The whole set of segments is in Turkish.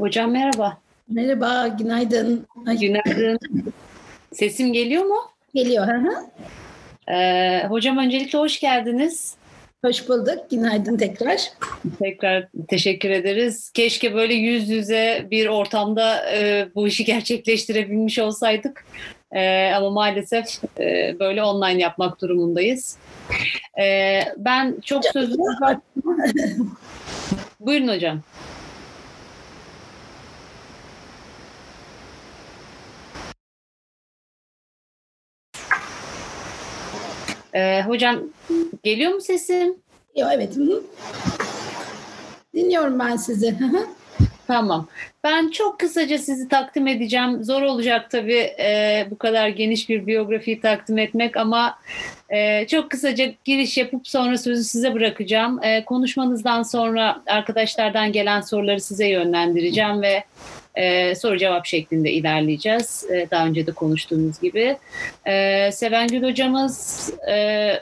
Hocam merhaba. Merhaba, günaydın. Ay. Günaydın. Sesim geliyor mu? Geliyor. Hı hı. Ee, hocam öncelikle hoş geldiniz. Hoş bulduk. Günaydın tekrar. Tekrar teşekkür ederiz. Keşke böyle yüz yüze bir ortamda e, bu işi gerçekleştirebilmiş olsaydık. E, ama maalesef e, böyle online yapmak durumundayız. E, ben çok sözlü... Buyurun hocam. Ee, hocam geliyor mu sesim? Yok evet. Dinliyorum ben sizi. Tamam. Ben çok kısaca sizi takdim edeceğim. Zor olacak tabii e, bu kadar geniş bir biyografiyi takdim etmek ama e, çok kısaca giriş yapıp sonra sözü size bırakacağım. E, konuşmanızdan sonra arkadaşlardan gelen soruları size yönlendireceğim ve e, soru cevap şeklinde ilerleyeceğiz. E, daha önce de konuştuğumuz gibi. E, Sevengül hocamız e,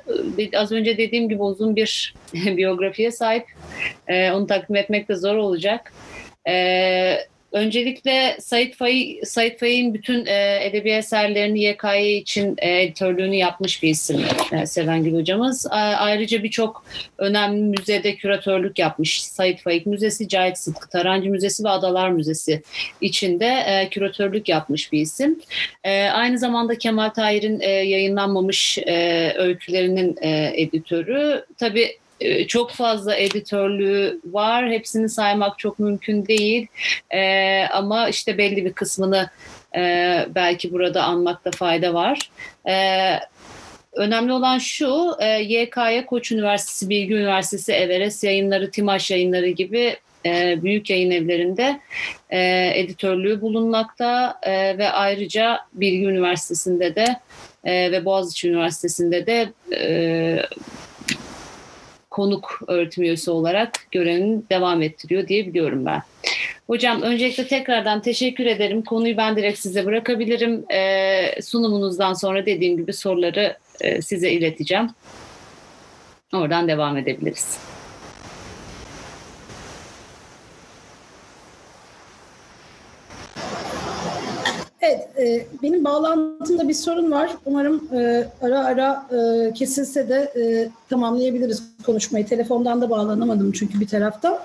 az önce dediğim gibi uzun bir biyografiye sahip. E, onu takdim etmek de zor olacak. E, Öncelikle Said Faik, Said Faik'in bütün e, edebi eserlerini YKY için e, editörlüğünü yapmış bir isim e, Sevengül hocamız. A, ayrıca birçok önemli müzede küratörlük yapmış. Said Faik Müzesi, Cahit Sıtkı Tarancı Müzesi ve Adalar Müzesi içinde e, küratörlük yapmış bir isim. E, aynı zamanda Kemal Tahir'in e, yayınlanmamış e, öykülerinin e, editörü. Tabii çok fazla editörlüğü var. Hepsini saymak çok mümkün değil. E, ama işte belli bir kısmını e, belki burada anmakta fayda var. E, önemli olan şu, e, YK'ya Koç Üniversitesi, Bilgi Üniversitesi, Everest yayınları, Timaş yayınları gibi e, büyük yayın evlerinde e, editörlüğü bulunmakta e, ve ayrıca Bilgi Üniversitesi'nde de e, ve Boğaziçi Üniversitesi'nde de e, konuk öğretim üyesi olarak görevini devam ettiriyor diye biliyorum ben. Hocam öncelikle tekrardan teşekkür ederim. Konuyu ben direkt size bırakabilirim. Ee, sunumunuzdan sonra dediğim gibi soruları e, size ileteceğim. Oradan devam edebiliriz. Evet, e, benim bağlantımda bir sorun var. Umarım e, ara ara e, kesilse de e, tamamlayabiliriz konuşmayı. Telefondan da bağlanamadım çünkü bir taraftan.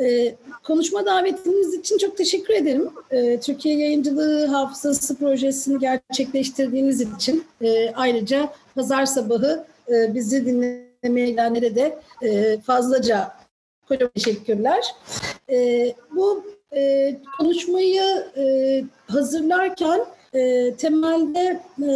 E, konuşma davetiniz için çok teşekkür ederim. E, Türkiye Yayıncılığı Hafızası Projesi'ni gerçekleştirdiğiniz için e, ayrıca pazar sabahı e, bizi dinlemeye gelenlere de e, fazlaca kocaman teşekkürler. E, bu e, konuşmayı e, hazırlarken e, temelde e,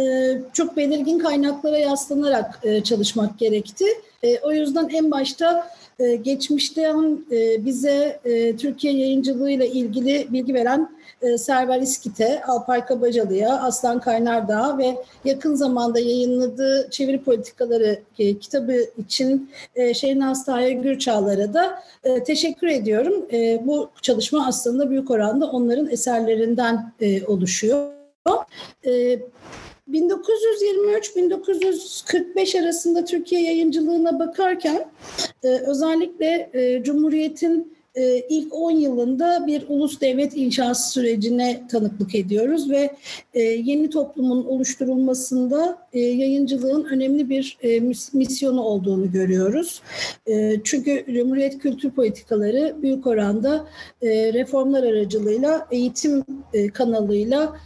çok belirgin kaynaklara yaslanarak e, çalışmak gerekti. E, o yüzden en başta e, geçmişten e, bize e, Türkiye yayıncılığıyla ilgili bilgi veren e, İskit'e, Alpay Kabacalı'ya, Aslan Kaynardağ ve yakın zamanda yayınladığı Çeviri Politikaları e, kitabı için e, Şehnaz Tahir Gürçağlar'a da e, teşekkür ediyorum. E, bu çalışma aslında büyük oranda onların eserlerinden oluşuyor. E, 1923-1945 arasında Türkiye yayıncılığına bakarken özellikle Cumhuriyet'in ilk 10 yılında bir ulus devlet inşası sürecine tanıklık ediyoruz ve e, yeni toplumun oluşturulmasında e, yayıncılığın önemli bir e, misyonu olduğunu görüyoruz. Çünkü Cumhuriyet kültür politikaları büyük oranda reformlar aracılığıyla eğitim kanalıyla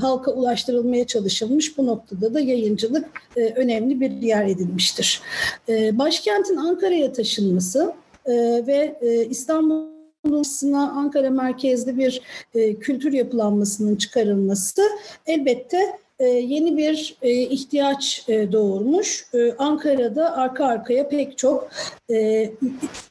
halka ulaştırılmaya çalışılmış. Bu noktada da yayıncılık önemli bir yer edilmiştir. E, başkentin Ankara'ya taşınması e, ve e, İstanbul'un Ankara merkezli bir e, kültür yapılanmasının çıkarılması elbette e, yeni bir e, ihtiyaç e, doğurmuş. Ankara'da arka arkaya pek çok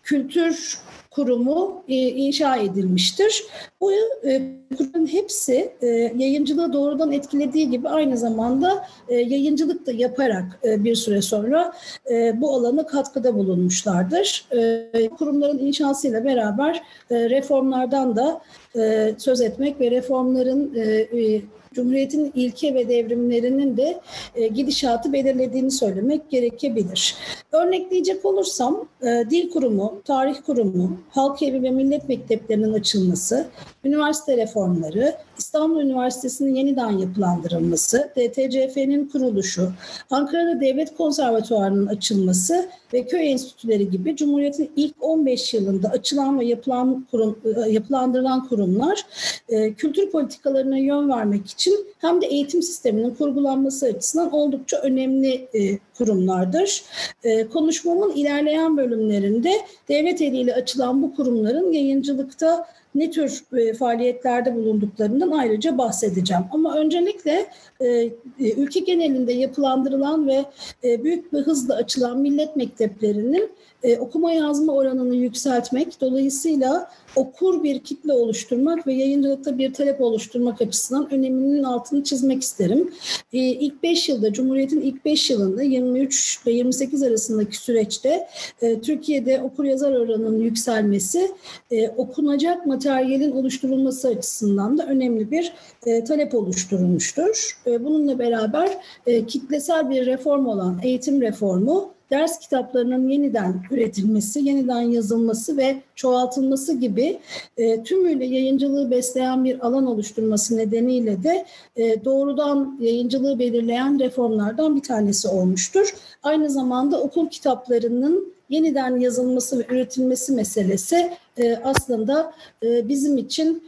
kültür kurumu e, inşa edilmiştir. Bu e, kurumun hepsi e, yayıncılığı doğrudan etkilediği gibi aynı zamanda e, yayıncılık da yaparak e, bir süre sonra e, bu alana katkıda bulunmuşlardır. E, kurumların inşasıyla beraber e, reformlardan da e, söz etmek ve reformların e, e, Cumhuriyet'in ilke ve devrimlerinin de e, gidişatı belirlediğini söylemek gerekebilir. Örnekleyecek olursam e, Dil Kurumu, Tarih Kurumu, halk evi ve millet mekteplerinin açılması, üniversite reformları, İstanbul Üniversitesi'nin yeniden yapılandırılması, DTCF'nin kuruluşu, Ankara'da Devlet Konservatuvarı'nın açılması ve köy enstitüleri gibi Cumhuriyet'in ilk 15 yılında açılan ve yapılan kurum, e, yapılandırılan kurumlar e, kültür politikalarına yön vermek için hem de eğitim sisteminin kurgulanması açısından oldukça önemli e, kurumlardır. E, konuşmamın ilerleyen bölümlerinde devlet eliyle açılan bu kurumların yayıncılıkta ne tür e, faaliyetlerde bulunduklarından ayrıca bahsedeceğim. Ama öncelikle e, e, ülke genelinde yapılandırılan ve e, büyük bir hızla açılan millet mekteplerinin e, okuma yazma oranını yükseltmek, dolayısıyla okur bir kitle oluşturmak ve yayıncılıkta bir talep oluşturmak açısından öneminin altını çizmek isterim. E, ilk 5 yılda, Cumhuriyet'in ilk 5 yılında 23 ve 28 arasındaki süreçte e, Türkiye'de okur yazar oranının yükselmesi e, okunacak materyalin oluşturulması açısından da önemli bir e, talep oluşturulmuştur. E, bununla beraber e, kitlesel bir reform olan eğitim reformu ders kitaplarının yeniden üretilmesi, yeniden yazılması ve çoğaltılması gibi e, tümüyle yayıncılığı besleyen bir alan oluşturması nedeniyle de e, doğrudan yayıncılığı belirleyen reformlardan bir tanesi olmuştur. Aynı zamanda okul kitaplarının yeniden yazılması ve üretilmesi meselesi e, aslında e, bizim için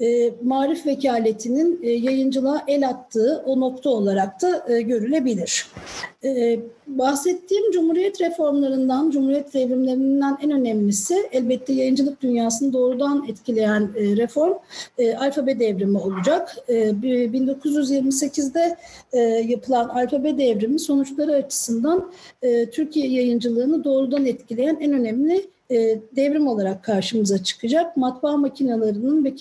e, marif vekaletinin e, yayıncılığa el attığı o nokta olarak da e, görülebilir. E, bahsettiğim Cumhuriyet reformlarından, Cumhuriyet devrimlerinden en önemlisi elbette yayıncılık dünyasını doğrudan etkileyen e, reform e, alfabe devrimi olacak. E, 1928'de e, yapılan alfabe devrimi sonuçları açısından e, Türkiye yayıncılığını doğrudan etkileyen en önemli e, devrim olarak karşımıza çıkacak. Matbaa makinelerinin ve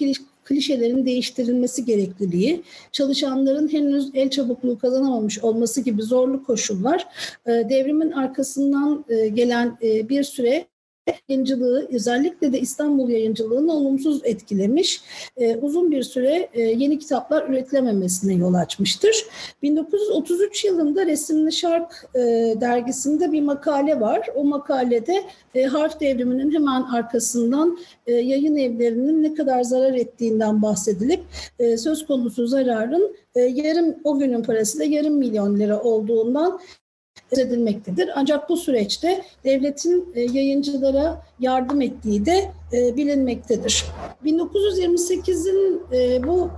klişelerin değiştirilmesi gerekliliği, çalışanların henüz el çabukluğu kazanamamış olması gibi zorlu koşullar e, devrimin arkasından e, gelen bir süre yayıncılığı özellikle de İstanbul yayıncılığını olumsuz etkilemiş. E, uzun bir süre e, yeni kitaplar üretilememesine yol açmıştır. 1933 yılında Resimli Şark e, dergisinde bir makale var. O makalede e, harf devriminin hemen arkasından e, yayın evlerinin ne kadar zarar ettiğinden bahsedilip e, söz konusu zararın e, yarım o günün parası da yarım milyon lira olduğundan edilmektedir. Ancak bu süreçte devletin e, yayıncılara yardım ettiği de bilinmektedir. 1928'in e, bu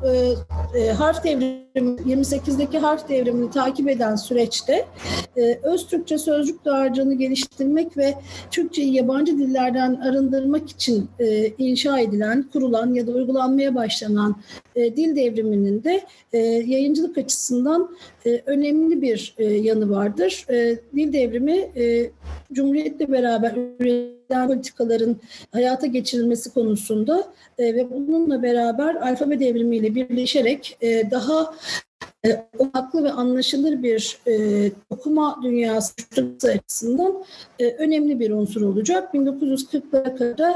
harf devrimi, 28'deki harf devrimini takip eden süreçte öz Türkçe sözcük dağarcığını geliştirmek ve Türkçeyi yabancı dillerden arındırmak için inşa edilen, kurulan ya da uygulanmaya başlanan dil devriminin de yayıncılık açısından önemli bir yanı vardır. Dil devrimi Cumhuriyet'le beraber üretilen politikaların hayata geçirilmesi konusunda e, ve bununla beraber alfabe devrimiyle birleşerek e, daha e, odaklı ve anlaşılır bir e, okuma dünyası açısından e, önemli bir unsur olacak. 1940'lara kadar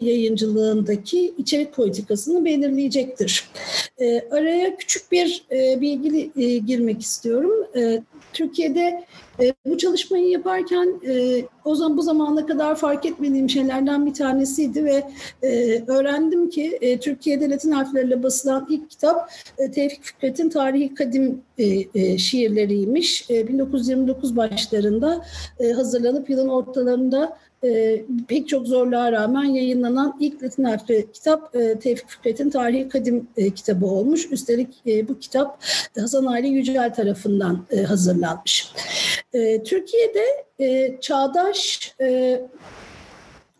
yayıncılığındaki içerik politikasını belirleyecektir. E, araya küçük bir e, bilgi e, girmek istiyorum. E, Türkiye'de e, bu çalışmayı yaparken e, o zaman bu zamana kadar fark etmediğim şeylerden bir tanesiydi ve e, öğrendim ki e, Türkiye'de Latin harfleriyle basılan ilk kitap e, Tevfik Fikret'in Tarihi Kadim e, e, şiirleriymiş. E, 1929 başlarında e, hazırlanıp yılın ortalarında e, pek çok zorluğa rağmen yayınlanan ilk Latin harfli kitap e, Tevfik Fikret'in Tarihi Kadim e, kitabı olmuş. Üstelik e, bu kitap Hasan Ali Yücel tarafından e, hazırlanmış. E, Türkiye'de e, çağdaş e,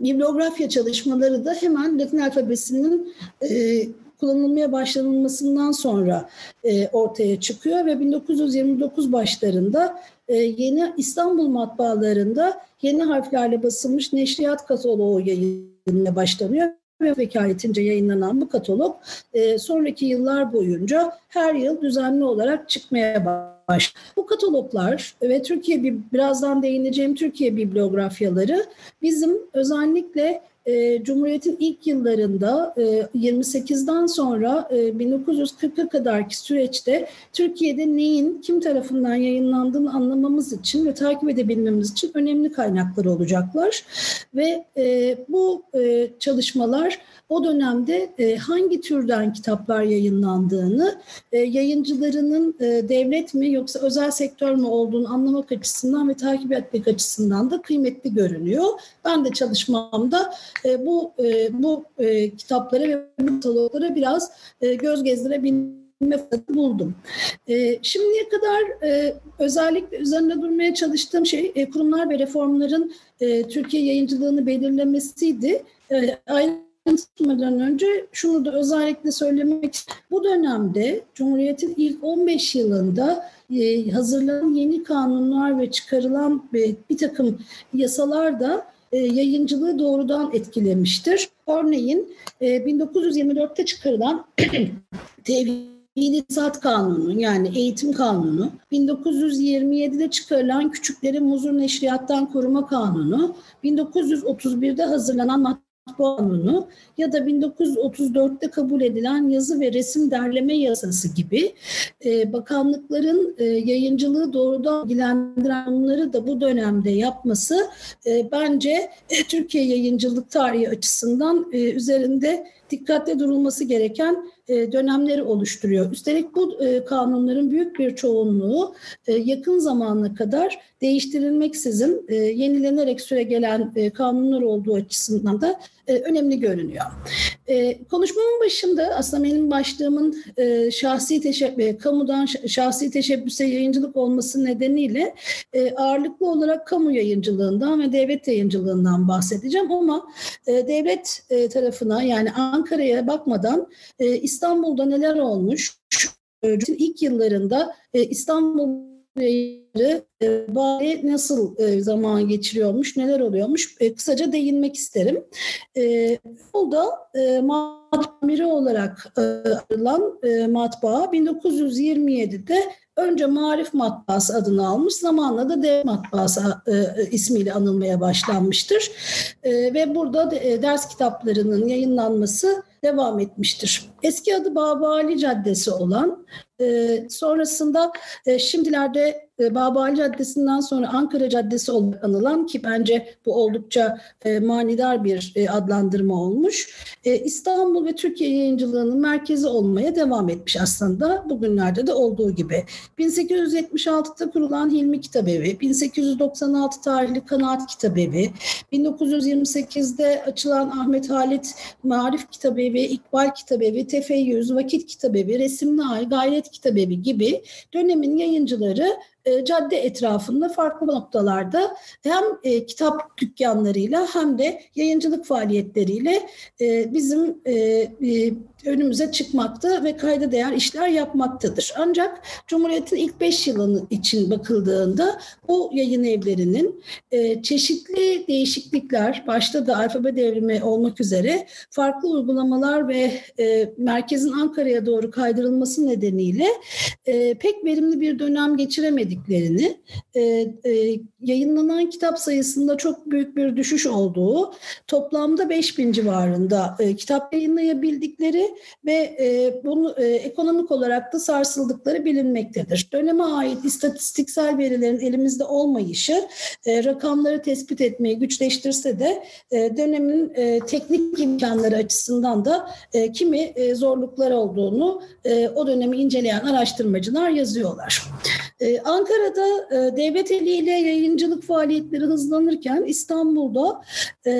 bibliografya çalışmaları da hemen Latin alfabesinin e, kullanılmaya başlanılmasından sonra e, ortaya çıkıyor ve 1929 başlarında yeni İstanbul matbaalarında yeni harflerle basılmış neşriyat kataloğu yayınlamaya başlanıyor ve vekaletince yayınlanan bu katalog e, sonraki yıllar boyunca her yıl düzenli olarak çıkmaya başladı. Bu kataloglar ve Türkiye birazdan değineceğim Türkiye bibliografyaları bizim özellikle e, Cumhuriyet'in ilk yıllarında e, 28'den sonra e, 1940'a kadarki süreçte Türkiye'de neyin kim tarafından yayınlandığını anlamamız için ve takip edebilmemiz için önemli kaynaklar olacaklar. Ve e, bu e, çalışmalar o dönemde e, hangi türden kitaplar yayınlandığını, e, yayıncılarının e, devlet mi yoksa özel sektör mü olduğunu anlamak açısından ve takip etmek açısından da kıymetli görünüyor. Ben de çalışmamda e, bu e, bu e, kitaplara ve bu kataloglara biraz e, göz gezdirebilme fırsatı buldum. E, şimdiye kadar e, özellikle üzerinde durmaya çalıştığım şey e, kurumlar ve reformların e, Türkiye yayıncılığını belirlemesiydi. E, ayrıntımadan önce şunu da özellikle söylemek istiyorum. Bu dönemde Cumhuriyet'in ilk 15 yılında e, hazırlanan yeni kanunlar ve çıkarılan bir, bir takım yasalar da e, yayıncılığı doğrudan etkilemiştir. Örneğin e, 1924'te çıkarılan Tevhid Saat Kanunu yani eğitim kanunu, 1927'de çıkarılan Küçükleri Muzur Neşriyattan Koruma Kanunu, 1931'de hazırlanan Kanunu ya da 1934'te kabul edilen yazı ve resim derleme yasası gibi e, bakanlıkların e, yayıncılığı doğrudan ilgilendiren bunları da bu dönemde yapması e, bence e, Türkiye yayıncılık tarihi açısından e, üzerinde dikkatle durulması gereken dönemleri oluşturuyor. Üstelik bu e, kanunların büyük bir çoğunluğu e, yakın zamana kadar değiştirilmeksizin yenilenerek süre gelen kanunlar olduğu açısından da önemli görünüyor. Konuşmamın başında aslında benim başlığımın şahsi teşebbüs, kamudan şahsi teşebbüse yayıncılık olması nedeniyle ağırlıklı olarak kamu yayıncılığından ve devlet yayıncılığından bahsedeceğim ama devlet tarafına yani Ankara'ya bakmadan İstanbul'da neler olmuş? İlk yıllarında İstanbul e, bari nasıl e, zaman geçiriyormuş, neler oluyormuş e, kısaca değinmek isterim. E, e, matbiri olarak e, ayrılan e, matbaa 1927'de önce Marif Matbaası adını almış, zamanla da Dev Matbaası e, ismiyle anılmaya başlanmıştır. E, ve burada de, e, ders kitaplarının yayınlanması devam etmiştir. Eski adı Babali Caddesi olan, e, sonrasında e, şimdilerde e, Babali Caddesi'nden sonra Ankara Caddesi olarak anılan ki bence bu oldukça e, manidar bir e, adlandırma olmuş. E, İstanbul ve Türkiye yayıncılığının merkezi olmaya devam etmiş aslında bugünlerde de olduğu gibi. 1876'da kurulan Hilmi Kitabevi, 1896 tarihli Kanaat Kitabevi, 1928'de açılan Ahmet Halit Marif Kitabevi, İkbal Kitabevi, Tefeyyüz, Vakit Kitabevi, Resimli Ay, Gayret Kitabevi gibi dönemin yayıncıları e, cadde etrafında farklı noktalarda hem e, kitap dükkanlarıyla hem de yayıncılık faaliyetleriyle e, bizim önümüze çıkmakta ve kayda değer işler yapmaktadır. Ancak Cumhuriyet'in ilk beş yılının için bakıldığında bu yayın evlerinin çeşitli değişiklikler, başta da alfabe devrimi olmak üzere farklı uygulamalar ve merkezin Ankara'ya doğru kaydırılması nedeniyle pek verimli bir dönem geçiremediklerini, e, e, yayınlanan kitap sayısında çok büyük bir düşüş olduğu, toplamda 5000 civarında e, kitap yayınlayabildikleri ve e, bunu e, ekonomik olarak da sarsıldıkları bilinmektedir. Döneme ait istatistiksel verilerin elimizde olmayışı e, rakamları tespit etmeyi güçleştirse de e, dönemin e, teknik imkanları açısından da e, kimi e, zorluklar olduğunu e, o dönemi inceleyen araştırmacılar yazıyorlar. E, Ankara'da e, devlet eliyle yayıncılık faaliyetleri hızlanırken İstanbul'da e,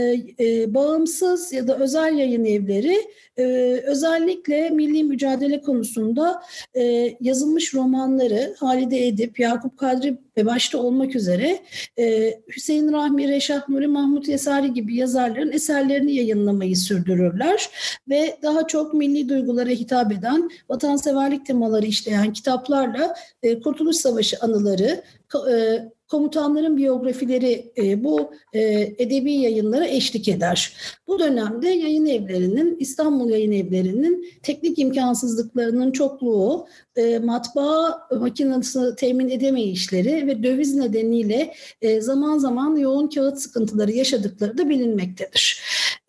e, bağımsız ya da özel yayın evleri e, özellikle milli mücadele konusunda e, yazılmış romanları Halide Edip, Yakup Kadri ve başta olmak üzere e, Hüseyin Rahmi, Reşat Nuri, Mahmut Yesari gibi yazarların eserlerini yayınlamayı sürdürürler. Ve daha çok milli duygulara hitap eden, vatanseverlik temaları işleyen kitaplarla e, Kurtuluş Savaşı anıları, e, komutanların biyografileri e, bu e, edebi yayınlara eşlik eder. Bu dönemde yayın evlerinin, İstanbul yayın evlerinin teknik imkansızlıklarının çokluğu, e, matbaa makinesi temin edemeyişleri ve döviz nedeniyle e, zaman zaman yoğun kağıt sıkıntıları yaşadıkları da bilinmektedir.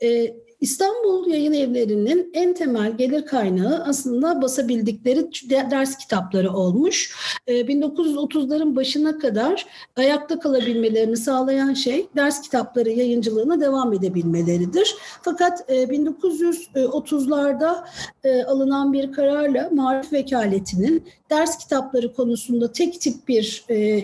E, İstanbul yayın evlerinin en temel gelir kaynağı aslında basabildikleri ders kitapları olmuş. 1930'ların ee, başına kadar ayakta kalabilmelerini sağlayan şey ders kitapları yayıncılığına devam edebilmeleridir. Fakat 1930'larda e, e, alınan bir kararla Marif Vekaleti'nin ders kitapları konusunda tek tip bir e,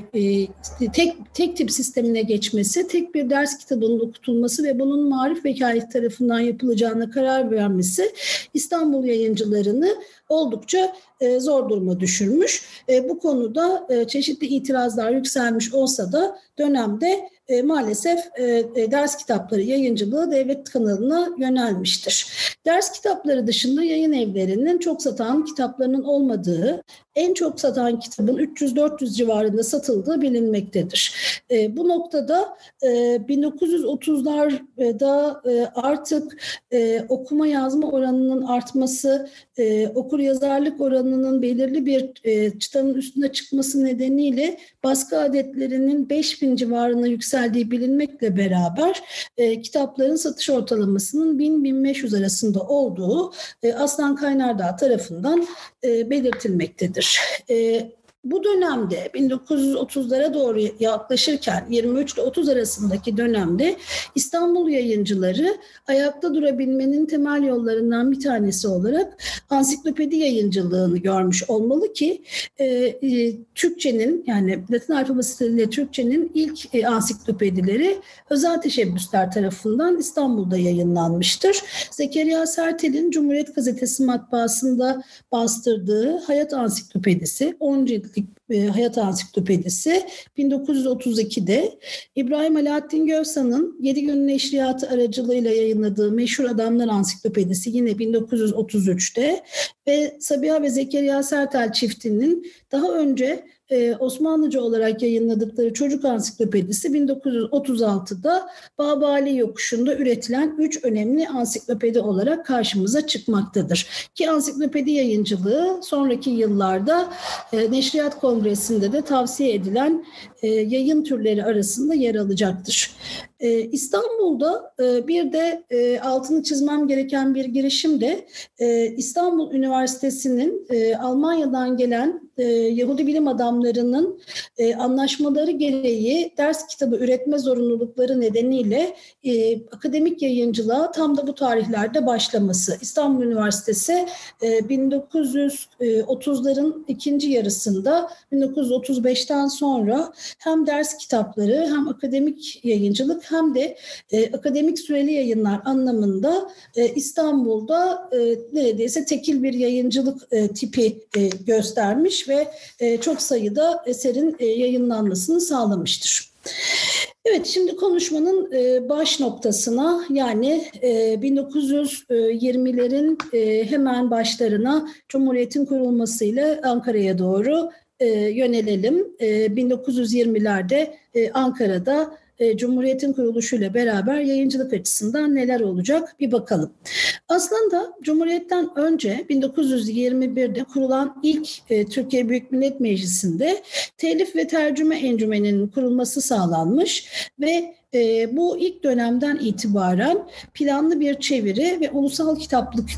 tek tek tip sistemine geçmesi, tek bir ders kitabının okutulması ve bunun Marif Vekaleti tarafından yapılacağına karar vermesi İstanbul yayıncılarını oldukça e, zor duruma düşürmüş. E, bu konuda e, çeşitli itirazlar yükselmiş olsa da dönemde e, maalesef e, e, ders kitapları yayıncılığı devlet kanalına yönelmiştir. Ders kitapları dışında yayın evlerinin çok satan kitaplarının olmadığı, en çok satan kitabın 300-400 civarında satıldığı bilinmektedir. E, bu noktada e, 1930'larda e, artık e, okuma yazma oranının artması, e, okur yazarlık oranının belirli bir e, çıtanın üstüne çıkması nedeniyle baskı adetlerinin 5000 civarına yükseldiği bilinmekle beraber e, kitapların satış ortalamasının 1000-1500 arasında olduğu e, Aslan Kaynardağ tarafından e, belirtilmektedir. E, bu dönemde 1930'lara doğru yaklaşırken 23 ile 30 arasındaki dönemde İstanbul yayıncıları ayakta durabilmenin temel yollarından bir tanesi olarak ansiklopedi yayıncılığını görmüş olmalı ki e, e, Türkçenin yani Latin alfabesiyle Türkçenin ilk e, ansiklopedileri özel teşebbüsler tarafından İstanbul'da yayınlanmıştır. Zekeriya Sertel'in Cumhuriyet Gazetesi matbaasında bastırdığı Hayat Ansiklopedisi 10 ciltlik e, Hayat Ansiklopedisi 1932'de İbrahim Alaaddin Gövsan'ın Yedi Günün Neşriyatı aracılığıyla yayınladığı Meşhur Adamlar Ansiklopedisi yine 1933'te ve Sabiha ve Zekeriya Sertel çiftinin daha önce e, Osmanlıca olarak yayınladıkları Çocuk Ansiklopedisi 1936'da Babali Yokuşu'nda üretilen üç önemli ansiklopedi olarak karşımıza çıkmaktadır. Ki ansiklopedi yayıncılığı sonraki yıllarda e, Neşriyat Kongresi'nde de tavsiye edilen e, yayın türleri arasında yer alacaktır. E, İstanbul'da bir de altını çizmem gereken bir girişim de İstanbul Üniversitesi'nin Almanya'dan gelen e, Yahudi bilim adamlarının e, anlaşmaları gereği ders kitabı üretme zorunlulukları nedeniyle e, akademik yayıncılığa tam da bu tarihlerde başlaması. İstanbul Üniversitesi e, 1930'ların ikinci yarısında 1935'ten sonra hem ders kitapları hem akademik yayıncılık hem de e, akademik süreli yayınlar anlamında e, İstanbul'da e, neredeyse tekil bir yayıncılık e, tipi e, göstermiş ve e, çok sayıda eserin e, yayınlanmasını sağlamıştır. Evet şimdi konuşmanın e, baş noktasına yani 1920'lerin hemen başlarına Cumhuriyet'in kurulmasıyla Ankara'ya doğru yönelelim. 1920'lerde Ankara'da e, Cumhuriyet'in kuruluşuyla beraber yayıncılık açısından neler olacak bir bakalım. Aslında Cumhuriyet'ten önce 1921'de kurulan ilk e, Türkiye Büyük Millet Meclisi'nde telif ve tercüme encümeninin kurulması sağlanmış ve e, bu ilk dönemden itibaren planlı bir çeviri ve ulusal kitaplık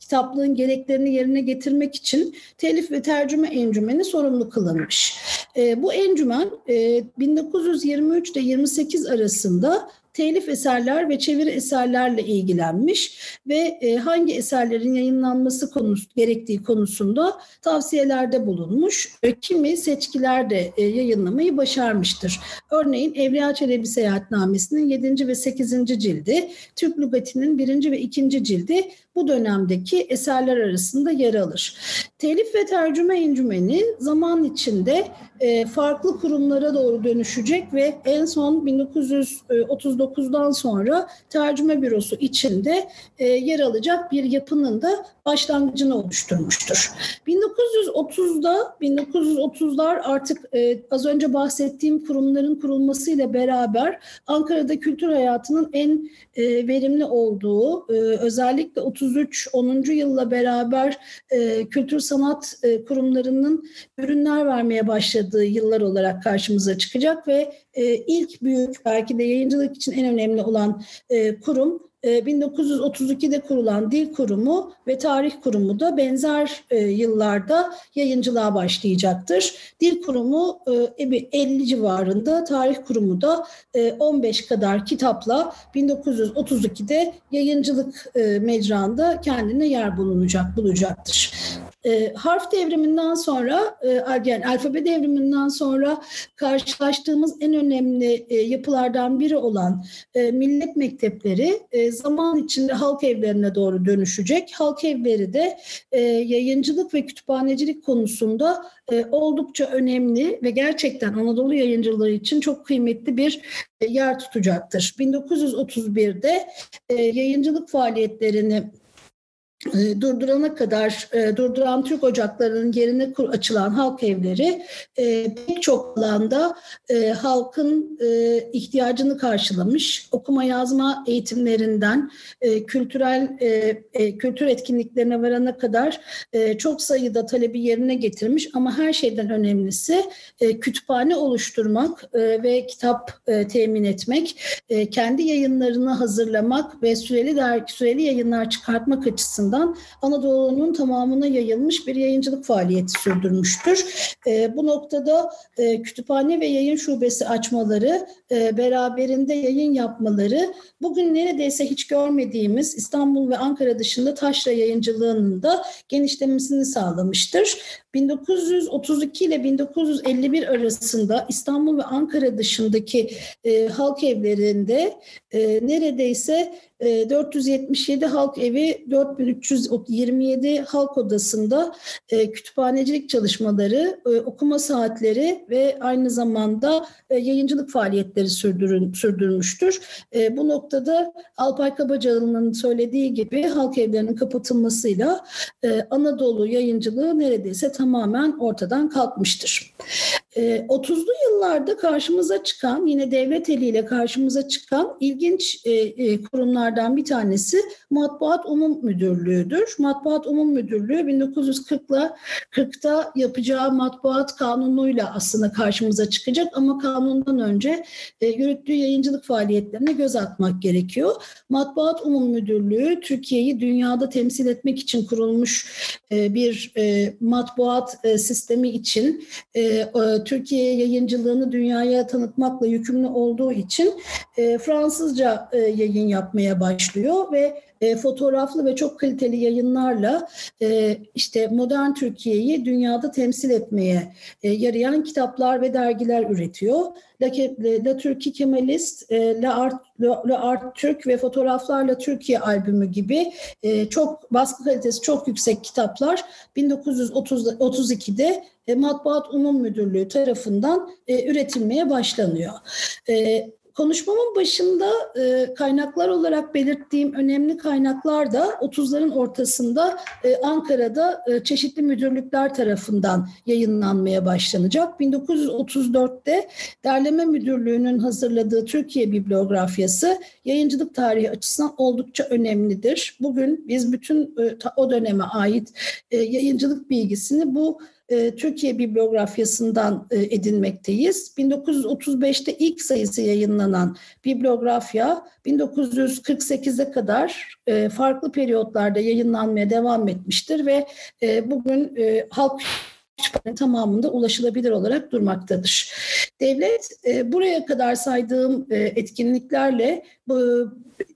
kitaplığın gereklerini yerine getirmek için telif ve tercüme encümeni sorumlu kılınmış. E, bu encümen e, 1923 ile 28 arasında telif eserler ve çeviri eserlerle ilgilenmiş ve e, hangi eserlerin yayınlanması konusu gerektiği konusunda tavsiyelerde bulunmuş. E, kimi seçkiler de e, yayınlamayı başarmıştır. Örneğin Evliya Çelebi Seyahatnamesi'nin 7. ve 8. cildi, Türk Lügati'nin 1. ve 2. cildi bu dönemdeki eserler arasında yer alır. Telif ve tercüme encümeni zaman içinde e, farklı kurumlara doğru dönüşecek ve en son 1939'dan sonra tercüme bürosu içinde e, yer alacak bir yapının da başlangıcını oluşturmuştur. 1930'da 1930'lar artık e, az önce bahsettiğim kurumların kurulmasıyla beraber Ankara'da kültür hayatının en verimli olduğu özellikle 33 10. yılla beraber e, kültür sanat e, kurumlarının ürünler vermeye başladığı yıllar olarak karşımıza çıkacak ve e, ilk büyük belki de yayıncılık için en önemli olan e, kurum 1932'de kurulan Dil Kurumu ve Tarih Kurumu da benzer yıllarda yayıncılığa başlayacaktır. Dil Kurumu 50 civarında, Tarih Kurumu da 15 kadar kitapla 1932'de yayıncılık mecranda kendine yer bulunacak bulacaktır. E, harf devriminden sonra, e, yani alfabe devriminden sonra karşılaştığımız en önemli e, yapılardan biri olan e, millet mektepleri e, zaman içinde halk evlerine doğru dönüşecek. Halk evleri de e, yayıncılık ve kütüphanecilik konusunda e, oldukça önemli ve gerçekten Anadolu yayıncılığı için çok kıymetli bir e, yer tutacaktır. 1931'de e, yayıncılık faaliyetlerini e, durdurana kadar e, durduran Türk ocaklarının yerine açılan halk evleri e, pek çok alanda halkın ihtiyacını karşılamış. Okuma yazma eğitimlerinden kültürel kültür etkinliklerine varana kadar çok sayıda talebi yerine getirmiş ama her şeyden önemlisi kütüphane oluşturmak ve kitap temin etmek, kendi yayınlarını hazırlamak ve süreli dergi, süreli yayınlar çıkartmak açısından açısından Anadolu'nun tamamına yayılmış bir yayıncılık faaliyeti sürdürmüştür. E, bu noktada e, kütüphane ve yayın şubesi açmaları, e, beraberinde yayın yapmaları bugün neredeyse hiç görmediğimiz İstanbul ve Ankara dışında taşra yayıncılığının da genişlemesini sağlamıştır. 1932 ile 1951 arasında İstanbul ve Ankara dışındaki e, halk evlerinde e, neredeyse e, 477 halk evi, 4327 halk odasında e, kütüphanecilik çalışmaları, e, okuma saatleri ve aynı zamanda e, yayıncılık faaliyetleri sürdürün, sürdürmüştür. E, bu noktada Alpay Kabacalı'nın söylediği gibi halk evlerinin kapatılmasıyla e, Anadolu yayıncılığı neredeyse tamamen ortadan kalkmıştır. 30'lu ee, yıllarda karşımıza çıkan yine devlet eliyle karşımıza çıkan ilginç e, e, kurumlardan bir tanesi Matbuat Umum Müdürlüğü'dür. Matbuat Umum Müdürlüğü 1940'la 40'ta yapacağı matbuat kanunuyla aslında karşımıza çıkacak ama kanundan önce e, yürüttüğü yayıncılık faaliyetlerine göz atmak gerekiyor. Matbuat Umum Müdürlüğü Türkiye'yi dünyada temsil etmek için kurulmuş bir matbuat sistemi için Türkiye yayıncılığını dünyaya tanıtmakla yükümlü olduğu için e, Fransızca e, yayın yapmaya başlıyor ve e, fotoğraflı ve çok kaliteli yayınlarla e, işte modern Türkiye'yi dünyada temsil etmeye e, yarayan kitaplar ve dergiler üretiyor. La, La Türkiye Kemalist, e, La Art, La, La Art Türk ve Fotoğraflarla Türkiye albümü gibi e, çok baskı kalitesi çok yüksek kitaplar 1932'de e, Matbuat Umum Müdürlüğü tarafından e, üretilmeye başlanıyor. E, Konuşmamın başında e, kaynaklar olarak belirttiğim önemli kaynaklar da 30'ların ortasında e, Ankara'da e, çeşitli müdürlükler tarafından yayınlanmaya başlanacak. 1934'te Derleme Müdürlüğü'nün hazırladığı Türkiye bibliografyası yayıncılık tarihi açısından oldukça önemlidir. Bugün biz bütün e, o döneme ait e, yayıncılık bilgisini bu e, Türkiye bibliografyasından e, edinmekteyiz. 1935'te ilk sayısı yayınlanan bibliografya 1948'e kadar e, farklı periyotlarda yayınlanmaya devam etmiştir ve bugün halk kütüphane tamamında ulaşılabilir olarak durmaktadır. Devlet buraya kadar saydığım etkinliklerle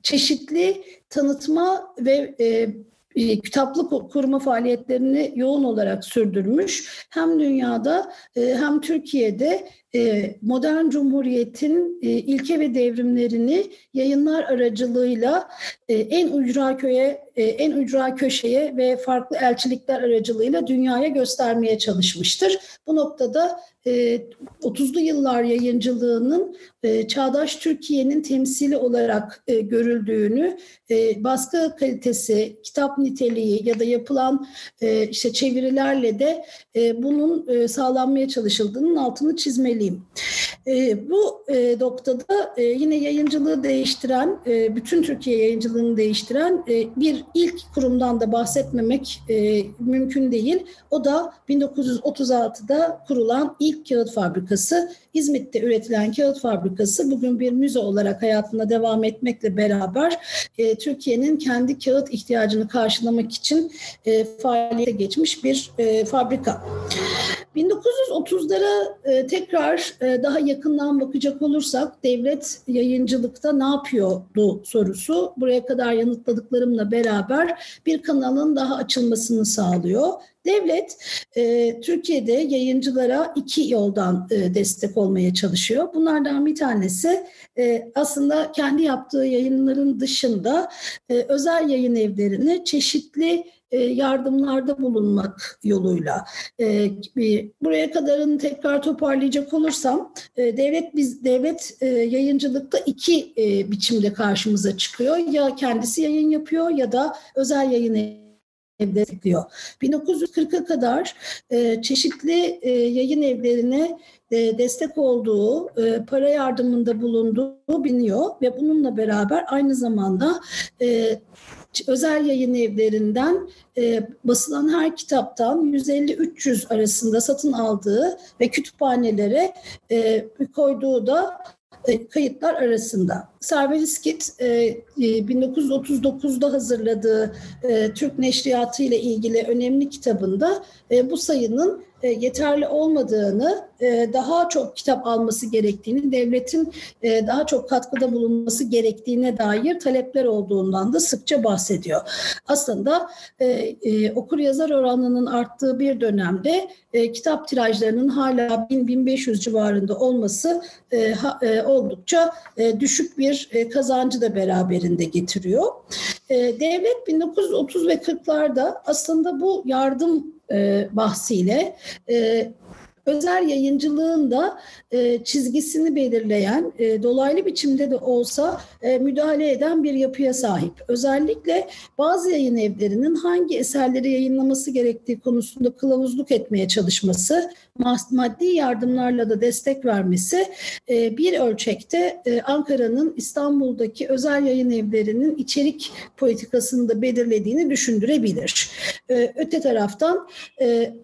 çeşitli tanıtma ve e, kitaplık kurma faaliyetlerini yoğun olarak sürdürmüş. Hem dünyada e, hem Türkiye'de e, modern cumhuriyetin ilke ve devrimlerini yayınlar aracılığıyla en ücra köye, en ücra köşeye ve farklı elçilikler aracılığıyla dünyaya göstermeye çalışmıştır. Bu noktada 30'lu yıllar yayıncılığının çağdaş Türkiye'nin temsili olarak görüldüğünü, baskı kalitesi, kitap niteliği ya da yapılan işte çevirilerle de bunun sağlanmaya çalışıldığının altını çizmeli söyleyeyim. E, bu e, noktada e, yine yayıncılığı değiştiren, e, bütün Türkiye yayıncılığını değiştiren e, bir ilk kurumdan da bahsetmemek e, mümkün değil. O da 1936'da kurulan ilk kağıt fabrikası. İzmit'te üretilen kağıt fabrikası bugün bir müze olarak hayatına devam etmekle beraber e, Türkiye'nin kendi kağıt ihtiyacını karşılamak için e, faaliyete geçmiş bir e, fabrika. 1930'lara e, tekrar e, daha yakından bakacak olursak devlet yayıncılıkta ne yapıyordu sorusu buraya kadar yanıtladıklarımla beraber bir kanalın daha açılmasını sağlıyor. Devlet e, Türkiye'de yayıncılara iki yoldan e, destek olmaya çalışıyor. Bunlardan bir tanesi e, aslında kendi yaptığı yayınların dışında e, özel yayın evlerini çeşitli yardımlarda bulunmak yoluyla. E, buraya kadarını tekrar toparlayacak olursam e, devlet biz devlet yayıncılıkta iki biçimde karşımıza çıkıyor. Ya kendisi yayın yapıyor ya da özel yayın destekliyor. 1940'a kadar çeşitli yayın evlerine destek olduğu, para yardımında bulunduğu biliniyor ve bununla beraber aynı zamanda özel yayın evlerinden e, basılan her kitaptan 150-300 arasında satın aldığı ve kütüphanelere e, koyduğu da e, kayıtlar arasında. Server İskit e, 1939'da e, hazırladığı e, Türk Neşriyatı ile ilgili önemli kitabında e, bu sayının e, yeterli olmadığını, e, daha çok kitap alması gerektiğini, devletin e, daha çok katkıda bulunması gerektiğine dair talepler olduğundan da sıkça bahsediyor. Aslında okur yazar oranının arttığı bir dönemde kitap tirajlarının hala 1000-1500 civarında olması oldukça düşük bir kazancı da beraberinde getiriyor. Devlet 1930 ve 40'larda aslında bu yardım e, bahsiyle e, özel yayıncılığın da e, çizgisini belirleyen, e, dolaylı biçimde de olsa e, müdahale eden bir yapıya sahip. Özellikle bazı yayın evlerinin hangi eserleri yayınlaması gerektiği konusunda kılavuzluk etmeye çalışması, maddi yardımlarla da destek vermesi e, bir ölçekte e, Ankara'nın İstanbul'daki özel yayın evlerinin içerik politikasını da belirlediğini düşündürebilir. E, öte taraftan e,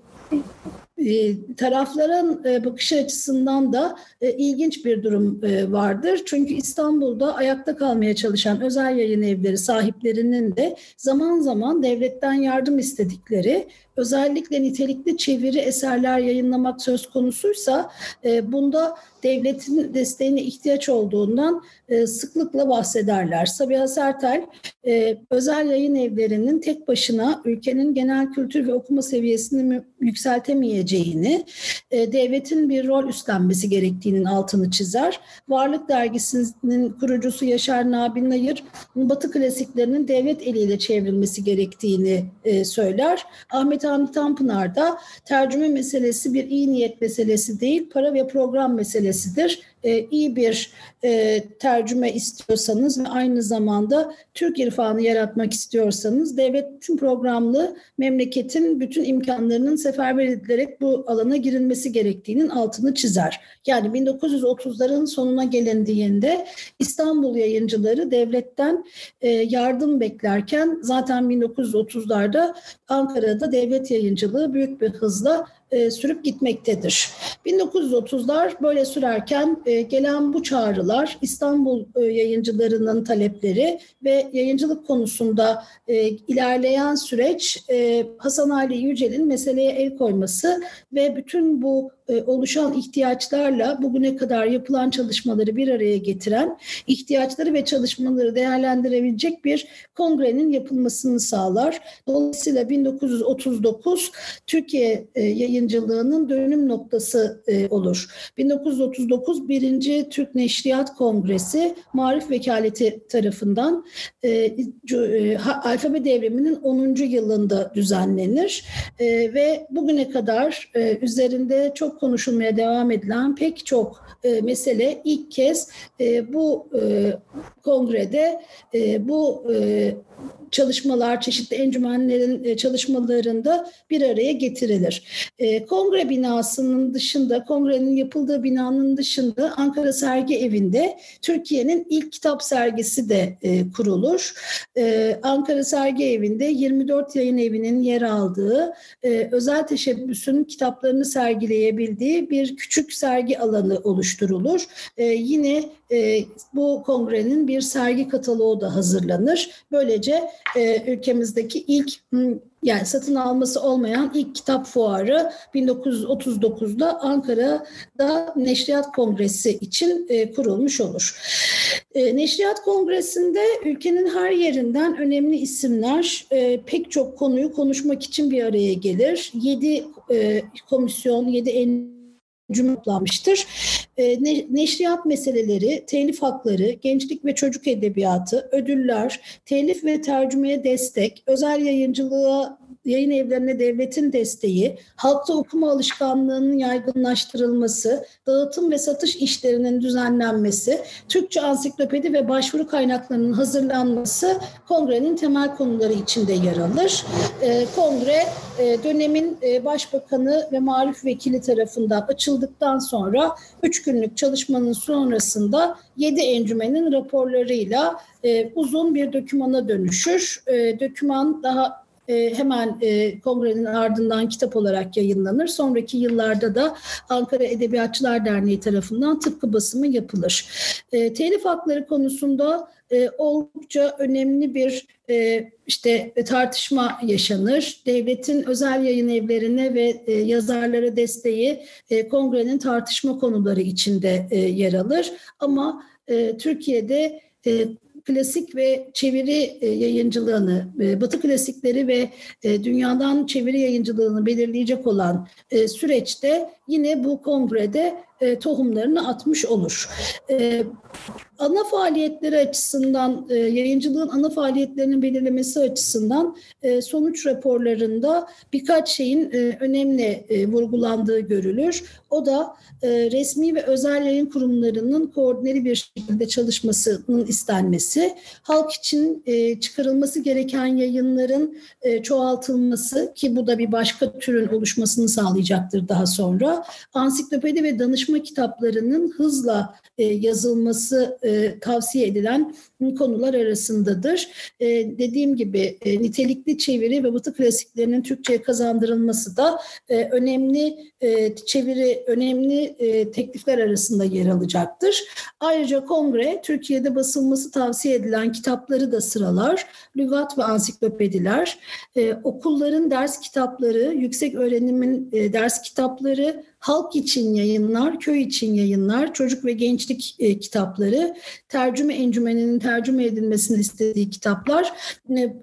tarafların e, bakış açısından da e, ilginç bir durum vardır. Çünkü İstanbul'da ayakta kalmaya çalışan özel yayın evleri sahiplerinin de zaman zaman devletten yardım istedikleri özellikle nitelikli çeviri eserler yayınlamak söz konusuysa bunda devletin desteğine ihtiyaç olduğundan sıklıkla bahsederler. Sabiha Sertel özel yayın evlerinin tek başına ülkenin genel kültür ve okuma seviyesini yükseltemeyeceği olabileceğini, e, devletin bir rol üstlenmesi gerektiğinin altını çizer. Varlık Dergisi'nin kurucusu Yaşar Nabi Nayır, Batı klasiklerinin devlet eliyle çevrilmesi gerektiğini e, söyler. Ahmet Hamdi Tanpınar da tercüme meselesi bir iyi niyet meselesi değil, para ve program meselesidir e, iyi bir e, tercüme istiyorsanız ve aynı zamanda Türk irfanı yaratmak istiyorsanız devletin programlı memleketin bütün imkanlarının seferber edilerek bu alana girilmesi gerektiğinin altını çizer. Yani 1930'ların sonuna gelindiğinde İstanbul yayıncıları devletten e, yardım beklerken zaten 1930'larda Ankara'da devlet yayıncılığı büyük bir hızla e, sürüp gitmektedir. 1930'lar böyle sürerken e, gelen bu çağrılar İstanbul e, yayıncılarının talepleri ve yayıncılık konusunda e, ilerleyen süreç e, Hasan Ali Yücel'in meseleye el koyması ve bütün bu oluşan ihtiyaçlarla bugüne kadar yapılan çalışmaları bir araya getiren ihtiyaçları ve çalışmaları değerlendirebilecek bir kongrenin yapılmasını sağlar. Dolayısıyla 1939 Türkiye e, yayıncılığının dönüm noktası e, olur. 1939 birinci Türk Neşriyat Kongresi Marif Vekaleti tarafından alfabe devriminin 10. yılında düzenlenir ve bugüne kadar üzerinde çok konuşulmaya devam edilen pek çok e, mesele ilk kez e, bu e, kongrede e, bu e, çalışmalar, çeşitli encümenlerin e, çalışmalarında bir araya getirilir. E, kongre binasının dışında, kongrenin yapıldığı binanın dışında Ankara Sergi Evi'nde Türkiye'nin ilk kitap sergisi de e, kurulur. Ankara Sergi Evi'nde 24 yayın evinin yer aldığı, özel teşebbüsün kitaplarını sergileyebildiği bir küçük sergi alanı oluşturulur. Yine bu kongrenin bir sergi kataloğu da hazırlanır. Böylece e, ülkemizdeki ilk yani satın alması olmayan ilk kitap fuarı 1939'da Ankara'da Neşriyat Kongresi için e, kurulmuş olur. E, Neşriyat Kongresi'nde ülkenin her yerinden önemli isimler e, pek çok konuyu konuşmak için bir araya gelir. 7 e, komisyon, 7 en cümle toplanmıştır. E, neşriyat meseleleri, telif hakları, gençlik ve çocuk edebiyatı, ödüller, telif ve tercümeye destek, özel yayıncılığa yayın evlerine devletin desteği, halkta okuma alışkanlığının yaygınlaştırılması, dağıtım ve satış işlerinin düzenlenmesi, Türkçe ansiklopedi ve başvuru kaynaklarının hazırlanması kongrenin temel konuları içinde yer alır. E, kongre e, dönemin e, başbakanı ve marif vekili tarafından açıldıktan sonra 3 günlük çalışmanın sonrasında 7 encümenin raporlarıyla e, uzun bir dokümana dönüşür. E, doküman daha e, hemen e, kongrenin ardından kitap olarak yayınlanır. Sonraki yıllarda da Ankara Edebiyatçılar Derneği tarafından tıpkı basımı yapılır. E, telif hakları konusunda oldukça önemli bir işte tartışma yaşanır. Devletin özel yayın evlerine ve yazarlara desteği kongrenin tartışma konuları içinde yer alır. Ama Türkiye'de klasik ve çeviri e, yayıncılığını, e, Batı klasikleri ve e, dünyadan çeviri yayıncılığını belirleyecek olan süreçte yine bu kongrede tohumlarını atmış olur. Ana faaliyetleri açısından, yayıncılığın ana faaliyetlerinin belirlemesi açısından sonuç raporlarında birkaç şeyin önemli vurgulandığı görülür. O da resmi ve özel yayın kurumlarının koordineli bir şekilde çalışmasının istenmesi, halk için çıkarılması gereken yayınların çoğaltılması ki bu da bir başka türün oluşmasını sağlayacaktır daha sonra. Ansiklopedi ve danışma kitaplarının hızla yazılması tavsiye edilen konular arasındadır. Dediğim gibi nitelikli çeviri ve batı klasiklerinin Türkçe'ye kazandırılması da önemli çeviri, önemli teklifler arasında yer alacaktır. Ayrıca kongre Türkiye'de basılması tavsiye edilen kitapları da sıralar. Lügat ve ansiklopediler, okulların ders kitapları, yüksek öğrenimin ders kitapları, halk için yayınlar, köy için yayınlar, çocuk ve gençlik e, kitapları, tercüme encümeninin tercüme edilmesini istediği kitaplar.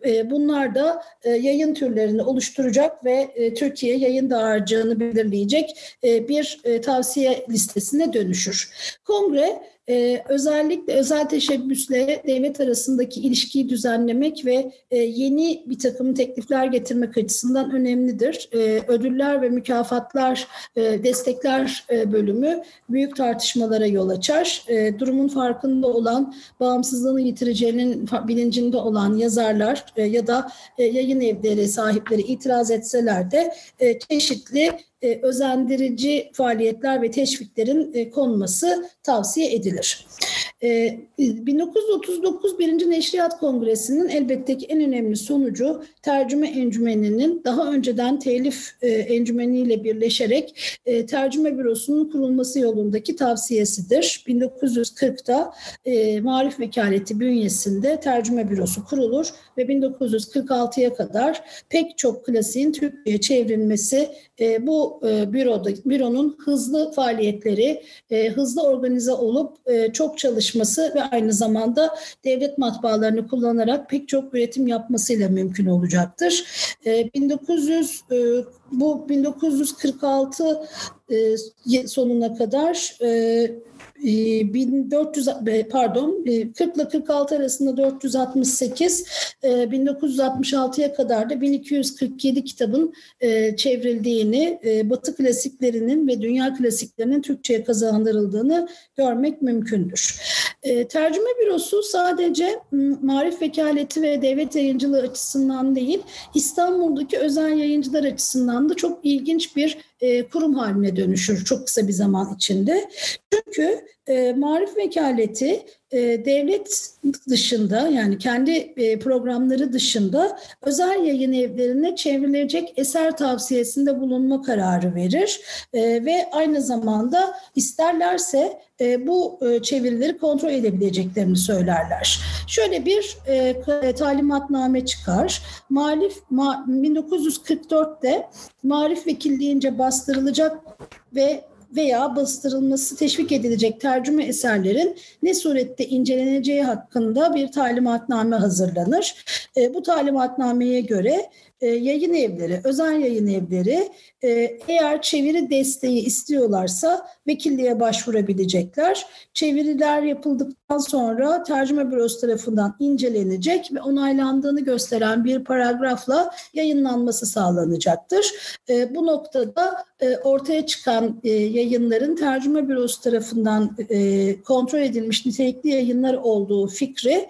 E, bunlar da e, yayın türlerini oluşturacak ve e, Türkiye yayın dağarcığını belirleyecek e, bir e, tavsiye listesine dönüşür. Kongre ee, özellikle özel teşebbüsle devlet arasındaki ilişkiyi düzenlemek ve e, yeni bir takım teklifler getirmek açısından önemlidir. E, ödüller ve mükafatlar, e, destekler e, bölümü büyük tartışmalara yol açar. E, durumun farkında olan, bağımsızlığını yitireceğinin bilincinde olan yazarlar e, ya da e, yayın evleri sahipleri itiraz etseler de e, çeşitli e, özendirici faaliyetler ve teşviklerin e, konması tavsiye edilir. 1939 e, Birinci Neşriyat Kongresi'nin elbette ki en önemli sonucu tercüme encümeninin daha önceden telif encümeniyle birleşerek tercüme bürosunun kurulması yolundaki tavsiyesidir. 1940'da Marif Vekaleti bünyesinde tercüme bürosu kurulur ve 1946'ya kadar pek çok klasiğin Türkçe'ye çevrilmesi bu e, büroda büronun hızlı faaliyetleri, e, hızlı organize olup e, çok çalışması ve aynı zamanda devlet matbaalarını kullanarak pek çok üretim yapmasıyla mümkün olacaktır. E, 1900 e, bu 1946 sonuna kadar 1400 pardon 40 ile 46 arasında 468 1966'ya kadar da 1247 kitabın çevrildiğini Batı klasiklerinin ve dünya klasiklerinin Türkçe'ye kazandırıldığını görmek mümkündür. Tercüme bürosu sadece marif vekaleti ve devlet yayıncılığı açısından değil İstanbul'daki özel yayıncılar açısından da çok ilginç bir e, kurum haline dönüşür çok kısa bir zaman içinde. Çünkü e, marif vekaleti e, devlet dışında yani kendi e, programları dışında özel yayın evlerine çevrilecek eser tavsiyesinde bulunma kararı verir e, ve aynı zamanda isterlerse e, bu e, çevirileri kontrol edebileceklerini söylerler. Şöyle bir e, talimatname çıkar. Malif ma, 1944'te marif vekil deyince bastırılacak ve veya bastırılması teşvik edilecek tercüme eserlerin ne surette inceleneceği hakkında bir talimatname hazırlanır. E, bu talimatnameye göre e, yayın evleri, özel yayın evleri e, eğer çeviri desteği istiyorlarsa vekilliğe başvurabilecekler. Çeviriler yapıldıktan sonra tercüme bürosu tarafından incelenecek ve onaylandığını gösteren bir paragrafla yayınlanması sağlanacaktır. E, bu noktada ortaya çıkan yayınların tercüme bürosu tarafından kontrol edilmiş nitelikli yayınlar olduğu fikri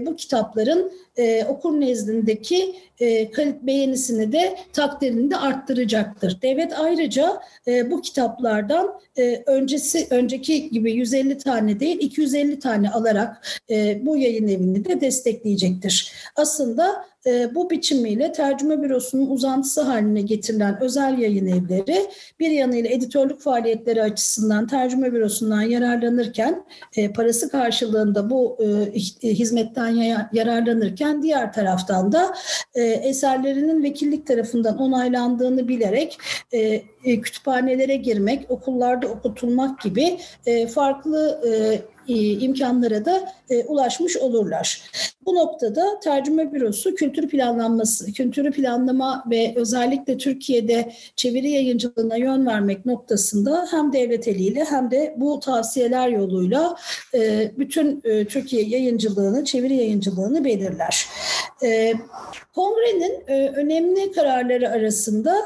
bu kitapların okur nezdindeki e, beğenisini de takdirini de arttıracaktır. Devlet ayrıca e, bu kitaplardan e, öncesi önceki gibi 150 tane değil 250 tane alarak e, bu yayın evini de destekleyecektir. Aslında e, bu biçimiyle tercüme bürosunun uzantısı haline getirilen özel yayın evleri bir yanıyla editörlük faaliyetleri açısından tercüme bürosundan yararlanırken e, parası karşılığında bu e, hizmetten yararlanırken diğer taraftan da e, eserlerinin vekillik tarafından onaylandığını bilerek e, e, kütüphanelere girmek, okullarda okutulmak gibi e, farklı e, imkanlara da e, ulaşmış olurlar. Bu noktada tercüme bürosu kültür planlanması, kültürü planlama ve özellikle Türkiye'de çeviri yayıncılığına yön vermek noktasında hem devlet eliyle hem de bu tavsiyeler yoluyla e, bütün e, Türkiye yayıncılığını, çeviri yayıncılığını belirler. E, kongrenin e, önemli kararları arasında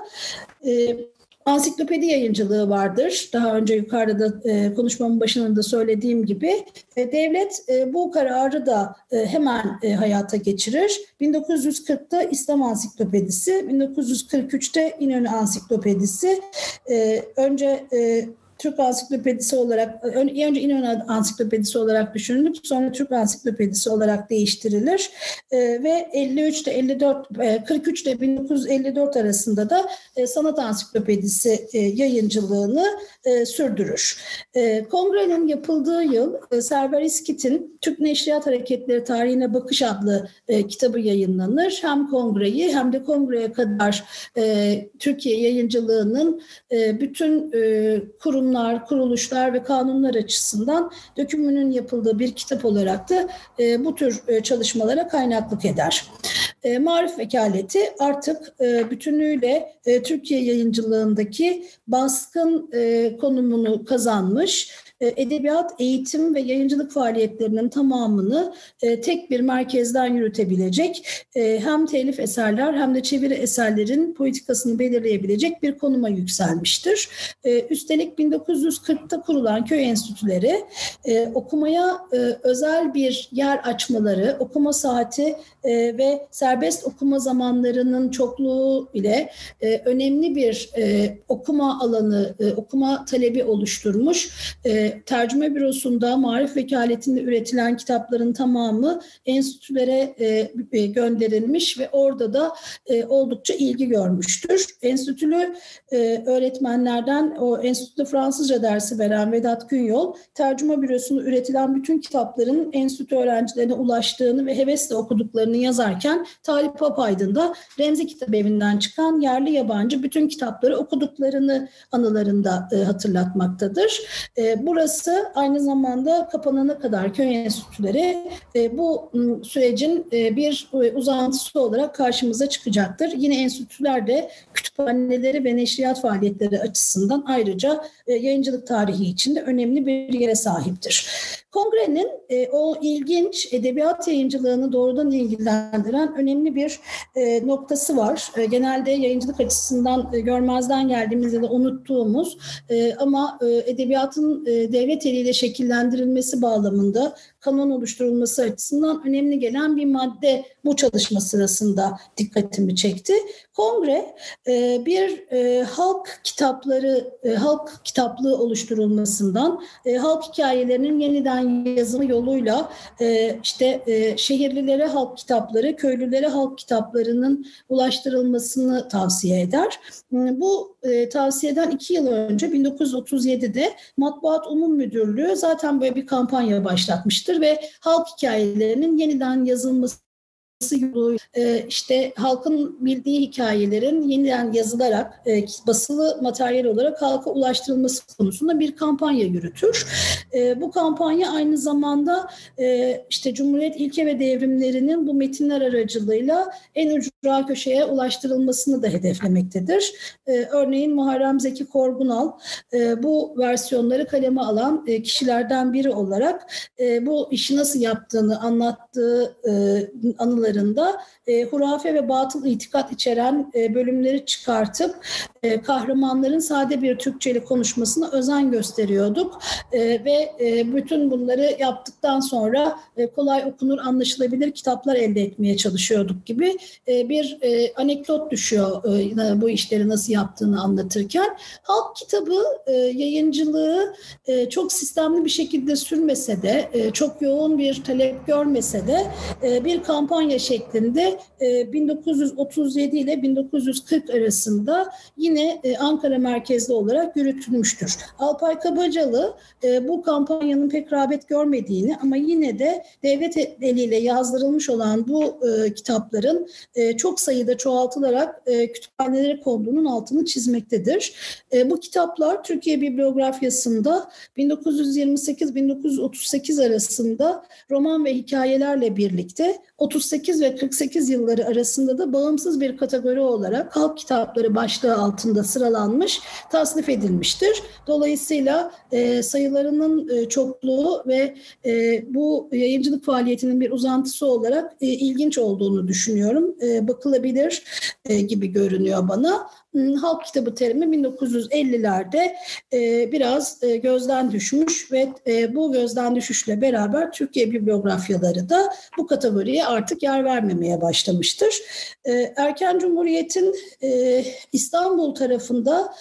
e, Ansiklopedi yayıncılığı vardır. Daha önce yukarıda da e, konuşmamın başında da söylediğim gibi. E, devlet e, bu kararı da e, hemen e, hayata geçirir. 1940'ta İslam Ansiklopedisi, 1943'te İnönü Ansiklopedisi. E, önce e, Türk Ansiklopedisi olarak önce İnönü Ansiklopedisi olarak düşünülüp sonra Türk Ansiklopedisi olarak değiştirilir e, ve 53 ile 54 e, 43 ile 1954 arasında da e, Sanat Ansiklopedisi e, yayıncılığını e, sürdürür. E, kongrenin yapıldığı yıl e, Server İskit'in Türk Neşriyat Hareketleri Tarihine Bakış adlı e, kitabı yayınlanır. Hem kongreyi hem de kongreye kadar e, Türkiye yayıncılığının e, bütün e, kurum kurumlar, kuruluşlar ve kanunlar açısından dökümünün yapıldığı bir kitap olarak da e, bu tür e, çalışmalara kaynaklık eder. E, Marif Vekaleti artık e, bütünüyle e, Türkiye yayıncılığındaki baskın e, konumunu kazanmış edebiyat, eğitim ve yayıncılık faaliyetlerinin tamamını e, tek bir merkezden yürütebilecek e, hem telif eserler hem de çeviri eserlerin politikasını belirleyebilecek bir konuma yükselmiştir. Üstelik 1940'ta kurulan köy enstitüleri okumaya özel bir yer açmaları, okuma saati ve serbest okuma zamanlarının çokluğu ile önemli bir okuma alanı, okuma talebi oluşturmuş tercüme bürosunda marif vekaletinde üretilen kitapların tamamı enstitülere e, e, gönderilmiş ve orada da e, oldukça ilgi görmüştür. Enstitülü e, öğretmenlerden o enstitüde Fransızca dersi veren Vedat Günyol tercüme bürosunda üretilen bütün kitapların enstitü öğrencilerine ulaştığını ve hevesle okuduklarını yazarken Talip Papaydın da Remzi Kitap Evi'nden çıkan yerli yabancı bütün kitapları okuduklarını anılarında e, hatırlatmaktadır. E, bu burası aynı zamanda kapanana kadar köy enstitüleri e, bu sürecin e, bir e, uzantısı olarak karşımıza çıkacaktır. Yine enstitüler de kütüphaneleri ve neşriyat faaliyetleri açısından ayrıca e, yayıncılık tarihi içinde önemli bir yere sahiptir. Kongrenin e, o ilginç edebiyat yayıncılığını doğrudan ilgilendiren önemli bir e, noktası var. E, genelde yayıncılık açısından e, görmezden geldiğimiz ya da unuttuğumuz e, ama e, edebiyatın e, devlet eliyle şekillendirilmesi bağlamında kanon oluşturulması açısından önemli gelen bir madde bu çalışma sırasında dikkatimi çekti. Kongre e, bir e, halk kitapları, e, halk kitaplığı oluşturulmasından, halk hikayelerinin yeniden yazımı yoluyla işte şehirlilere halk kitapları, köylülere halk kitaplarının ulaştırılmasını tavsiye eder. Bu tavsiyeden iki yıl önce 1937'de Matbuat Umum Müdürlüğü zaten böyle bir kampanya başlatmıştır ve halk hikayelerinin yeniden yazılması yolu e, işte halkın bildiği hikayelerin yeniden yazılarak e, basılı materyal olarak halka ulaştırılması konusunda bir kampanya yürütür. E, bu kampanya aynı zamanda işte Cumhuriyet ilke ve devrimlerinin bu metinler aracılığıyla en ücra köşeye ulaştırılmasını da hedeflemektedir. Örneğin Muharrem Zeki Korgunal bu versiyonları kaleme alan kişilerden biri olarak bu işi nasıl yaptığını anlattığı anıları okullarında e, hurafe ve batıl itikat içeren e, bölümleri çıkartıp e, kahramanların sade bir Türkçeli konuşmasına özen gösteriyorduk e, ve e, bütün bunları yaptıktan sonra e, kolay okunur, anlaşılabilir kitaplar elde etmeye çalışıyorduk gibi e, bir e, anekdot düşüyor e, bu işleri nasıl yaptığını anlatırken. Halk kitabı e, yayıncılığı e, çok sistemli bir şekilde sürmese de, e, çok yoğun bir talep görmese de e, bir kampanya şeklinde e, 1937 ile 1940 arasında yine e, Ankara merkezli olarak yürütülmüştür. Alpay Kabacalı e, bu kampanyanın pek rağbet görmediğini ama yine de devlet eliyle yazdırılmış olan bu e, kitapların e, çok sayıda çoğaltılarak e, kütüphanelere konduğunun altını çizmektedir. E, bu kitaplar Türkiye bibliografyasında 1928-1938 arasında roman ve hikayelerle birlikte 38 ve 48 yılları arasında da bağımsız bir kategori olarak halk kitapları başlığı altında sıralanmış, tasnif edilmiştir. Dolayısıyla e, sayılarının e, çokluğu ve e, bu yayıncılık faaliyetinin bir uzantısı olarak e, ilginç olduğunu düşünüyorum. E, bakılabilir e, gibi görünüyor bana. Hmm, halk kitabı terimi 1950'lerde e, biraz e, gözden düşmüş ve e, bu gözden düşüşle beraber Türkiye bibliografyaları da bu kategoriye artık yer vermemeye başlamıştır. Erken Cumhuriyet'in İstanbul tarafında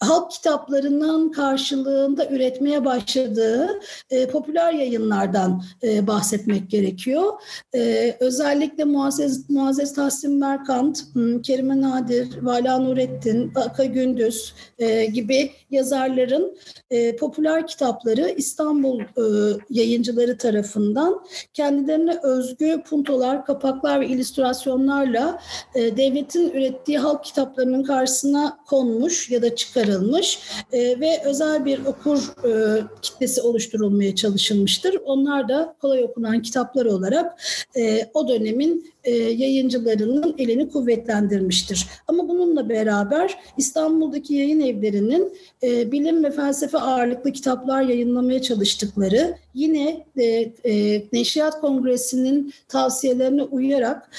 halk kitaplarının karşılığında üretmeye başladığı e, popüler yayınlardan e, bahsetmek gerekiyor. E, özellikle Muazzez, Muazzez Tahsin Merkant, Kerime Nadir, Vala Nurettin, Aka Gündüz e, gibi yazarların e, popüler kitapları İstanbul e, yayıncıları tarafından kendilerine özgü puntolar, kapaklar ve illüstrasyonlarla e, devletin ürettiği halk kitaplarının karşısına konmuş ya da çıkarılmış çıkarılmış e, ve özel bir okur e, kitlesi oluşturulmaya çalışılmıştır. Onlar da kolay okunan kitaplar olarak e, o dönemin e, yayıncılarının elini kuvvetlendirmiştir. Ama bununla beraber İstanbul'daki yayın evlerinin e, bilim ve felsefe ağırlıklı kitaplar yayınlamaya çalıştıkları, yine e, e, Neşriyat Kongresi'nin tavsiyelerine uyarak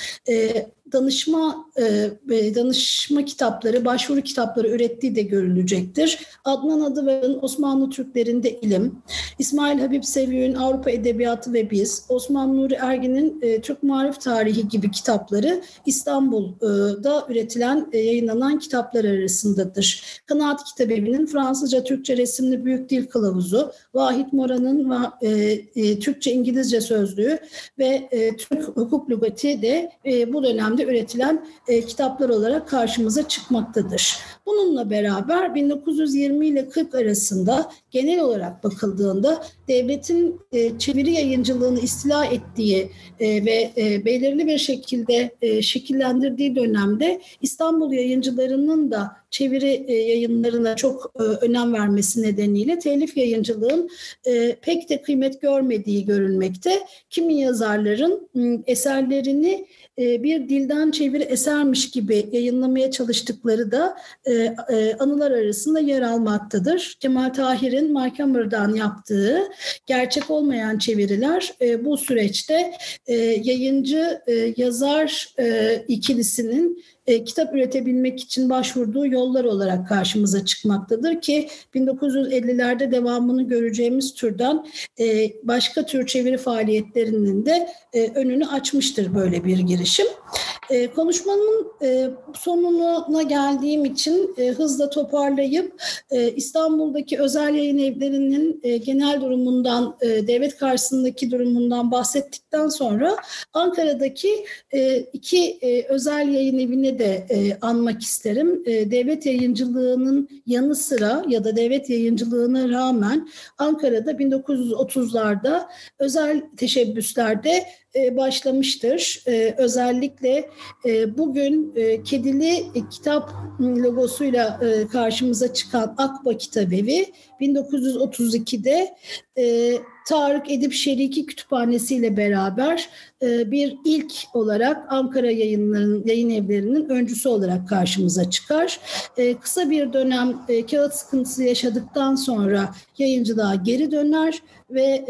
danışma e, danışma kitapları, başvuru kitapları ürettiği de görülecektir. Adnan Adıvar'ın Osmanlı Türklerinde İlim, İsmail Habib Seviyük'ün Avrupa Edebiyatı ve Biz, Osman Nuri Ergin'in Türk Marif Tarihi gibi kitapları İstanbul'da üretilen, e, yayınlanan kitaplar arasındadır. Kanaat Kitabevi'nin Fransızca Türkçe resimli Büyük Dil Kılavuzu, Vahit Mora'nın e, e, Türkçe İngilizce sözlüğü ve Türk Hukuk Lügati de bu dönemde üretilen kitaplar olarak karşımıza çıkmaktadır. Bununla beraber 1920 ile 40 arasında genel olarak bakıldığında devletin e, çeviri yayıncılığını istila ettiği e, ve e, belirli bir şekilde e, şekillendirdiği dönemde İstanbul yayıncılarının da çeviri e, yayınlarına çok e, önem vermesi nedeniyle telif yayıncılığın e, pek de kıymet görmediği görülmekte. Kimi yazarların eserlerini bir dilden çeviri esermiş gibi yayınlamaya çalıştıkları da anılar arasında yer almaktadır. Kemal Tahir'in Markamer'dan yaptığı gerçek olmayan çeviriler bu süreçte yayıncı yazar ikilisinin e, kitap üretebilmek için başvurduğu yollar olarak karşımıza çıkmaktadır ki 1950'lerde devamını göreceğimiz türden e, başka tür çeviri faaliyetlerinin de e, önünü açmıştır böyle bir girişim. E, konuşmanın e, sonuna geldiğim için e, hızla toparlayıp e, İstanbul'daki özel yayın evlerinin e, genel durumundan, e, devlet karşısındaki durumundan bahsettikten sonra Ankara'daki e, iki e, özel yayın evine de e, anmak isterim. E, devlet yayıncılığının yanı sıra ya da devlet yayıncılığına rağmen Ankara'da 1930'larda özel teşebbüslerde başlamıştır. E, özellikle e, bugün kedili kitap logosuyla karşımıza çıkan Akba Kitabevi 1932'de Tarık Edip Şeriki Kütüphanesi ile beraber bir ilk olarak Ankara yayınlarının yayın evlerinin öncüsü olarak karşımıza çıkar. Kısa bir dönem kağıt sıkıntısı yaşadıktan sonra yayıncılığa geri döner ve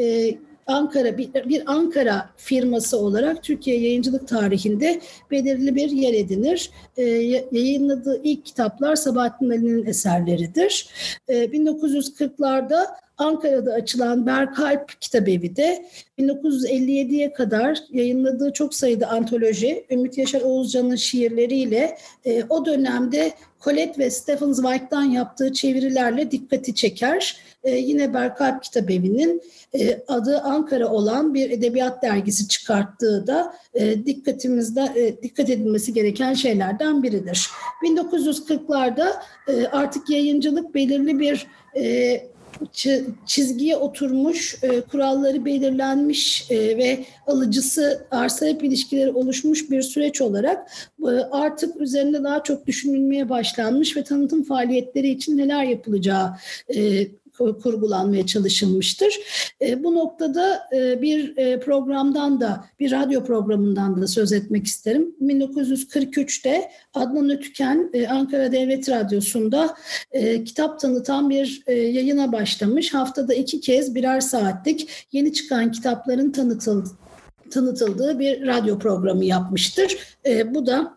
Ankara bir, bir Ankara firması olarak Türkiye yayıncılık tarihinde belirli bir yer edinir. E, yayınladığı ilk kitaplar Sabahattin Ali'nin eserleridir. E, ee, 1940'larda Ankara'da açılan Berkalp Kitabevi de 1957'ye kadar yayınladığı çok sayıda antoloji, Ümit Yaşar Oğuzcan'ın şiirleriyle e, o dönemde Colette ve Stephen Zweig'dan yaptığı çevirilerle dikkati çeker. E, yine Berkalp Kitabevi'nin e, adı Ankara olan bir edebiyat dergisi çıkarttığı da e, dikkatimizde e, dikkat edilmesi gereken şeylerden biridir. 1940'larda e, artık yayıncılık belirli bir e, çizgiye oturmuş, e, kuralları belirlenmiş e, ve alıcısı arsa hep ilişkileri oluşmuş bir süreç olarak e, artık üzerinde daha çok düşünülmeye başlanmış ve tanıtım faaliyetleri için neler yapılacağı e, kurgulanmaya çalışılmıştır. E, bu noktada e, bir e, programdan da, bir radyo programından da söz etmek isterim. 1943'te Adnan Ötüken Ankara Devlet Radyosu'nda kitap tanıtan bir yayına başlamış. Haftada iki kez birer saatlik yeni çıkan kitapların tanıtıldığı tanıtıldığı bir radyo programı yapmıştır. E, bu da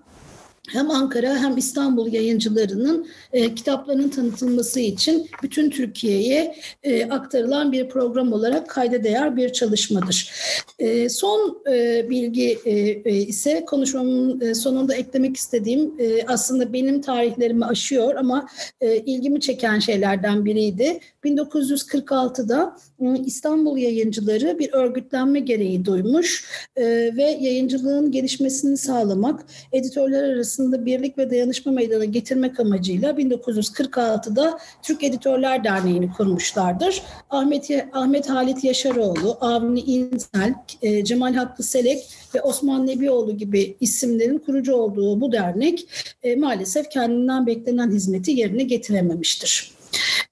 hem Ankara hem İstanbul yayıncılarının e, kitaplarının tanıtılması için bütün Türkiye'ye e, aktarılan bir program olarak kayda değer bir çalışmadır. E, son e, bilgi e, e, ise konuşmamın e, sonunda eklemek istediğim e, aslında benim tarihlerimi aşıyor ama e, ilgimi çeken şeylerden biriydi. 1946'da ıı, İstanbul yayıncıları bir örgütlenme gereği duymuş e, ve yayıncılığın gelişmesini sağlamak, editörler arasında birlik ve dayanışma meydana getirmek amacıyla 1946'da Türk Editörler Derneği'ni kurmuşlardır. Ahmet, Ahmet Halit Yaşaroğlu, Avni İnsel, e, Cemal Hakkı Selek ve Osman Nebioğlu gibi isimlerin kurucu olduğu bu dernek e, maalesef kendinden beklenen hizmeti yerine getirememiştir.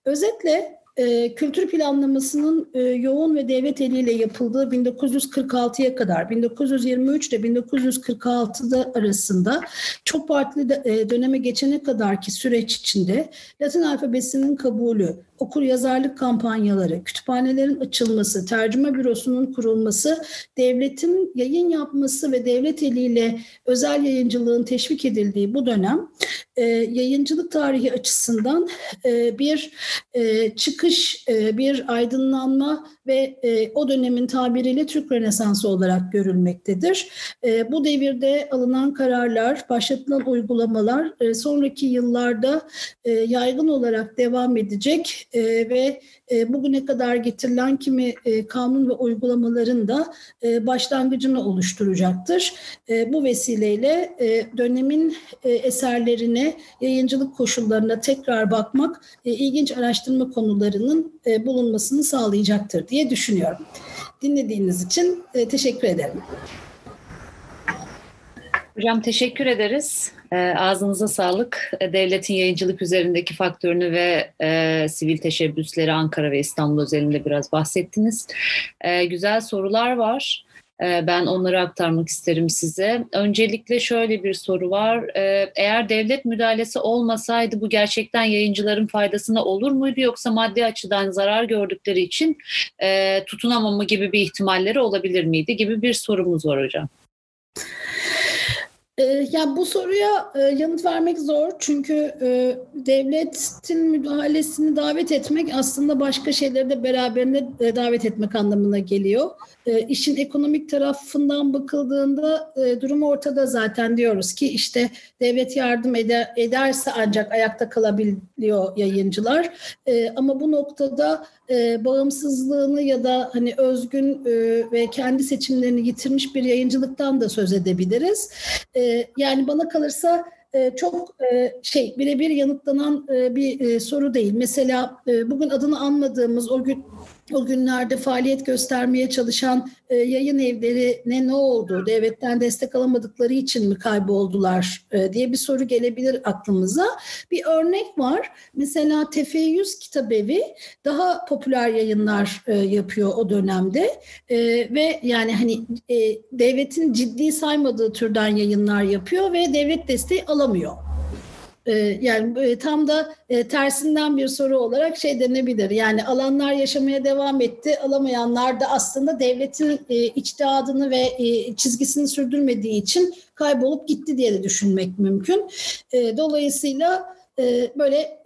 Özetle e, kültür planlamasının e, yoğun ve devlet eliyle yapıldığı 1946'ya kadar 1923 ile 1946'da arasında çok partili e, döneme geçene kadarki süreç içinde Latin alfabesinin kabulü, okur yazarlık kampanyaları, kütüphanelerin açılması, tercüme bürosunun kurulması, devletin yayın yapması ve devlet eliyle özel yayıncılığın teşvik edildiği bu dönem e, yayıncılık tarihi açısından e, bir e, çıkış, e, bir aydınlanma ve e, o dönemin tabiriyle Türk Rönesansı olarak görülmektedir. E, bu devirde alınan kararlar, başlatılan uygulamalar e, sonraki yıllarda e, yaygın olarak devam edecek e, ve e, bugüne kadar getirilen kimi e, kanun ve uygulamaların da e, başlangıcını oluşturacaktır. E, bu vesileyle e, dönemin e, eserlerine, yayıncılık koşullarına tekrar bakmak e, ilginç araştırma konularının e, bulunmasını sağlayacaktır diye düşünüyorum. Dinlediğiniz için e, teşekkür ederim. Hocam teşekkür ederiz. E, ağzınıza sağlık. E, devletin yayıncılık üzerindeki faktörünü ve e, sivil teşebbüsleri Ankara ve İstanbul özelinde biraz bahsettiniz. E, güzel sorular var. E, ben onları aktarmak isterim size. Öncelikle şöyle bir soru var. E, eğer devlet müdahalesi olmasaydı bu gerçekten yayıncıların faydasına olur muydu yoksa maddi açıdan zarar gördükleri için e, tutunamama gibi bir ihtimalleri olabilir miydi gibi bir sorumuz var hocam. Ee, ya bu soruya e, yanıt vermek zor çünkü e, devletin müdahalesini davet etmek aslında başka şeyleri de beraberinde e, davet etmek anlamına geliyor. İşin ekonomik tarafından bakıldığında durum ortada zaten diyoruz ki işte devlet yardım eder, ederse ancak ayakta kalabiliyor yayıncılar. Ama bu noktada bağımsızlığını ya da hani özgün ve kendi seçimlerini yitirmiş bir yayıncılıktan da söz edebiliriz. Yani bana kalırsa çok şey birebir yanıtlanan bir soru değil. Mesela bugün adını anmadığımız o gün o günlerde faaliyet göstermeye çalışan e, yayın evlerine ne oldu? Devletten destek alamadıkları için mi kayboldular e, diye bir soru gelebilir aklımıza. Bir örnek var. Mesela TF100 Kitabevi daha popüler yayınlar e, yapıyor o dönemde e, ve yani hani e, devletin ciddi saymadığı türden yayınlar yapıyor ve devlet desteği alamıyor. Ee, yani e, tam da e, tersinden bir soru olarak şey denebilir. Yani alanlar yaşamaya devam etti, alamayanlar da aslında devletin e, içtihadını ve çizgisini sürdürmediği için kaybolup gitti diye de düşünmek mümkün. Dolayısıyla böyle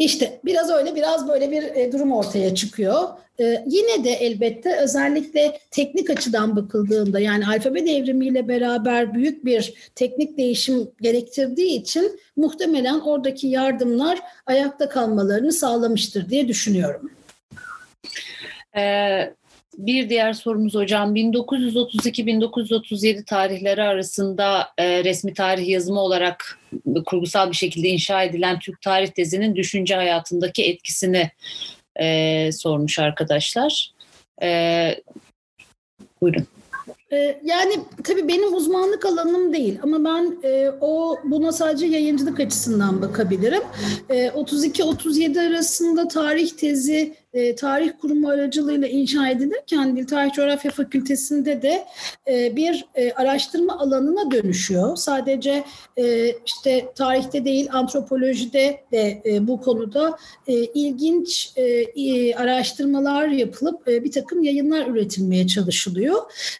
işte biraz öyle biraz böyle bir durum ortaya çıkıyor. Ee, yine de elbette özellikle teknik açıdan bakıldığında yani alfabe devrimiyle beraber büyük bir teknik değişim gerektirdiği için muhtemelen oradaki yardımlar ayakta kalmalarını sağlamıştır diye düşünüyorum. Ee, bir diğer sorumuz hocam 1932-1937 tarihleri arasında e, resmi tarih yazımı olarak kurgusal bir şekilde inşa edilen Türk tarih tezinin düşünce hayatındaki etkisini e, sormuş arkadaşlar. E, buyurun. Ee, yani tabii benim uzmanlık alanım değil ama ben e, o buna sadece yayıncılık açısından bakabilirim. E, 32-37 arasında tarih tezi e, tarih kurumu aracılığıyla inşa edilirken Dil Tarih Coğrafya Fakültesi'nde de e, bir e, araştırma alanına dönüşüyor. Sadece e, işte tarihte değil antropolojide de e, bu konuda e, ilginç e, araştırmalar yapılıp e, bir takım yayınlar üretilmeye çalışılıyor.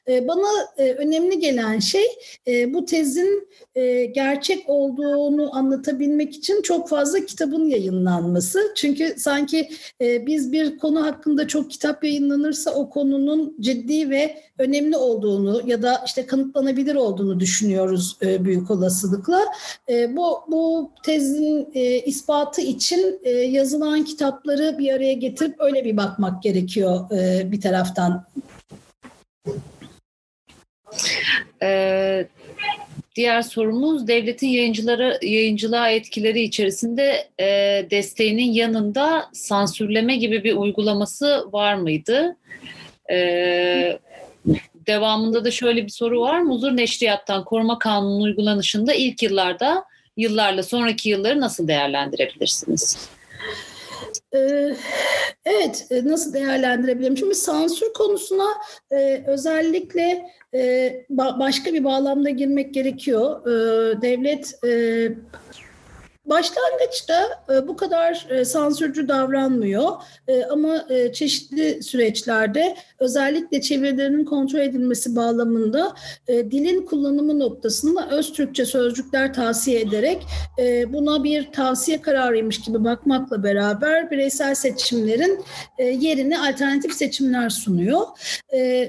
E, bana e, önemli gelen şey e, bu tezin e, gerçek olduğunu anlatabilmek için çok fazla kitabın yayınlanması. Çünkü sanki e, biz bir konu hakkında çok kitap yayınlanırsa o konunun ciddi ve önemli olduğunu ya da işte kanıtlanabilir olduğunu düşünüyoruz e, büyük olasılıkla. E, bu bu tezin e, ispatı için yazılan kitapları bir araya getirip öyle bir bakmak gerekiyor bir taraftan. Ee, Diğer sorumuz devletin yayıncılara yayıncılığa etkileri içerisinde e, desteğinin yanında sansürleme gibi bir uygulaması var mıydı? E, devamında da şöyle bir soru var. Muzur Neşriyat'tan koruma kanunu uygulanışında ilk yıllarda yıllarla sonraki yılları nasıl değerlendirebilirsiniz? Evet, e, nasıl değerlendirebilirim? Şimdi sansür konusuna e, özellikle e, başka bir bağlamda girmek gerekiyor. Devlet Başlangıçta e, bu kadar e, sansürcü davranmıyor e, ama çeşitli süreçlerde özellikle çevirilerinin kontrol edilmesi bağlamında dilin kullanımı noktasında öz Türkçe sözcükler tavsiye ederek buna bir tavsiye kararıymış gibi bakmakla beraber bireysel seçimlerin yerine alternatif seçimler sunuyor.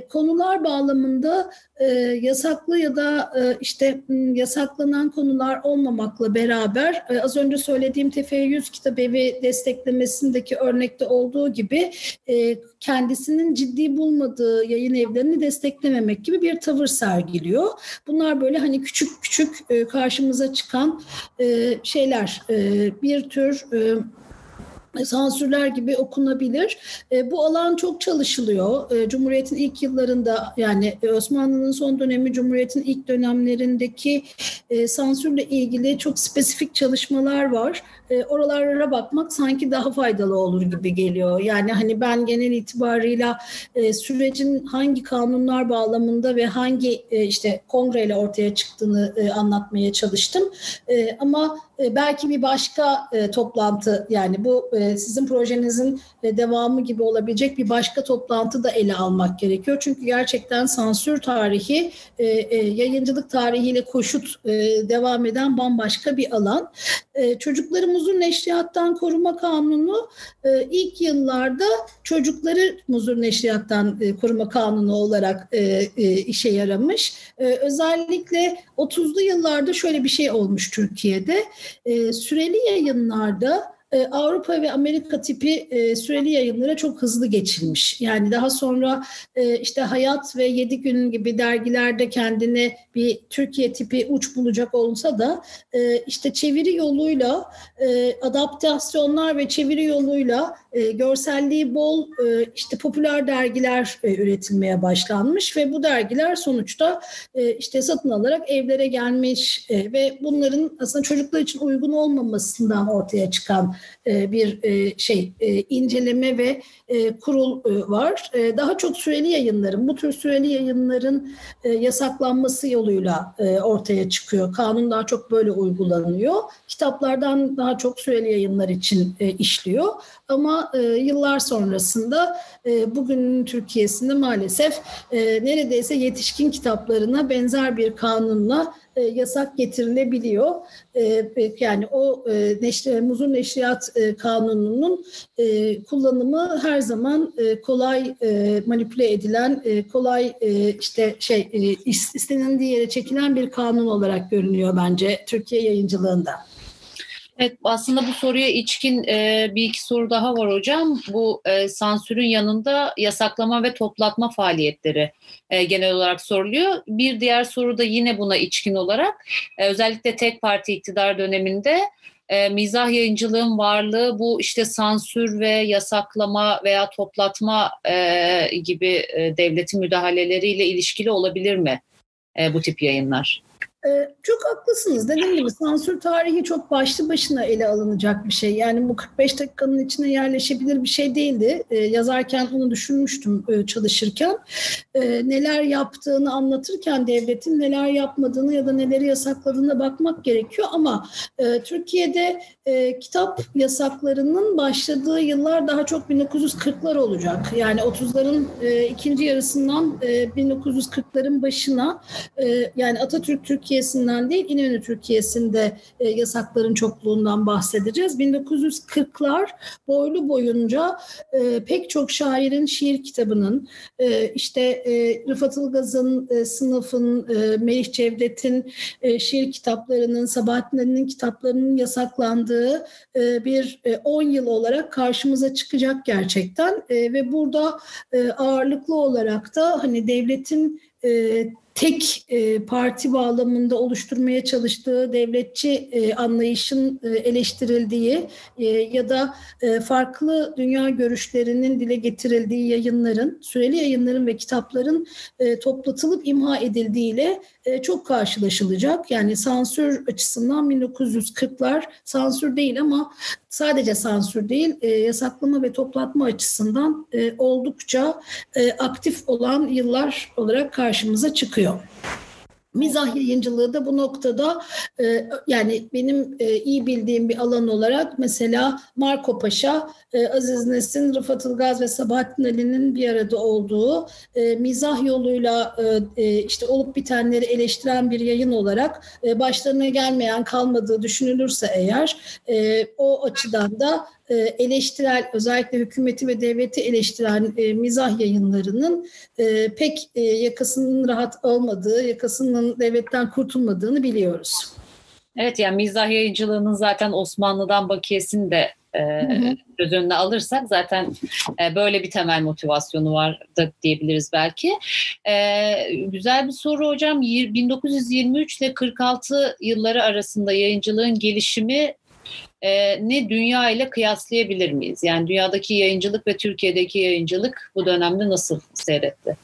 Konular bağlamında e, yasaklı ya da e, işte yasaklanan konular olmamakla beraber e, az önce söylediğim TF100 kitabevi desteklemesindeki örnekte olduğu gibi e, kendisinin ciddi bulmadığı yayın evlerini desteklememek gibi bir tavır sergiliyor. Bunlar böyle hani küçük küçük e, karşımıza çıkan e, şeyler. E, bir tür e, sansürler gibi okunabilir. E, bu alan çok çalışılıyor. E, Cumhuriyet'in ilk yıllarında yani e, Osmanlı'nın son dönemi Cumhuriyet'in ilk dönemlerindeki e, sansürle ilgili çok spesifik çalışmalar var. E, oralara bakmak sanki daha faydalı olur gibi geliyor. Yani hani ben genel itibarıyla e, sürecin hangi kanunlar bağlamında ve hangi e, işte kongreyle ortaya çıktığını e, anlatmaya çalıştım. E, ama e, belki bir başka e, toplantı yani bu e, sizin projenizin e, devamı gibi olabilecek bir başka toplantı da ele almak gerekiyor. Çünkü gerçekten sansür tarihi e, e, yayıncılık tarihiyle koşut e, devam eden bambaşka bir alan. E, çocuklarımız muzur neşriyattan koruma kanunu e, ilk yıllarda çocukları muzur neşriyattan e, koruma kanunu olarak e, e, işe yaramış. E, özellikle 30'lu yıllarda şöyle bir şey olmuş Türkiye'de. E, süreli yayınlarda e, Avrupa ve Amerika tipi e, süreli yayınlara çok hızlı geçilmiş. Yani daha sonra e, işte Hayat ve Yedi Gün gibi dergilerde kendine bir Türkiye tipi uç bulacak olsa da işte çeviri yoluyla adaptasyonlar ve çeviri yoluyla görselliği bol işte popüler dergiler üretilmeye başlanmış ve bu dergiler sonuçta işte satın alarak evlere gelmiş ve bunların aslında çocuklar için uygun olmamasından ortaya çıkan e, bir e, şey e, inceleme ve kurul var. Daha çok süreli yayınların, bu tür süreli yayınların yasaklanması yoluyla ortaya çıkıyor. Kanun daha çok böyle uygulanıyor. Kitaplardan daha çok süreli yayınlar için işliyor. Ama yıllar sonrasında bugünün Türkiye'sinde maalesef neredeyse yetişkin kitaplarına benzer bir kanunla e, yasak getirilebiliyor. E, yani o e, neşri, muzur neşriyat e, kanununun kullanımı her zaman kolay manipüle edilen, kolay işte şey e, istenildiği yere çekilen bir kanun olarak görünüyor bence Türkiye yayıncılığında. Evet aslında bu soruya içkin e, bir iki soru daha var hocam. Bu e, sansürün yanında yasaklama ve toplatma faaliyetleri e, genel olarak soruluyor. Bir diğer soru da yine buna içkin olarak e, özellikle tek parti iktidar döneminde e, mizah yayıncılığın varlığı bu işte sansür ve yasaklama veya toplatma e, gibi e, devletin müdahaleleriyle ilişkili olabilir mi e, bu tip yayınlar? Ee, çok haklısınız. Dediğim gibi sansür tarihi çok başlı başına ele alınacak bir şey. Yani bu 45 dakikanın içine yerleşebilir bir şey değildi. Ee, yazarken onu düşünmüştüm e, çalışırken. Ee, neler yaptığını anlatırken devletin neler yapmadığını ya da neleri yasakladığına bakmak gerekiyor. Ama e, Türkiye'de e, kitap yasaklarının başladığı yıllar daha çok 1940'lar olacak. Yani 30'ların e, ikinci yarısından e, 1940'ların başına yani Atatürk Türkiye'sinden değil İnönü Türkiye'sinde e, yasakların çokluğundan bahsedeceğiz. 1940'lar boylu boyunca e, pek çok şairin şiir kitabının e, işte e, Rıfat Ilgaz'ın, e, Sınıf'ın, e, Melih Cevdet'in e, şiir kitaplarının, Sabahattin Ali'nin kitaplarının yasaklandığı e, bir 10 e, yıl olarak karşımıza çıkacak gerçekten e, ve burada ağırlıklı olarak da hani devletin tek e, parti bağlamında oluşturmaya çalıştığı devletçi e, anlayışın e, eleştirildiği ya da farklı dünya görüşlerinin dile getirildiği yayınların, süreli yayınların ve kitapların toplatılıp imha edildiğiyle çok karşılaşılacak. Yani sansür açısından 1940'lar sansür değil ama sadece sansür değil e, yasaklama ve toplatma açısından e, oldukça e, aktif olan yıllar olarak karşımıza çıkıyor. Mizah yayıncılığı da bu noktada e, yani benim e, iyi bildiğim bir alan olarak mesela Marco Paşa, e, Aziz Nesin, Rıfat Ilgaz ve Sabahattin Ali'nin bir arada olduğu e, mizah yoluyla e, e, işte olup bitenleri eleştiren bir yayın olarak e, başlarına gelmeyen kalmadığı düşünülürse eğer e, o açıdan da eleştirel özellikle hükümeti ve devleti eleştiren e, mizah yayınlarının e, pek e, yakasının rahat olmadığı, yakasının devletten kurtulmadığını biliyoruz. Evet yani mizah yayıncılığının zaten Osmanlı'dan bakiyesini de e, göz önüne alırsak zaten e, böyle bir temel motivasyonu var da diyebiliriz belki. E, güzel bir soru hocam. 1923 ile 46 yılları arasında yayıncılığın gelişimi e, ne dünya ile kıyaslayabilir miyiz? Yani dünyadaki yayıncılık ve Türkiye'deki yayıncılık bu dönemde nasıl seyretti?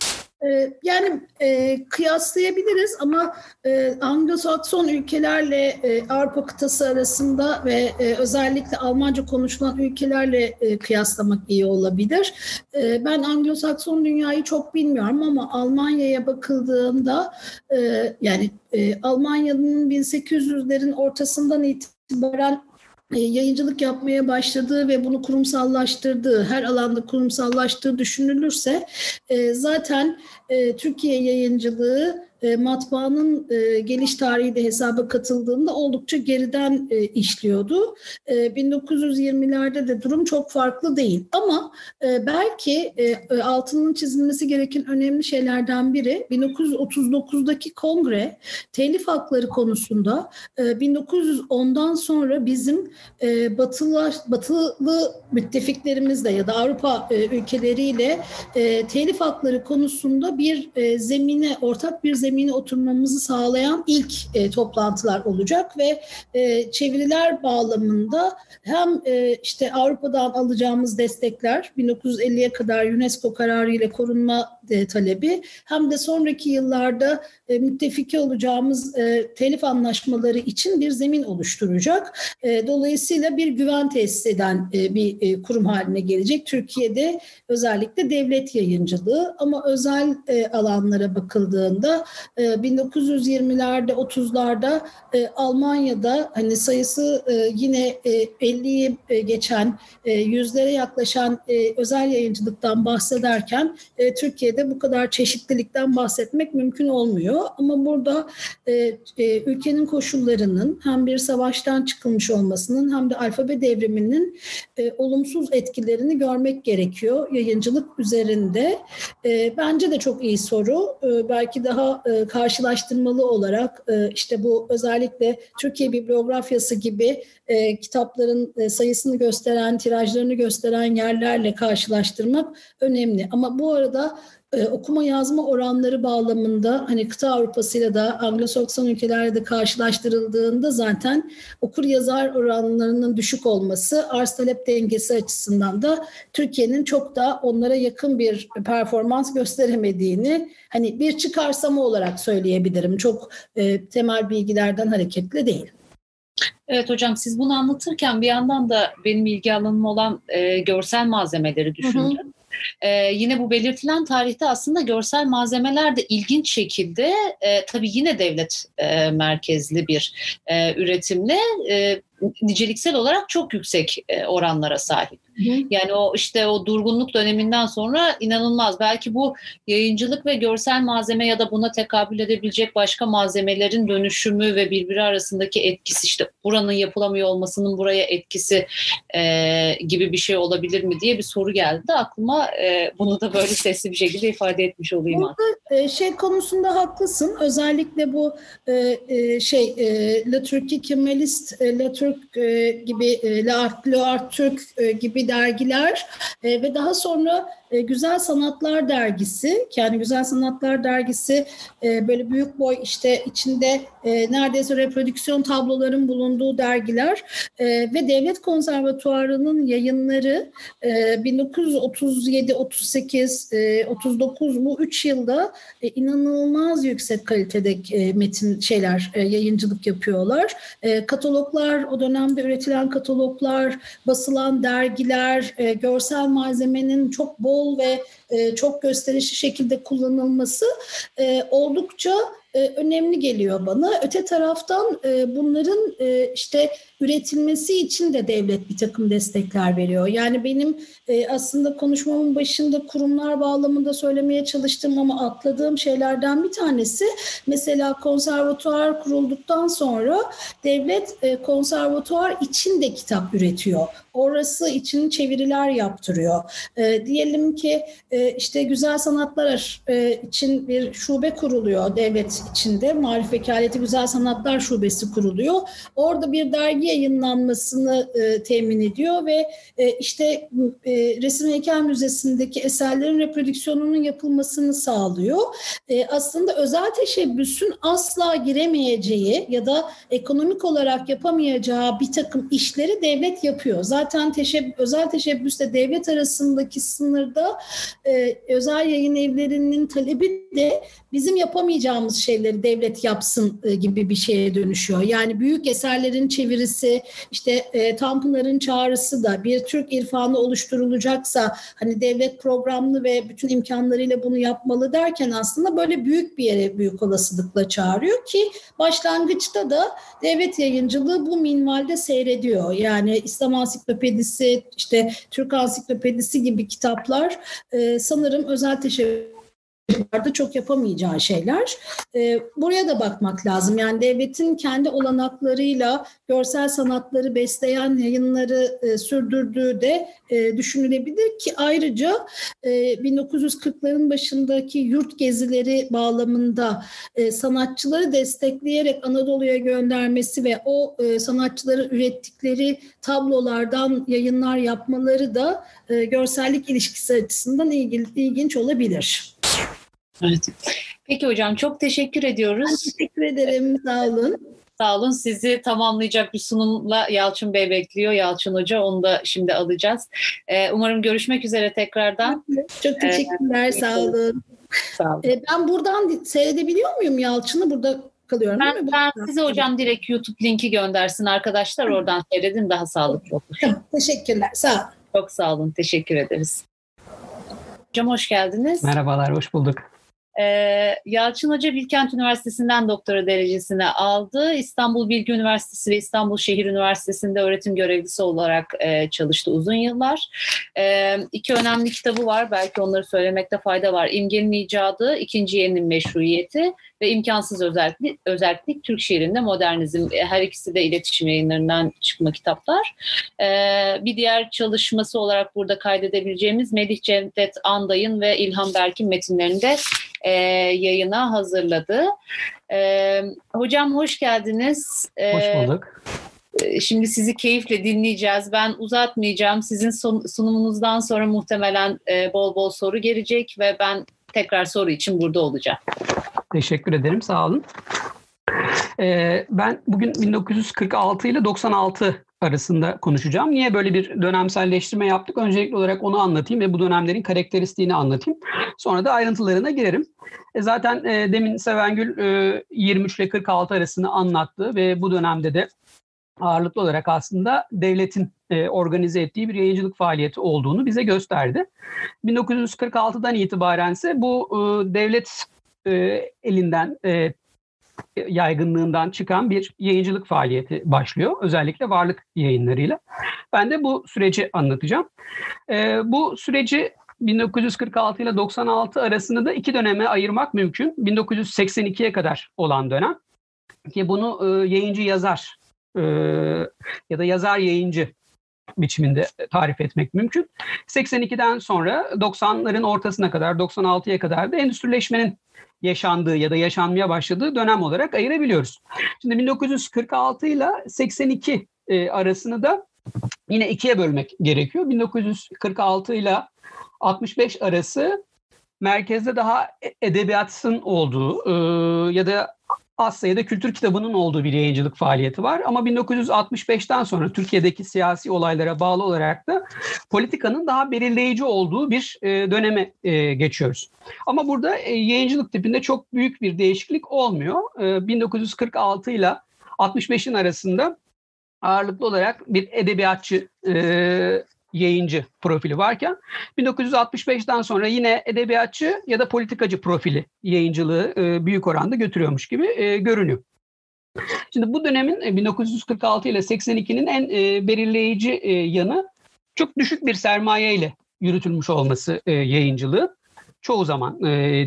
Ee, yani e, kıyaslayabiliriz ama e, Anglo-Sakson ülkelerle e, Avrupa kıtası arasında ve e, özellikle Almanca konuşulan ülkelerle e, kıyaslamak iyi olabilir. E, ben Anglo-Sakson dünyayı çok bilmiyorum ama Almanya'ya bakıldığında e, yani e, Almanya'nın 1800'lerin ortasından itibaren yayıncılık yapmaya başladığı ve bunu kurumsallaştırdığı, her alanda kurumsallaştığı düşünülürse e, zaten e, Türkiye yayıncılığı e, matbaanın e, geliş tarihi de hesaba katıldığında oldukça geriden e, işliyordu. E, 1920'lerde de durum çok farklı değil. Ama e, belki e, e altının çizilmesi gereken önemli şeylerden biri 1939'daki kongre telif hakları konusunda e, 1910'dan sonra bizim e, batılı, batılı müttefiklerimizle ya da Avrupa e, ülkeleriyle e, telif hakları konusunda bir e, zemine, ortak bir zemine zemine oturmamızı sağlayan ilk e, toplantılar olacak ve e, çeviriler bağlamında hem e, işte Avrupa'dan alacağımız destekler 1950'ye kadar UNESCO kararı ile korunma e, talebi hem de sonraki yıllarda e, müttefiki olacağımız e, telif anlaşmaları için bir zemin oluşturacak. E, dolayısıyla bir güven tesis eden e, bir e, kurum haline gelecek. Türkiye'de özellikle devlet yayıncılığı ama özel e, alanlara bakıldığında e, 1920'lerde 30'larda e, Almanya'da hani sayısı e, yine e, 50'yi e, geçen e, yüzlere yaklaşan e, özel yayıncılıktan bahsederken e, Türkiye'de bu kadar çeşitlilikten bahsetmek mümkün olmuyor. Ama burada e, e, ülkenin koşullarının hem bir savaştan çıkılmış olmasının hem de alfabe devriminin e, olumsuz etkilerini görmek gerekiyor yayıncılık üzerinde. E, bence de çok iyi soru. E, belki daha e, karşılaştırmalı olarak e, işte bu özellikle Türkiye bibliografyası gibi e, kitapların e, sayısını gösteren, tirajlarını gösteren yerlerle karşılaştırmak önemli. Ama bu arada e, okuma yazma oranları bağlamında hani kıta Avrupası ile de Anglo-Sakson ülkelerle de karşılaştırıldığında zaten okur yazar oranlarının düşük olması arz talep dengesi açısından da Türkiye'nin çok da onlara yakın bir performans gösteremediğini hani bir çıkarsama olarak söyleyebilirim. Çok e, temel bilgilerden hareketle değil. Evet hocam siz bunu anlatırken bir yandan da benim ilgi alanım olan e, görsel malzemeleri düşündüm. Hı hı. Ee, yine bu belirtilen tarihte aslında görsel malzemeler de ilginç şekilde e, tabii yine devlet e, merkezli bir e, üretimle e, niceliksel olarak çok yüksek e, oranlara sahip. Yani o işte o durgunluk döneminden sonra inanılmaz. Belki bu yayıncılık ve görsel malzeme ya da buna tekabül edebilecek başka malzemelerin dönüşümü ve birbiri arasındaki etkisi işte buranın yapılamıyor olmasının buraya etkisi e, gibi bir şey olabilir mi diye bir soru geldi de aklıma e, bunu da böyle sesli bir şekilde ifade etmiş olayım. Burada e, şey konusunda haklısın. Özellikle bu e, e, şey e, La Turki Kemalist, e, La Türk e, gibi, e, La Art, La Art Türk e, gibi dergiler e, ve daha sonra e, Güzel Sanatlar Dergisi yani Güzel Sanatlar Dergisi e, böyle büyük boy işte içinde e, neredeyse reprodüksiyon tabloların bulunduğu dergiler ve Devlet Konservatuarı'nın yayınları e, 1937, 38, e, 39 bu üç yılda inanılmaz yüksek kalitede metin şeyler yayıncılık yapıyorlar. Kataloglar o dönemde üretilen kataloglar, basılan dergiler, görsel malzemenin çok bol bol ve e, çok gösterişli şekilde kullanılması e, oldukça e, önemli geliyor bana. Öte taraftan bunların işte üretilmesi için de devlet bir takım destekler veriyor. Yani benim aslında konuşmamın başında kurumlar bağlamında söylemeye çalıştığım ama atladığım şeylerden bir tanesi mesela konservatuar kurulduktan sonra devlet konservatuar için de kitap üretiyor. Orası için çeviriler yaptırıyor. Diyelim ki işte güzel sanatlar e, için bir şube kuruluyor devlet içinde. Marif Vekaleti Güzel Sanatlar Şubesi kuruluyor. Orada bir dergi yayınlanmasını e, temin ediyor ve e, işte Resim Heykel Müzesi'ndeki eserlerin reprodüksiyonunun yapılmasını sağlıyor. Aslında özel teşebbüsün asla giremeyeceği ya da ekonomik olarak yapamayacağı bir takım işleri devlet yapıyor. Zaten teşebbüs, özel teşebbüsle devlet arasındaki sınırda e, özel yayın evlerinin talebi de bizim yapamayacağımız şeyleri devlet yapsın e, gibi bir şeye dönüşüyor. Yani büyük eserlerin çevirisi, işte e, Tanpınar'ın çağrısı da bir Türk irfanı oluşturulacaksa hani devlet programlı ve bütün imkanlarıyla bunu yapmalı derken aslında böyle büyük bir yere büyük olasılıkla çağırıyor ki başlangıçta da devlet yayıncılığı bu minvalde seyrediyor. Yani İslam Ansiklopedisi, işte Türk Ansiklopedisi gibi kitaplar e, sanırım özel teşebbüs da çok yapamayacağı şeyler. E, buraya da bakmak lazım. Yani devletin kendi olanaklarıyla görsel sanatları besleyen yayınları e, sürdürdüğü de e, düşünülebilir ki ayrıca e, 1940'ların başındaki yurt gezileri bağlamında e, sanatçıları destekleyerek Anadolu'ya göndermesi ve o e, sanatçıları ürettikleri tablolardan yayınlar yapmaları da e, görsellik ilişkisi açısından ilgili, ilginç olabilir. Evet. Peki hocam çok teşekkür ediyoruz. Teşekkür ederim. Sağ olun. Sağ olun. Sizi tamamlayacak bir sunumla Yalçın Bey bekliyor. Yalçın Hoca onu da şimdi alacağız. Ee, umarım görüşmek üzere tekrardan. Çok teşekkürler. Ee, sağ olun. Sağ olun. Ee, ben buradan seyredebiliyor muyum Yalçın'ı? Burada kalıyorum ben, değil mi? Ben size hocam direkt YouTube linki göndersin arkadaşlar. Oradan seyredin daha sağlıklı olur. Tamam, teşekkürler. Sağ olun. Çok sağ olun. Teşekkür ederiz. Hocam hoş geldiniz. Merhabalar, hoş bulduk. Ee, Yalçın Hoca Bilkent Üniversitesi'nden doktora derecesini aldı. İstanbul Bilgi Üniversitesi ve İstanbul Şehir Üniversitesi'nde öğretim görevlisi olarak e, çalıştı uzun yıllar. E, iki önemli kitabı var. Belki onları söylemekte fayda var. İmgenin İcadı, İkinci Yeninin Meşruiyeti ve imkansız özellik, özellik Türk şiirinde modernizm. E, her ikisi de iletişim yayınlarından çıkma kitaplar. Ee, bir diğer çalışması olarak burada kaydedebileceğimiz Melih Cevdet Anday'ın ve İlhan Berk'in metinlerinde e, yayına hazırladı. E, hocam hoş geldiniz. E, hoş bulduk. E, şimdi sizi keyifle dinleyeceğiz. Ben uzatmayacağım. Sizin sunumunuzdan sonra muhtemelen e, bol bol soru gelecek ve ben tekrar soru için burada olacağım. Teşekkür ederim, sağ olun. Ee, ben bugün 1946 ile 96 arasında konuşacağım. Niye böyle bir dönemselleştirme yaptık? Öncelikli olarak onu anlatayım ve bu dönemlerin karakteristiğini anlatayım. Sonra da ayrıntılarına girerim. E zaten e, demin Sevengül e, 23 ile 46 arasını anlattı ve bu dönemde de ağırlıklı olarak aslında devletin e, organize ettiği bir yayıncılık faaliyeti olduğunu bize gösterdi. 1946'dan itibaren ise bu e, devlet e, elinden e, yaygınlığından çıkan bir yayıncılık faaliyeti başlıyor. Özellikle varlık yayınlarıyla. Ben de bu süreci anlatacağım. E, bu süreci 1946 ile 96 arasında da iki döneme ayırmak mümkün. 1982'ye kadar olan dönem ki bunu e, yayıncı yazar e, ya da yazar yayıncı biçiminde tarif etmek mümkün. 82'den sonra 90'ların ortasına kadar 96'ya kadar da endüstrileşmenin yaşandığı ya da yaşanmaya başladığı dönem olarak ayırabiliyoruz. Şimdi 1946 ile 82 e, arasını da yine ikiye bölmek gerekiyor. 1946 ile 65 arası merkezde daha edebiyatın olduğu e, ya da az sayıda kültür kitabının olduğu bir yayıncılık faaliyeti var. Ama 1965'ten sonra Türkiye'deki siyasi olaylara bağlı olarak da politikanın daha belirleyici olduğu bir e, döneme e, geçiyoruz. Ama burada e, yayıncılık tipinde çok büyük bir değişiklik olmuyor. 1946 ile 65'in arasında ağırlıklı olarak bir edebiyatçı yayıncı profili varken 1965'ten sonra yine edebiyatçı ya da politikacı profili yayıncılığı e, büyük oranda götürüyormuş gibi e, görünüyor. Şimdi bu dönemin 1946 ile 82'nin en belirleyici yanı çok düşük bir sermaye ile yürütülmüş olması yayıncılığı çoğu zaman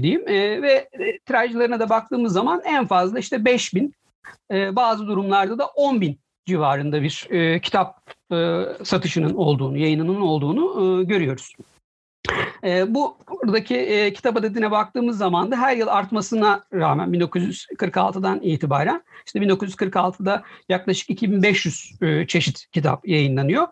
diyeyim ve tirajlarına da baktığımız zaman en fazla işte 5 bin bazı durumlarda da 10 bin civarında bir kitap satışının olduğunu, yayınının olduğunu görüyoruz. E, bu buradaki e, kitap adedine baktığımız zaman da her yıl artmasına rağmen 1946'dan itibaren işte 1946'da yaklaşık 2500 e, çeşit kitap yayınlanıyor.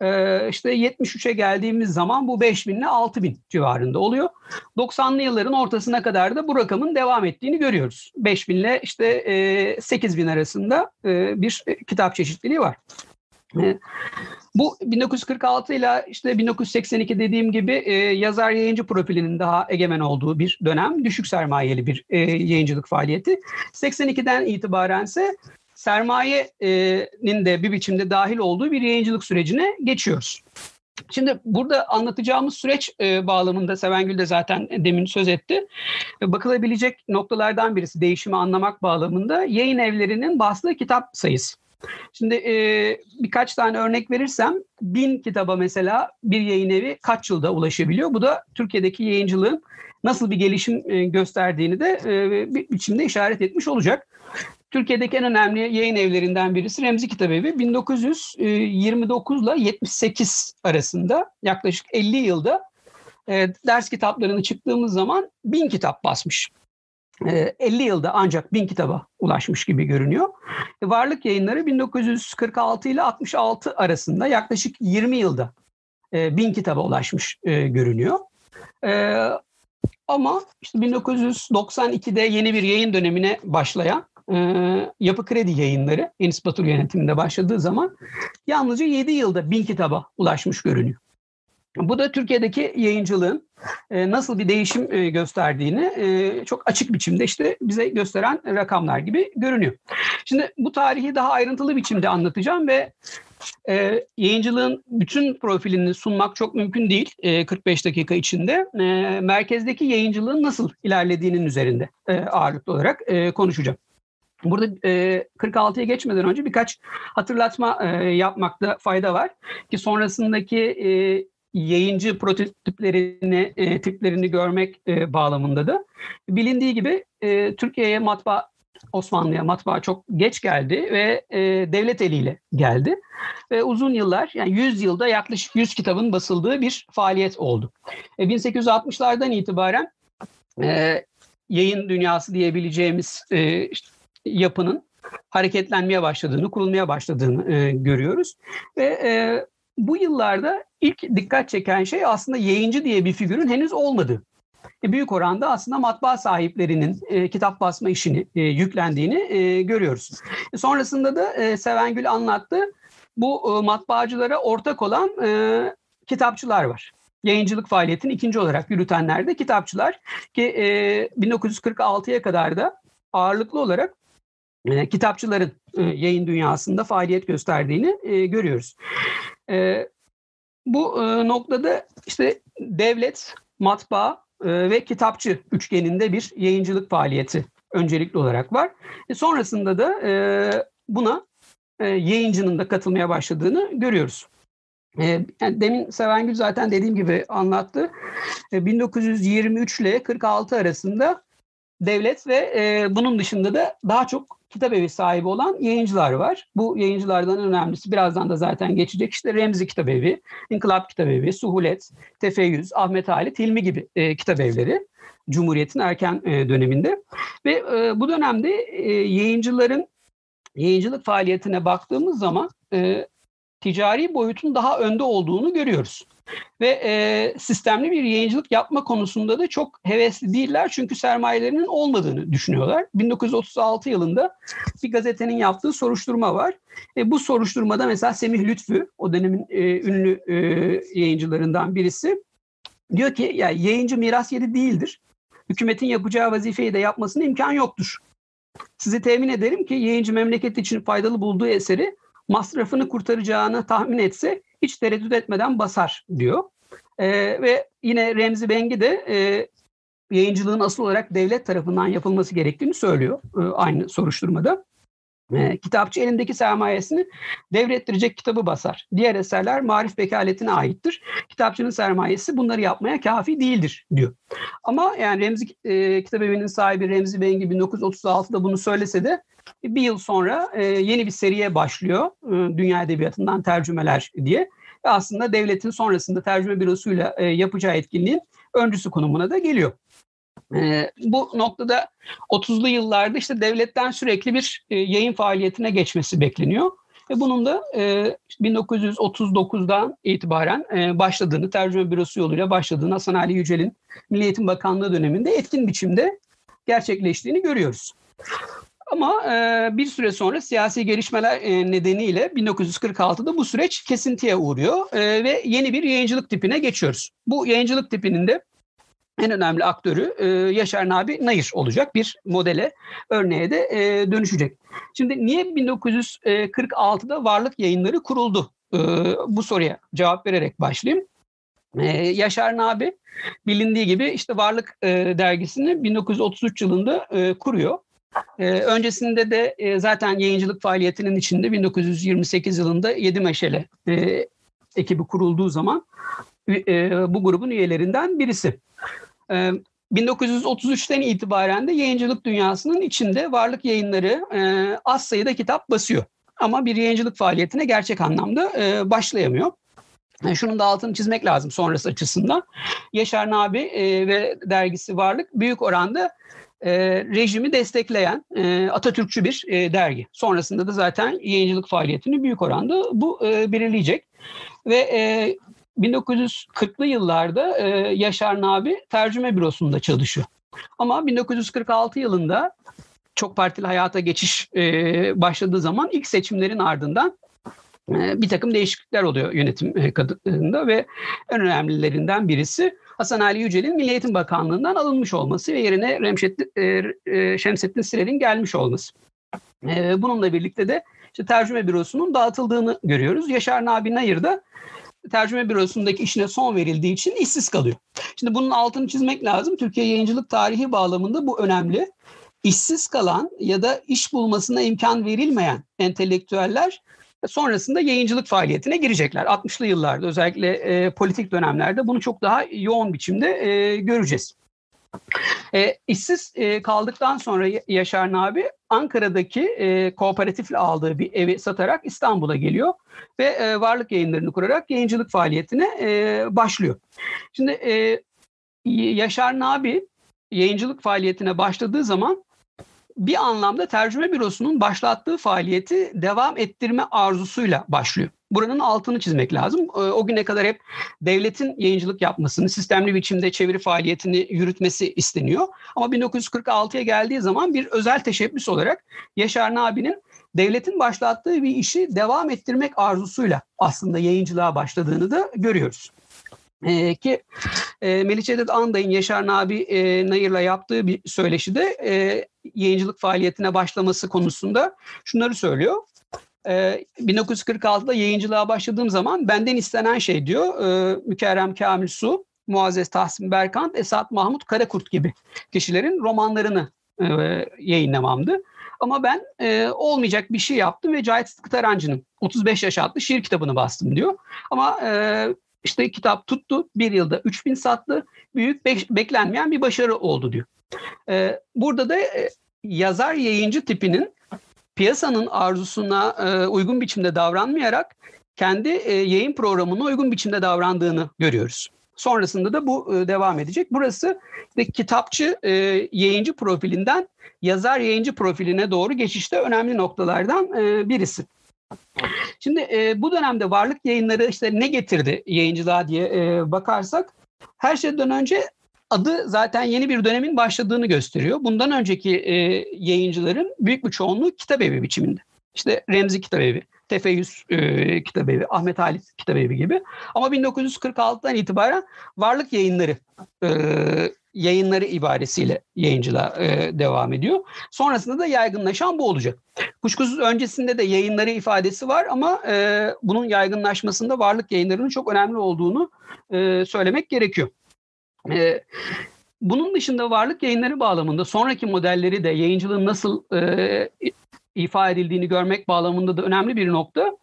E, işte 73'e geldiğimiz zaman bu 5000 ile 6000 civarında oluyor. 90'lı yılların ortasına kadar da bu rakamın devam ettiğini görüyoruz. 5000 ile işte e, 8000 arasında e, bir e, kitap çeşitliliği var. E, bu 1946 ile işte 1982 dediğim gibi e, yazar yayıncı profilinin daha egemen olduğu bir dönem. Düşük sermayeli bir e, yayıncılık faaliyeti. 82'den itibaren ise sermayenin de bir biçimde dahil olduğu bir yayıncılık sürecine geçiyoruz. Şimdi burada anlatacağımız süreç e, bağlamında Sevengül de zaten demin söz etti. E, bakılabilecek noktalardan birisi değişimi anlamak bağlamında yayın evlerinin bastığı kitap sayısı. Şimdi e, birkaç tane örnek verirsem bin kitaba mesela bir yayın evi kaç yılda ulaşabiliyor? Bu da Türkiye'deki yayıncılığın nasıl bir gelişim e, gösterdiğini de e, bir biçimde işaret etmiş olacak. Türkiye'deki en önemli yayın evlerinden birisi Remzi Kitabevi. 1929 ile 78 arasında yaklaşık 50 yılda e, ders kitaplarını çıktığımız zaman bin kitap basmış. 50 yılda ancak bin kitaba ulaşmış gibi görünüyor. Varlık yayınları 1946 ile 66 arasında yaklaşık 20 yılda bin kitaba ulaşmış görünüyor. Ama işte 1992'de yeni bir yayın dönemine başlayan Yapı Kredi yayınları Enis Batur yönetiminde başladığı zaman yalnızca 7 yılda bin kitaba ulaşmış görünüyor. Bu da Türkiye'deki yayıncılığın e, nasıl bir değişim e, gösterdiğini e, çok açık biçimde işte bize gösteren rakamlar gibi görünüyor. Şimdi bu tarihi daha ayrıntılı biçimde anlatacağım ve yayıncılığın bütün profilini sunmak çok mümkün değil 45 dakika içinde. Merkezdeki yayıncılığın nasıl ilerlediğinin üzerinde ağırlıklı olarak konuşacağım. Burada 46'ya geçmeden önce birkaç hatırlatma yapmakta fayda var ki sonrasındaki yayıncı prototiplerini e, tiplerini görmek e, bağlamında da bilindiği gibi e, Türkiye'ye matbaa Osmanlı'ya matbaa çok geç geldi ve e, devlet eliyle geldi. Ve uzun yıllar yani 100 yılda yaklaşık 100 kitabın basıldığı bir faaliyet oldu. E, 1860'lardan itibaren e, yayın dünyası diyebileceğimiz e, işte, yapının hareketlenmeye başladığını, kurulmaya başladığını e, görüyoruz. Ve e, bu yıllarda ilk dikkat çeken şey aslında yayıncı diye bir figürün henüz olmadığı. E, büyük oranda aslında matbaa sahiplerinin e, kitap basma işini e, yüklendiğini e, görüyoruz. E, sonrasında da e, Sevengül anlattı. Bu e, matbaacılara ortak olan e, kitapçılar var. Yayıncılık faaliyetini ikinci olarak yürütenler de kitapçılar ki e, 1946'ya kadar da ağırlıklı olarak e, kitapçıların e, yayın dünyasında faaliyet gösterdiğini e, görüyoruz. E, bu e, noktada işte devlet, matbaa e, ve kitapçı üçgeninde bir yayıncılık faaliyeti öncelikli olarak var. E, sonrasında da e, buna e, yayıncının da katılmaya başladığını görüyoruz. E, yani demin Sevengül zaten dediğim gibi anlattı. E, 1923 ile 46 arasında devlet ve e, bunun dışında da daha çok kitap evi sahibi olan yayıncılar var. Bu yayıncılardan önemlisi birazdan da zaten geçecek işte Remzi Kitap Evi, İnkılap Kitap Evi, Suhulet, Tefeyyüz, Ahmet Halit, Hilmi gibi e, kitap evleri. Cumhuriyet'in erken e, döneminde ve e, bu dönemde e, yayıncıların yayıncılık faaliyetine baktığımız zaman e, ticari boyutun daha önde olduğunu görüyoruz. Ve e, sistemli bir yayıncılık yapma konusunda da çok hevesli değiller çünkü sermayelerinin olmadığını düşünüyorlar. 1936 yılında bir gazetenin yaptığı soruşturma var. E, bu soruşturmada mesela Semih Lütfü, o dönemin e, ünlü e, yayıncılarından birisi, diyor ki ya yayıncı miras yeri değildir. Hükümetin yapacağı vazifeyi de yapmasına imkan yoktur. Sizi temin ederim ki yayıncı memleket için faydalı bulduğu eseri masrafını kurtaracağını tahmin etse hiç tereddüt etmeden basar diyor. E, ve yine Remzi Bengi de e, yayıncılığın asıl olarak devlet tarafından yapılması gerektiğini söylüyor e, aynı soruşturmada. Kitapçı elindeki sermayesini devrettirecek kitabı basar. Diğer eserler marif vekaletine aittir. Kitapçının sermayesi bunları yapmaya kafi değildir diyor. Ama yani Remzi e, Kitabevi'nin sahibi Remzi Bengi 1936'da bunu söylese de bir yıl sonra e, yeni bir seriye başlıyor. E, Dünya Edebiyatı'ndan tercümeler diye. Ve aslında devletin sonrasında tercüme bürosuyla e, yapacağı etkinliğin öncüsü konumuna da geliyor. E, bu noktada 30'lu yıllarda işte devletten sürekli bir e, yayın faaliyetine geçmesi bekleniyor. Ve bunun da e, 1939'dan itibaren e, başladığını, tercüme bürosu yoluyla başladığını Hasan Ali Yücel'in Milli Eğitim Bakanlığı döneminde etkin biçimde gerçekleştiğini görüyoruz. Ama e, bir süre sonra siyasi gelişmeler e, nedeniyle 1946'da bu süreç kesintiye uğruyor e, ve yeni bir yayıncılık tipine geçiyoruz. Bu yayıncılık tipinin de en önemli aktörü e, Yaşar Nabi Nayır olacak. Bir modele, örneğe de e, dönüşecek. Şimdi niye 1946'da varlık yayınları kuruldu? E, bu soruya cevap vererek başlayayım. E, Yaşar Nabi bilindiği gibi işte Varlık e, dergisini 1933 yılında e, kuruyor. E, öncesinde de e, zaten yayıncılık faaliyetinin içinde 1928 yılında Yedi Meşele e, ekibi kurulduğu zaman e, bu grubun üyelerinden birisi. 1933'ten itibaren de yayıncılık dünyasının içinde varlık yayınları az sayıda kitap basıyor. Ama bir yayıncılık faaliyetine gerçek anlamda başlayamıyor. şunun da altını çizmek lazım sonrası açısından. Yaşar Nabi ve dergisi Varlık büyük oranda rejimi destekleyen Atatürkçü bir dergi. Sonrasında da zaten yayıncılık faaliyetini büyük oranda bu belirleyecek. Ve 1940'lı yıllarda e, Yaşar Nabi tercüme bürosunda çalışıyor. Ama 1946 yılında çok partili hayata geçiş e, başladığı zaman ilk seçimlerin ardından e, bir takım değişiklikler oluyor yönetim e, kadında ve en önemlilerinden birisi Hasan Ali Yücel'in Milli Eğitim Bakanlığı'ndan alınmış olması ve yerine Remşettin, e, e, Şemsettin Sirel'in gelmiş olması. E, bununla birlikte de işte tercüme bürosunun dağıtıldığını görüyoruz. Yaşar Nabi Nayır da tercüme bürosundaki işine son verildiği için işsiz kalıyor. Şimdi bunun altını çizmek lazım. Türkiye yayıncılık tarihi bağlamında bu önemli. İşsiz kalan ya da iş bulmasına imkan verilmeyen entelektüeller sonrasında yayıncılık faaliyetine girecekler. 60'lı yıllarda özellikle e, politik dönemlerde bunu çok daha yoğun biçimde e, göreceğiz. E, işsiz e, kaldıktan sonra Yaşar Nabi Ankara'daki e, kooperatifle aldığı bir evi satarak İstanbul'a geliyor ve e, varlık yayınlarını kurarak yayıncılık faaliyetine e, başlıyor. Şimdi e, Yaşar Nabi yayıncılık faaliyetine başladığı zaman bir anlamda tercüme bürosunun başlattığı faaliyeti devam ettirme arzusuyla başlıyor. Buranın altını çizmek lazım. Ee, o güne kadar hep devletin yayıncılık yapmasını, sistemli biçimde çeviri faaliyetini yürütmesi isteniyor. Ama 1946'ya geldiği zaman bir özel teşebbüs olarak Yaşar Nabi'nin devletin başlattığı bir işi devam ettirmek arzusuyla aslında yayıncılığa başladığını da görüyoruz. Ee, ki e, Melih Cevdet Anday'ın Yaşar Nabi e, Nayır'la yaptığı bir söyleşide e, yayıncılık faaliyetine başlaması konusunda şunları söylüyor. E, 1946'da yayıncılığa başladığım zaman benden istenen şey diyor e, Mükerrem Kamil Su, Muazzez Tahsin Berkant, Esat Mahmut Karakurt gibi kişilerin romanlarını e, yayınlamamdı. Ama ben e, olmayacak bir şey yaptım ve Cahit Sıtkı Tarancı'nın 35 yaş adlı şiir kitabını bastım diyor. Ama işte kitap tuttu. Bir yılda 3000 sattı. Büyük be- beklenmeyen bir başarı oldu diyor. E, burada da e, yazar yayıncı tipinin piyasanın arzusuna e, uygun biçimde davranmayarak kendi e, yayın programına uygun biçimde davrandığını görüyoruz. Sonrasında da bu devam edecek. Burası işte kitapçı yayıncı profilinden yazar yayıncı profiline doğru geçişte önemli noktalardan birisi. Şimdi bu dönemde varlık yayınları işte ne getirdi yayıncılığa diye bakarsak her şeyden önce adı zaten yeni bir dönemin başladığını gösteriyor. Bundan önceki e, yayıncıların büyük bir çoğunluğu kitap evi biçiminde. İşte Remzi Kitap Evi, Tefeyyüz e, Kitap Ahmet Halit Kitap Evi gibi. Ama 1946'dan itibaren varlık yayınları e, yayınları ibaresiyle yayıncılığa e, devam ediyor. Sonrasında da yaygınlaşan bu olacak. Kuşkusuz öncesinde de yayınları ifadesi var ama e, bunun yaygınlaşmasında varlık yayınlarının çok önemli olduğunu e, söylemek gerekiyor. E, bunun dışında varlık yayınları bağlamında sonraki modelleri de yayıncılığın nasıl e, ifa edildiğini görmek bağlamında da önemli bir nokta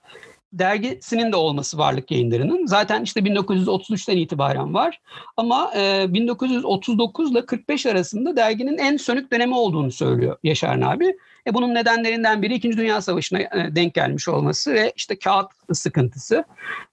dergisinin de olması varlık yayınlarının. Zaten işte 1933'ten itibaren var. Ama e, 1939 ile 45 arasında derginin en sönük dönemi olduğunu söylüyor Yaşar abi. E, bunun nedenlerinden biri İkinci Dünya Savaşı'na e, denk gelmiş olması ve işte kağıt sıkıntısı.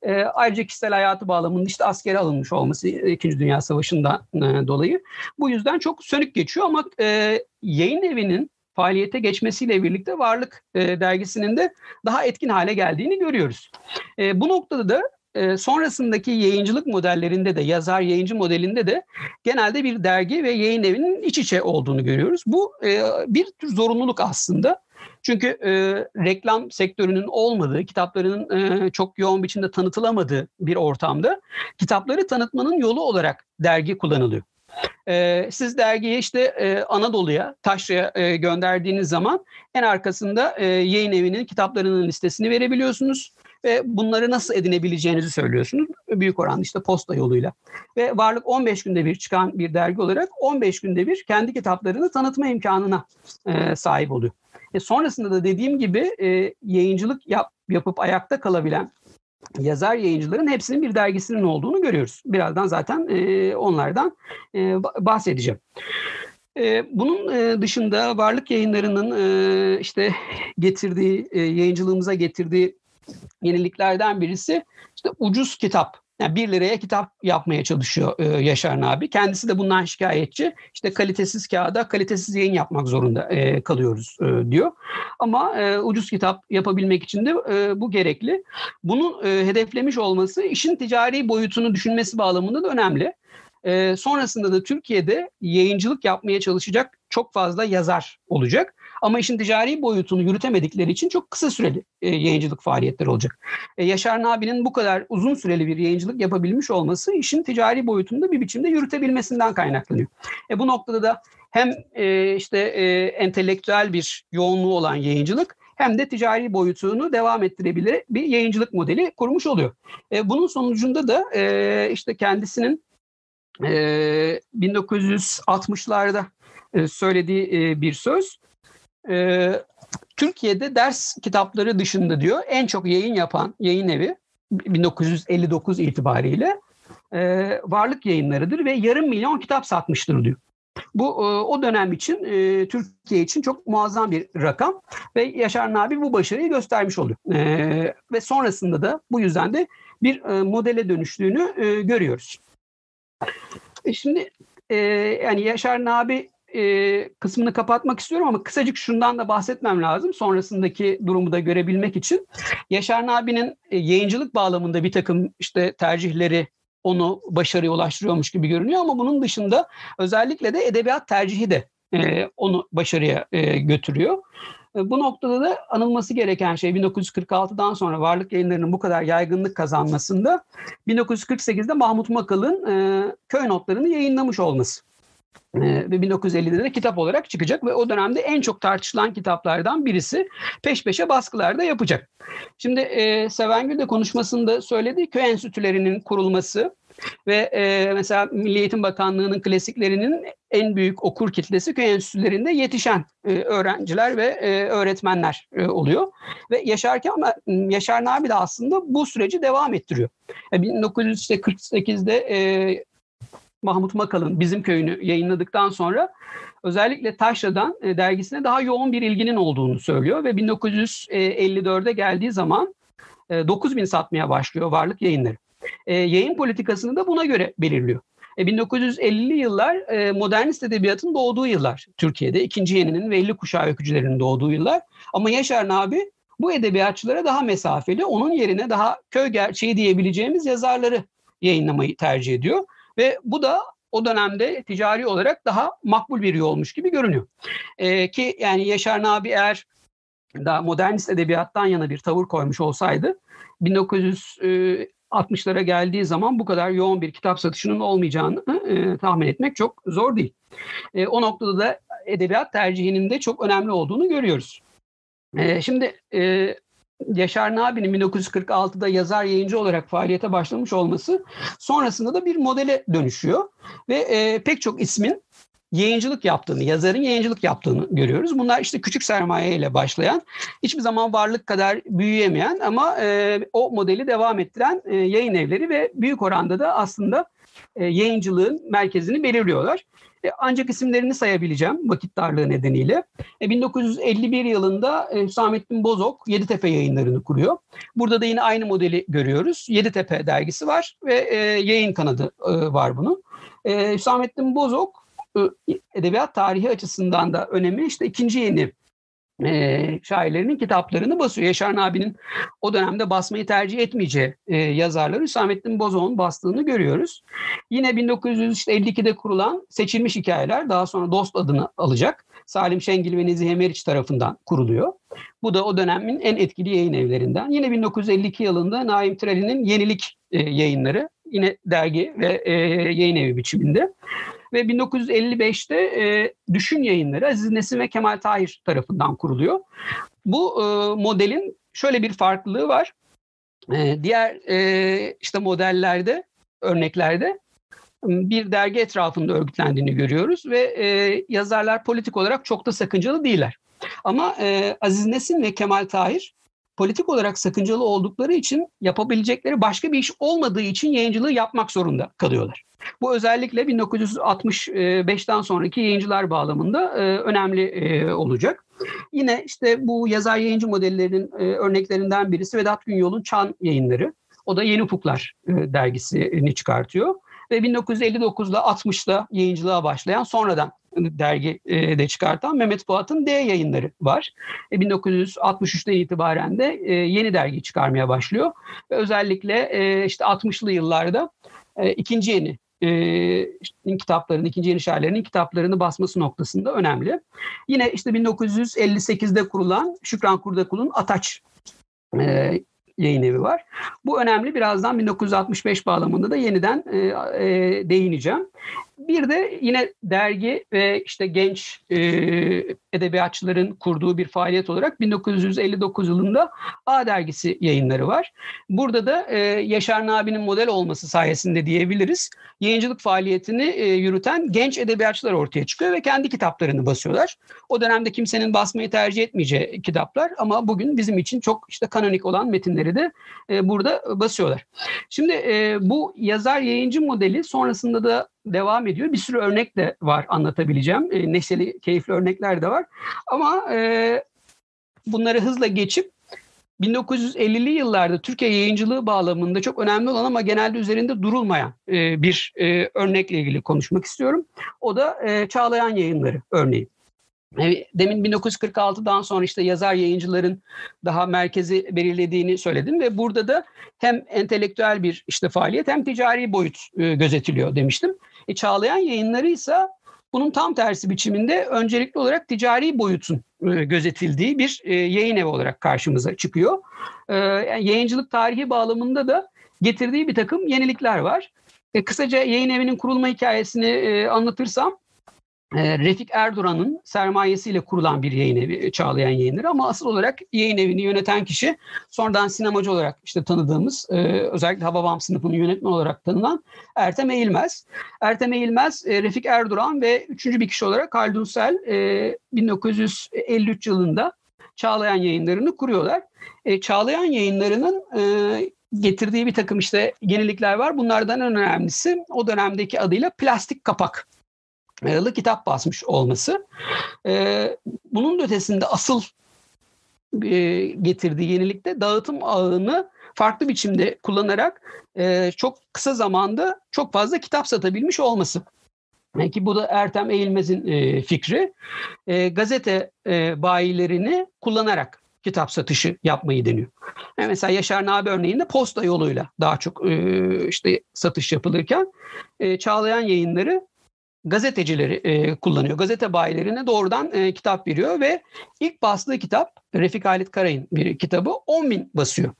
E, ayrıca kişisel hayatı bağlamında işte askere alınmış olması İkinci Dünya Savaşı'ndan e, dolayı. Bu yüzden çok sönük geçiyor ama e, yayın evinin faaliyete geçmesiyle birlikte Varlık e, dergisinin de daha etkin hale geldiğini görüyoruz. E, bu noktada da e, sonrasındaki yayıncılık modellerinde de yazar yayıncı modelinde de genelde bir dergi ve yayın evinin iç içe olduğunu görüyoruz. Bu e, bir tür zorunluluk aslında. Çünkü e, reklam sektörünün olmadığı, kitaplarının e, çok yoğun biçimde tanıtılamadığı bir ortamda kitapları tanıtmanın yolu olarak dergi kullanılıyor. E, siz dergiyi işte e, Anadolu'ya, Taşra'ya e, gönderdiğiniz zaman en arkasında e, yayın evinin kitaplarının listesini verebiliyorsunuz ve bunları nasıl edinebileceğinizi söylüyorsunuz. Büyük oranda işte posta yoluyla. Ve Varlık 15 günde bir çıkan bir dergi olarak 15 günde bir kendi kitaplarını tanıtma imkanına e, sahip oluyor. E sonrasında da dediğim gibi e, yayıncılık yap, yapıp ayakta kalabilen yazar yayıncıların hepsinin bir dergisinin olduğunu görüyoruz. Birazdan zaten e, onlardan e, bahsedeceğim. E, bunun e, dışında varlık yayınlarının e, işte getirdiği, yayıncılığımıza getirdiği yeniliklerden birisi işte ucuz kitap yani bir liraya kitap yapmaya çalışıyor e, Yaşar abi. Kendisi de bundan şikayetçi. İşte kalitesiz kağıda kalitesiz yayın yapmak zorunda e, kalıyoruz e, diyor. Ama e, ucuz kitap yapabilmek için de e, bu gerekli. Bunun e, hedeflemiş olması işin ticari boyutunu düşünmesi bağlamında da önemli. E, sonrasında da Türkiye'de yayıncılık yapmaya çalışacak çok fazla yazar olacak. Ama işin ticari boyutunu yürütemedikleri için çok kısa süreli e, yayıncılık faaliyetleri olacak. E, Yaşar Nabi'nin bu kadar uzun süreli bir yayıncılık yapabilmiş olması işin ticari boyutunda bir biçimde yürütebilmesinden kaynaklanıyor. E, bu noktada da hem e, işte e, entelektüel bir yoğunluğu olan yayıncılık hem de ticari boyutunu devam ettirebilir bir yayıncılık modeli kurmuş oluyor. E, bunun sonucunda da e, işte kendisinin e, 1960'larda e, söylediği e, bir söz e, Türkiye'de ders kitapları dışında diyor en çok yayın yapan yayın evi 1959 itibariyle e, varlık yayınlarıdır ve yarım milyon kitap satmıştır diyor. Bu e, o dönem için e, Türkiye için çok muazzam bir rakam ve Yaşar Nabi bu başarıyı göstermiş oluyor. E, ve sonrasında da bu yüzden de bir e, modele dönüştüğünü e, görüyoruz. E şimdi e, yani Yaşar Nabi e, kısmını kapatmak istiyorum ama kısacık şundan da bahsetmem lazım. Sonrasındaki durumu da görebilmek için. Yaşar Nabi'nin e, yayıncılık bağlamında bir takım işte tercihleri onu başarıya ulaştırıyormuş gibi görünüyor ama bunun dışında özellikle de edebiyat tercihi de e, onu başarıya e, götürüyor. E, bu noktada da anılması gereken şey 1946'dan sonra varlık yayınlarının bu kadar yaygınlık kazanmasında 1948'de Mahmut Makal'ın e, köy notlarını yayınlamış olması. Ee, ve 1950'de de kitap olarak çıkacak ve o dönemde en çok tartışılan kitaplardan birisi peş peşe baskılarda yapacak. Şimdi e, Sevengül de konuşmasında söyledi köy enstitülerinin kurulması ve e, mesela Milli Eğitim Bakanlığı'nın klasiklerinin en büyük okur kitlesi köy enstitülerinde yetişen e, öğrenciler ve e, öğretmenler e, oluyor. Ve yaşarken ama Yaşar Nabi de aslında bu süreci devam ettiriyor. E, 1948'de e, Mahmut Makal'ın Bizim Köyünü yayınladıktan sonra özellikle Taşra'dan e, dergisine daha yoğun bir ilginin olduğunu söylüyor ve 1954'e geldiği zaman e, 9 bin satmaya başlıyor varlık yayınları. E, yayın politikasını da buna göre belirliyor. E, 1950'li yıllar e, modernist edebiyatın doğduğu yıllar Türkiye'de. ikinci yeninin ve 50 kuşağı öykücülerinin doğduğu yıllar. Ama Yaşar Nabi bu edebiyatçılara daha mesafeli, onun yerine daha köy gerçeği diyebileceğimiz yazarları yayınlamayı tercih ediyor. Ve bu da o dönemde ticari olarak daha makbul bir yolmuş gibi görünüyor. Ee, ki yani Yaşar Nabi eğer daha modernist edebiyattan yana bir tavır koymuş olsaydı 1960 1960'lara geldiği zaman bu kadar yoğun bir kitap satışının olmayacağını e, tahmin etmek çok zor değil. E, o noktada da edebiyat tercihinin de çok önemli olduğunu görüyoruz. E, şimdi e, Yaşar Nabi'nin 1946'da yazar yayıncı olarak faaliyete başlamış olması sonrasında da bir modele dönüşüyor ve e, pek çok ismin yayıncılık yaptığını, yazarın yayıncılık yaptığını görüyoruz. Bunlar işte küçük sermaye ile başlayan, hiçbir zaman varlık kadar büyüyemeyen ama e, o modeli devam ettiren e, yayın evleri ve büyük oranda da aslında e, yayıncılığın merkezini belirliyorlar. E, ancak isimlerini sayabileceğim vakit darlığı nedeniyle. 1951 e, yılında Hüsamettin Bozok Yeditepe yayınlarını kuruyor. Burada da yine aynı modeli görüyoruz. Yeditepe dergisi var ve yayın kanadı var bunun. Hüsamettin Bozok edebiyat tarihi açısından da önemi işte ikinci yeni e, şairlerinin kitaplarını basıyor. Yaşar Nabi'nin o dönemde basmayı tercih etmeyeceği e, yazarları Hüsamettin Bozok'un bastığını görüyoruz. Yine 1952'de kurulan Seçilmiş Hikayeler daha sonra Dost adını alacak. Salim Şengil ve Nezih Meriç tarafından kuruluyor. Bu da o dönemin en etkili yayın evlerinden. Yine 1952 yılında Naim Tireli'nin Yenilik e, yayınları yine dergi ve e, yayın evi biçiminde. Ve 1955'te e, Düşün Yayınları Aziz Nesin ve Kemal Tahir tarafından kuruluyor. Bu e, modelin şöyle bir farklılığı var. E, diğer e, işte modellerde, örneklerde bir dergi etrafında örgütlendiğini görüyoruz ve e, yazarlar politik olarak çok da sakıncalı değiller. Ama e, Aziz Nesin ve Kemal Tahir politik olarak sakıncalı oldukları için yapabilecekleri başka bir iş olmadığı için yayıncılığı yapmak zorunda kalıyorlar. Bu özellikle 1965'ten sonraki yayıncılar bağlamında e, önemli e, olacak. Yine işte bu yazar yayıncı modellerinin e, örneklerinden birisi Vedat Günyol'un Çan yayınları. O da Yeni Ufuklar dergisini çıkartıyor. Ve 1959'da 60'da yayıncılığa başlayan sonradan dergi e, de çıkartan Mehmet Fuat'ın D yayınları var. E, 1963'ten itibaren de e, yeni dergi çıkarmaya başlıyor. Ve özellikle e, işte 60'lı yıllarda e, ikinci yeni e, kitaplarını, ikinci yeni şairlerinin kitaplarını basması noktasında önemli. Yine işte 1958'de kurulan Şükran Kurdakul'un Ataç e, yayın evi var. Bu önemli. Birazdan 1965 bağlamında da yeniden e, e, değineceğim. Bir de yine dergi ve işte genç e, edebiyatçıların kurduğu bir faaliyet olarak 1959 yılında A dergisi yayınları var. Burada da e, Yaşar Nabi'nin model olması sayesinde diyebiliriz. Yayıncılık faaliyetini e, yürüten genç edebiyatçılar ortaya çıkıyor ve kendi kitaplarını basıyorlar. O dönemde kimsenin basmayı tercih etmeyeceği kitaplar ama bugün bizim için çok işte kanonik olan metinleri de e, burada basıyorlar. Şimdi e, bu yazar yayıncı modeli sonrasında da devam ediyor. Bir sürü örnek de var anlatabileceğim. E, neşeli, keyifli örnekler de var. Ama e, bunları hızla geçip 1950'li yıllarda Türkiye yayıncılığı bağlamında çok önemli olan ama genelde üzerinde durulmayan e, bir e, örnekle ilgili konuşmak istiyorum. O da e, Çağlayan Yayınları örneği. E, demin 1946'dan sonra işte yazar yayıncıların daha merkezi belirlediğini söyledim ve burada da hem entelektüel bir işte faaliyet hem ticari boyut e, gözetiliyor demiştim. E, Çağlayan yayınları ise bunun tam tersi biçiminde öncelikli olarak ticari boyutun e, gözetildiği bir e, yayın evi olarak karşımıza çıkıyor. E, yani yayıncılık tarihi bağlamında da getirdiği bir takım yenilikler var. Kısaca yayın evinin kurulma hikayesini anlatırsam ee, Refik Erduran'ın sermayesiyle kurulan bir yayın evi e, Çağlayan Yayınları ama asıl olarak yayın evini yöneten kişi sonradan sinemacı olarak işte tanıdığımız e, özellikle Hababam sınıfının yönetmen olarak tanınan Ertem Eğilmez. Ertem Eğilmez, e, Refik Erduran ve üçüncü bir kişi olarak Haldun Sel 1953 yılında Çağlayan Yayınları'nı kuruyorlar. Çağlayan Yayınları'nın getirdiği bir takım işte yenilikler var. Bunlardan en önemlisi o dönemdeki adıyla plastik kapak kitap basmış olması. Ee, bunun ötesinde asıl e, getirdiği yenilik de dağıtım ağını farklı biçimde kullanarak e, çok kısa zamanda çok fazla kitap satabilmiş olması. Ki bu da Ertem Eğilmez'in e, fikri. gazete bayilerini kullanarak kitap satışı yapmayı deniyor. Yani mesela Yaşar Nabi örneğinde posta yoluyla daha çok işte satış yapılırken Çağlayan Yayınları gazetecileri e, kullanıyor. Gazete bayilerine doğrudan e, kitap veriyor ve ilk bastığı kitap Refik Halit Karay'ın bir kitabı 10 bin basıyor.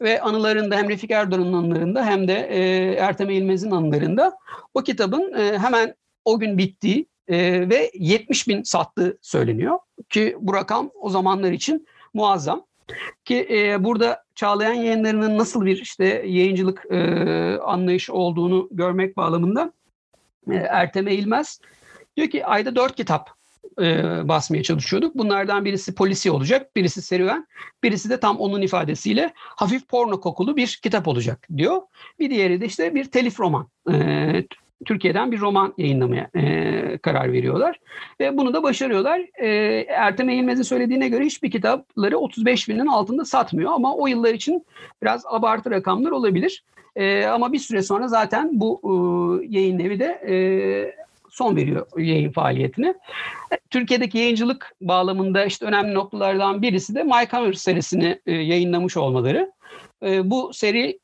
ve anılarında hem Refik Erdoğan'ın anılarında hem de e, Ertem Eğilmez'in anılarında o kitabın e, hemen o gün bittiği e, ve 70 bin sattığı söyleniyor. Ki bu rakam o zamanlar için muazzam. Ki e, burada Çağlayan yayınlarının nasıl bir işte yayıncılık e, anlayışı olduğunu görmek bağlamında Ertem Eğilmez diyor ki ayda dört kitap e, basmaya çalışıyorduk. Bunlardan birisi polisi olacak, birisi serüven, birisi de tam onun ifadesiyle hafif porno kokulu bir kitap olacak diyor. Bir diğeri de işte bir telif roman. E, Türkiye'den bir roman yayınlamaya e, karar veriyorlar. Ve bunu da başarıyorlar. E, Ertem Eğilmez'in söylediğine göre hiçbir kitapları 35 binin altında satmıyor. Ama o yıllar için biraz abartı rakamlar olabilir. E, ama bir süre sonra zaten bu e, yayın evi de e, son veriyor yayın faaliyetine. Türkiye'deki yayıncılık bağlamında işte önemli noktalardan birisi de Mike Hammer serisini e, yayınlamış olmaları. E, bu seri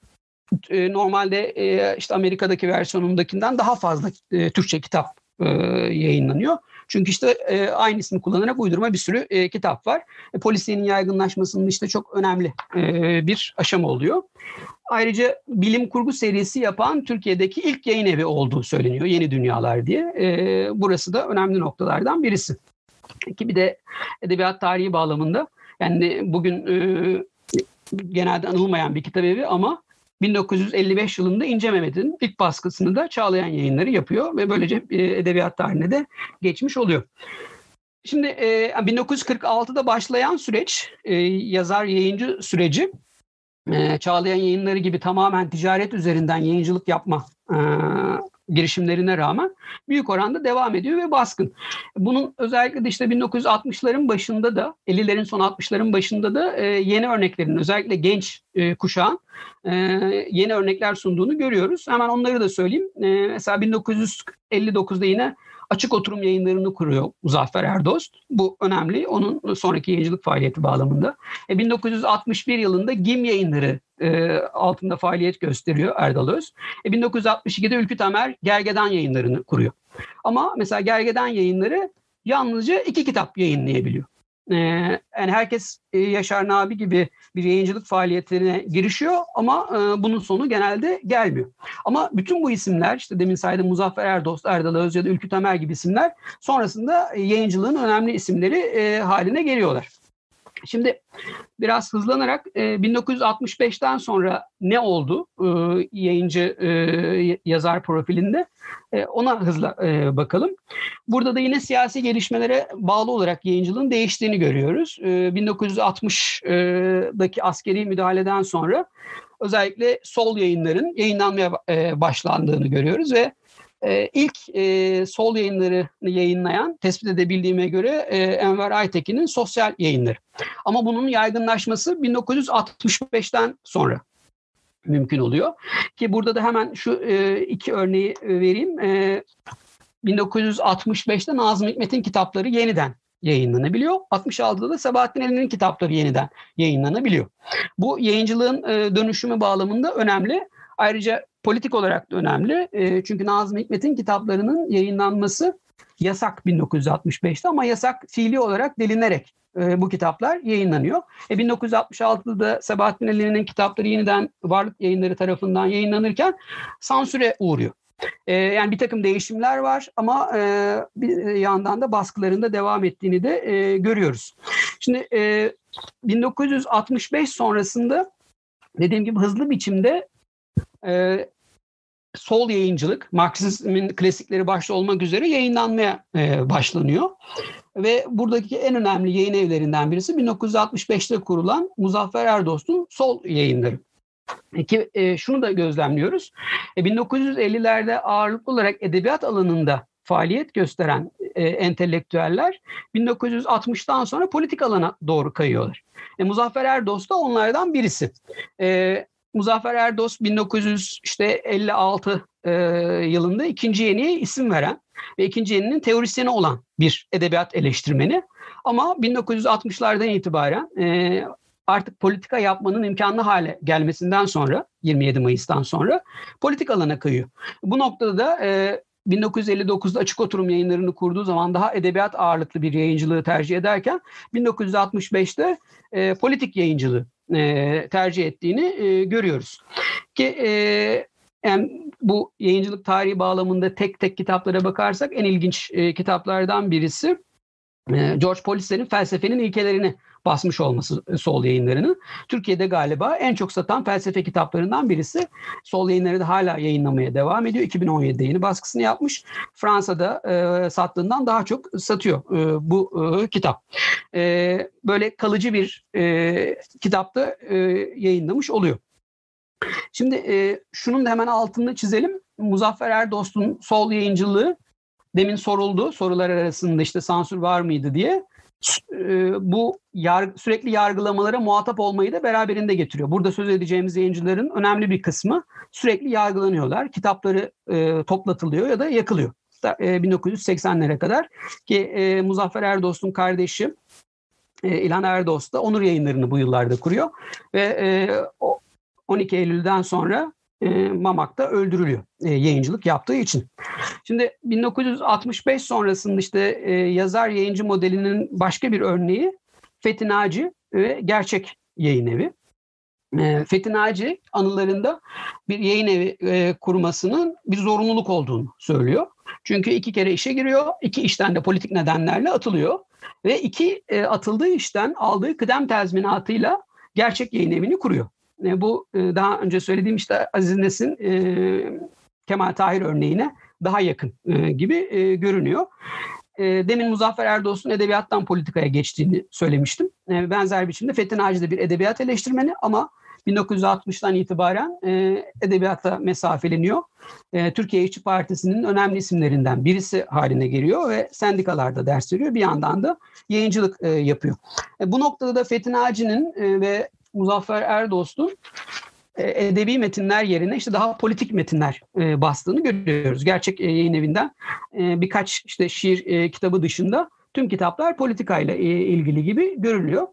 e, normalde e, işte Amerika'daki versiyonundakinden daha fazla e, Türkçe kitap e, yayınlanıyor. Çünkü işte e, aynı ismi kullanarak uydurma bir sürü e, kitap var. E, polisiyenin yaygınlaşmasının işte çok önemli e, bir aşama oluyor. Ayrıca bilim kurgu serisi yapan Türkiye'deki ilk yayın evi olduğu söyleniyor. Yeni Dünyalar diye. E, burası da önemli noktalardan birisi. Ki bir de edebiyat tarihi bağlamında yani bugün e, genelde anılmayan bir kitap evi ama 1955 yılında İnce Mehmet'in ilk baskısını da Çağlayan Yayınları yapıyor ve böylece e, edebiyat tarihine de geçmiş oluyor. Şimdi 1946'da başlayan süreç, e, yazar yayıncı süreci Çağlayan Yayınları gibi tamamen ticaret üzerinden yayıncılık yapma girişimlerine rağmen büyük oranda devam ediyor ve baskın. Bunun özellikle de işte 1960'ların başında da 50'lerin son 60'ların başında da e, yeni örneklerin özellikle genç e, kuşağın e, yeni örnekler sunduğunu görüyoruz. Hemen onları da söyleyeyim. E, mesela 1959'da yine açık oturum yayınlarını kuruyor Muzaffer Erdost. Bu önemli. Onun sonraki yayıncılık faaliyeti bağlamında. E, 1961 yılında GİM yayınları e, altında faaliyet gösteriyor Erdal Öz. E, 1962'de Ülkü Tamer Gergedan yayınlarını kuruyor. Ama mesela Gergedan yayınları yalnızca iki kitap yayınlayabiliyor. Ee, yani herkes e, Yaşar Nabi gibi bir yayıncılık faaliyetlerine girişiyor ama e, bunun sonu genelde gelmiyor. Ama bütün bu isimler işte demin saydığım Muzaffer Erdost, Erdal Öz Ülkü Tamer gibi isimler sonrasında yayıncılığın önemli isimleri e, haline geliyorlar. Şimdi biraz hızlanarak 1965'ten sonra ne oldu yayıncı yazar profilinde ona hızla bakalım. Burada da yine siyasi gelişmelere bağlı olarak yayıncılığın değiştiğini görüyoruz. 1960'daki askeri müdahaleden sonra özellikle sol yayınların yayınlanmaya başlandığını görüyoruz ve e, ilk e, sol yayınları yayınlayan, tespit edebildiğime göre e, Enver Aytekin'in sosyal yayınları. Ama bunun yaygınlaşması 1965'ten sonra mümkün oluyor. Ki burada da hemen şu e, iki örneği vereyim. E, 1965'te Nazım Hikmet'in kitapları yeniden yayınlanabiliyor. 66'da da Sabahattin Ali'nin kitapları yeniden yayınlanabiliyor. Bu yayıncılığın e, dönüşümü bağlamında önemli. Ayrıca politik olarak da önemli. E, çünkü Nazım Hikmet'in kitaplarının yayınlanması yasak 1965'te ama yasak fiili olarak delinerek e, bu kitaplar yayınlanıyor. E, 1966'da Sabahattin Ali'nin kitapları yeniden Varlık Yayınları tarafından yayınlanırken sansüre uğruyor. E, yani bir takım değişimler var ama bir yandan da baskılarında devam ettiğini de görüyoruz. Şimdi e, 1965 sonrasında dediğim gibi hızlı biçimde e, sol yayıncılık, Marksizmin klasikleri başta olmak üzere yayınlanmaya e, başlanıyor. Ve buradaki en önemli yayın evlerinden birisi 1965'te kurulan Muzaffer Erdost'un sol yayınları. Ki e, şunu da gözlemliyoruz. E, 1950'lerde ağırlıklı olarak edebiyat alanında faaliyet gösteren e, entelektüeller 1960'tan sonra politik alana doğru kayıyorlar. E, Muzaffer Erdoğan da onlardan birisi. E, Muzaffer Erdos 1956 e, yılında ikinci yeniye isim veren ve ikinci yeninin teorisyeni olan bir edebiyat eleştirmeni. Ama 1960'lardan itibaren e, artık politika yapmanın imkanlı hale gelmesinden sonra 27 Mayıs'tan sonra politik alana kayıyor. Bu noktada da e, 1959'da açık oturum yayınlarını kurduğu zaman daha edebiyat ağırlıklı bir yayıncılığı tercih ederken 1965'te e, politik yayıncılığı e, tercih ettiğini e, görüyoruz. Ki e, yani bu yayıncılık tarihi bağlamında tek tek kitaplara bakarsak en ilginç e, kitaplardan birisi e, George Polisler'in felsefenin ilkelerini basmış olması e, sol yayınlarının. Türkiye'de galiba en çok satan felsefe kitaplarından birisi. Sol yayınları da hala yayınlamaya devam ediyor. 2017'de yeni baskısını yapmış. Fransa'da e, sattığından daha çok satıyor e, bu e, kitap. E, böyle kalıcı bir e, kitapta e, yayınlamış oluyor. Şimdi e, şunun da hemen altını çizelim. Muzaffer Erdost'un sol yayıncılığı demin soruldu sorular arasında işte sansür var mıydı diye. E, bu yar, sürekli yargılamalara muhatap olmayı da beraberinde getiriyor. Burada söz edeceğimiz yayıncıların önemli bir kısmı sürekli yargılanıyorlar. Kitapları e, toplatılıyor ya da yakılıyor. E, 1980'lere kadar ki e, Muzaffer Erdost'un kardeşi e, İlhan Erdost da Onur yayınlarını bu yıllarda kuruyor. Ve e, o, 12 Eylül'den sonra e, Mamak'ta öldürülüyor e, yayıncılık yaptığı için. Şimdi 1965 sonrasında işte e, yazar yayıncı modelinin başka bir örneği Fethi Naci ve Gerçek Yayın Evi. E, Fethi Naci anılarında bir yayın evi e, kurmasının bir zorunluluk olduğunu söylüyor. Çünkü iki kere işe giriyor, iki işten de politik nedenlerle atılıyor. Ve iki e, atıldığı işten aldığı kıdem tazminatıyla gerçek yayın evini kuruyor. E, bu e, daha önce söylediğim işte Aziz Nesin e, Kemal Tahir örneğine daha yakın e, gibi e, görünüyor. E, demin Muzaffer Erdoğan'ın edebiyattan politikaya geçtiğini söylemiştim. E, benzer biçimde Fethi Naci de bir edebiyat eleştirmeni ama 1960'tan itibaren e, edebiyata mesafeleniyor. E, Türkiye İşçi Partisi'nin önemli isimlerinden birisi haline geliyor ve sendikalarda ders veriyor. Bir yandan da yayıncılık e, yapıyor. E, bu noktada da Fethi Naci'nin e, ve Muzaffer Erdost'un e, edebi metinler yerine işte daha politik metinler e, bastığını görüyoruz. Gerçek e, yayın evinden birkaç işte şiir kitabı dışında tüm kitaplar politikayla ilgili gibi görülüyor.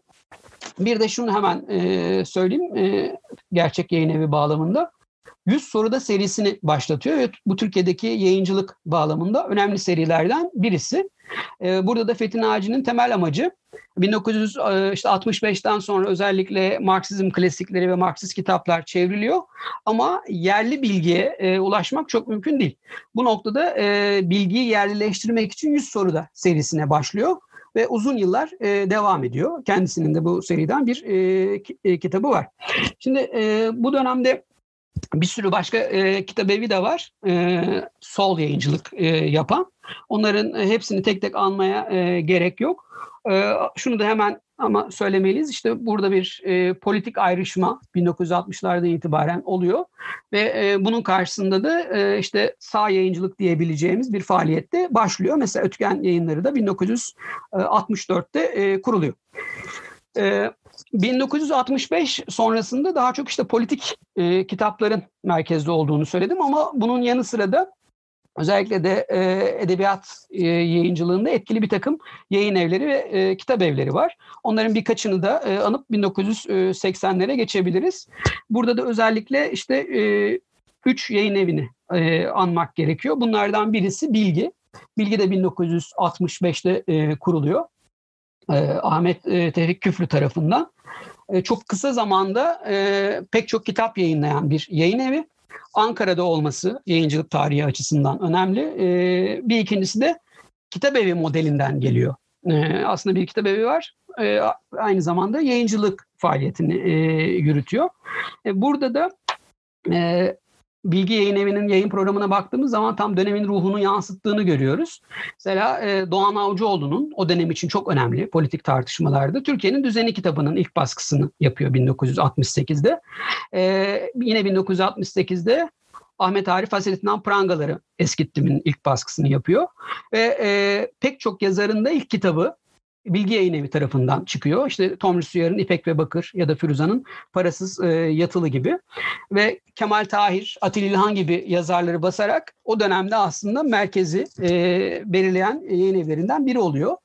Bir de şunu hemen söyleyeyim gerçek yayın evi bağlamında. 100 soruda serisini başlatıyor ve bu Türkiye'deki yayıncılık bağlamında önemli serilerden birisi. Burada da Fethi Naci'nin temel amacı 1965'ten e, sonra özellikle Marksizm klasikleri ve Marksist kitaplar çevriliyor ama yerli bilgiye e, ulaşmak çok mümkün değil. Bu noktada e, bilgiyi yerlileştirmek için 100 soruda serisine başlıyor ve uzun yıllar devam ediyor. Kendisinin de bu seriden bir kitabı var. Şimdi bu dönemde bir sürü başka e, kitap evi de var. E, sol yayıncılık e, yapan. Onların hepsini tek tek anmaya e, gerek yok. E, şunu da hemen ama söylemeliyiz. İşte burada bir e, politik ayrışma 1960'lardan itibaren oluyor ve e, bunun karşısında da e, işte sağ yayıncılık diyebileceğimiz bir faaliyette başlıyor. Mesela Ötken Yayınları da 1964'te e, kuruluyor. E, 1965 sonrasında daha çok işte politik e, kitapların merkezde olduğunu söyledim ama bunun yanı sıra da özellikle de e, edebiyat e, yayıncılığında etkili bir takım yayın evleri ve e, kitap evleri var. Onların birkaçını da e, anıp 1980'lere geçebiliriz. Burada da özellikle işte e, üç yayın evini e, anmak gerekiyor. Bunlardan birisi Bilgi. Bilgi de 1965'te e, kuruluyor. E, Ahmet e, Tevfik Küflü tarafından. E, çok kısa zamanda e, pek çok kitap yayınlayan bir yayın evi. Ankara'da olması yayıncılık tarihi açısından önemli. E, bir ikincisi de kitap evi modelinden geliyor. E, aslında bir kitap evi var. E, aynı zamanda yayıncılık faaliyetini e, yürütüyor. E, burada da e, Bilgi Yayın Evi'nin yayın programına baktığımız zaman tam dönemin ruhunu yansıttığını görüyoruz. Mesela e, Doğan Avcıoğlu'nun o dönem için çok önemli politik tartışmalarda Türkiye'nin Düzeni kitabının ilk baskısını yapıyor 1968'de. E, yine 1968'de Ahmet Arif Hasettin Prangaları Eskittim'in ilk baskısını yapıyor. Ve e, pek çok yazarın da ilk kitabı Bilgi Yayın Evi tarafından çıkıyor. İşte Tomris Uyar'ın İpek ve Bakır ya da Firuza'nın Parasız e, Yatılı gibi. Ve Kemal Tahir, Atilla İlhan gibi yazarları basarak o dönemde aslında merkezi e, belirleyen yayın evlerinden biri oluyor.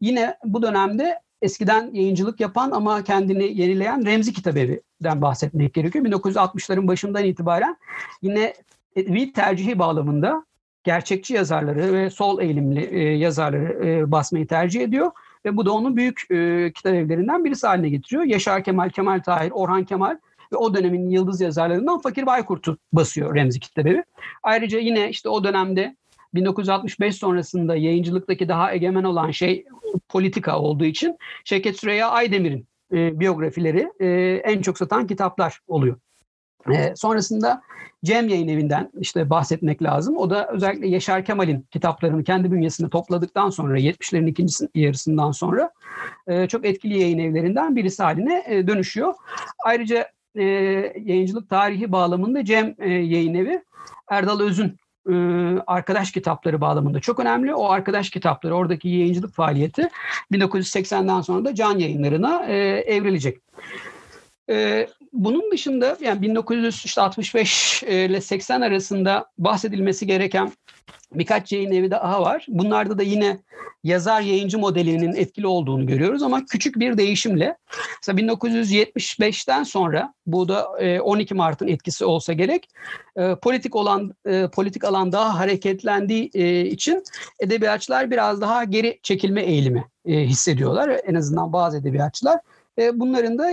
Yine bu dönemde eskiden yayıncılık yapan ama kendini yenileyen Remzi Kitabevi'den bahsetmek gerekiyor. 1960'ların başından itibaren yine edebi tercihi bağlamında gerçekçi yazarları ve sol eğilimli e, yazarları e, basmayı tercih ediyor ve bu da onun büyük e, kitap evlerinden birisi haline getiriyor. Yaşar Kemal, Kemal Tahir, Orhan Kemal ve o dönemin yıldız yazarlarından Fakir Baykurt'u basıyor Remzi Kitlebevi. Ayrıca yine işte o dönemde 1965 sonrasında yayıncılıktaki daha egemen olan şey politika olduğu için Şevket Süreyya Aydemir'in e, biyografileri e, en çok satan kitaplar oluyor. E, sonrasında Cem Yayın Evi'nden işte bahsetmek lazım. O da özellikle Yaşar Kemal'in kitaplarını kendi bünyesinde topladıktan sonra 70'lerin ikinci yarısından sonra e, çok etkili yayın evlerinden birisi haline e, dönüşüyor. Ayrıca e, yayıncılık tarihi bağlamında Cem e, Yayın Evi Erdal Öz'ün e, arkadaş kitapları bağlamında çok önemli. O arkadaş kitapları, oradaki yayıncılık faaliyeti 1980'den sonra da can yayınlarına e, evrilecek. E, bunun dışında yani 1965 ile 80 arasında bahsedilmesi gereken birkaç yayın evi daha var. Bunlarda da yine yazar yayıncı modelinin etkili olduğunu görüyoruz ama küçük bir değişimle. Mesela 1975'ten sonra bu da 12 Mart'ın etkisi olsa gerek politik olan politik alan daha hareketlendiği için edebiyatçılar biraz daha geri çekilme eğilimi hissediyorlar. En azından bazı edebiyatçılar bunların da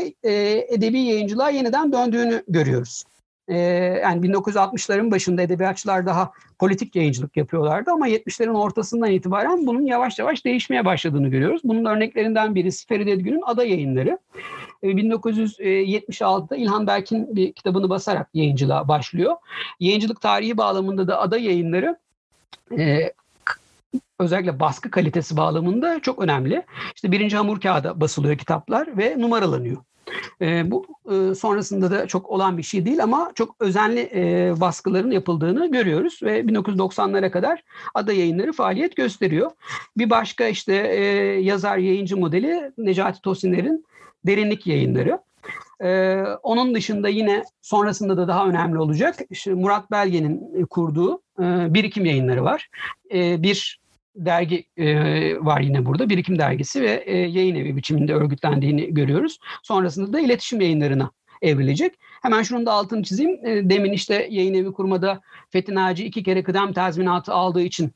edebi yayıncılığa yeniden döndüğünü görüyoruz. Yani 1960'ların başında edebiyatçılar daha politik yayıncılık yapıyorlardı ama 70'lerin ortasından itibaren bunun yavaş yavaş değişmeye başladığını görüyoruz. Bunun örneklerinden birisi Feride Edgün'ün Ada Yayınları. 1976'da İlhan Berk'in bir kitabını basarak yayıncılığa başlıyor. Yayıncılık tarihi bağlamında da Ada Yayınları özellikle baskı kalitesi bağlamında çok önemli. İşte birinci hamur kağıda basılıyor kitaplar ve numaralanıyor. E, bu e, sonrasında da çok olan bir şey değil ama çok özenli e, baskıların yapıldığını görüyoruz ve 1990'lara kadar ada yayınları faaliyet gösteriyor. Bir başka işte e, yazar yayıncı modeli Necati Tosinler'in derinlik yayınları. Ee, onun dışında yine sonrasında da daha önemli olacak işte Murat Belge'nin kurduğu e, birikim yayınları var. E, bir dergi e, var yine burada. Birikim dergisi ve e, yayın evi biçiminde örgütlendiğini görüyoruz. Sonrasında da iletişim yayınlarına evrilecek. Hemen şunun da altını çizeyim. E, demin işte yayın evi kurmada Fethi Naci iki kere kıdem tazminatı aldığı için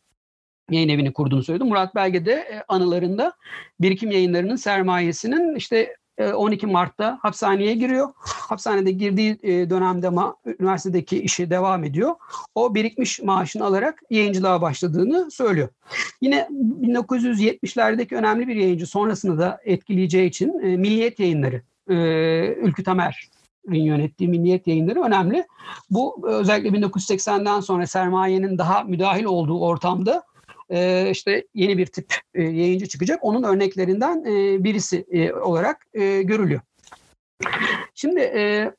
yayın evini kurduğunu söyledi. Murat Belge de anılarında birikim yayınlarının sermayesinin işte 12 e, Mart'ta hapishaneye giriyor. Hapishanede girdiği e, dönemde ama üniversitedeki işi devam ediyor. O birikmiş maaşını alarak yayıncılığa başladığını söylüyor. Yine 1970'lerdeki önemli bir yayıncı sonrasında da etkileyeceği için e, Milliyet Yayınları, Ülkü Tamer yönettiği Milliyet Yayınları önemli. Bu özellikle 1980'den sonra sermayenin daha müdahil olduğu ortamda e, işte yeni bir tip e, yayıncı çıkacak. Onun örneklerinden e, birisi e, olarak görülüyor. Şimdi e,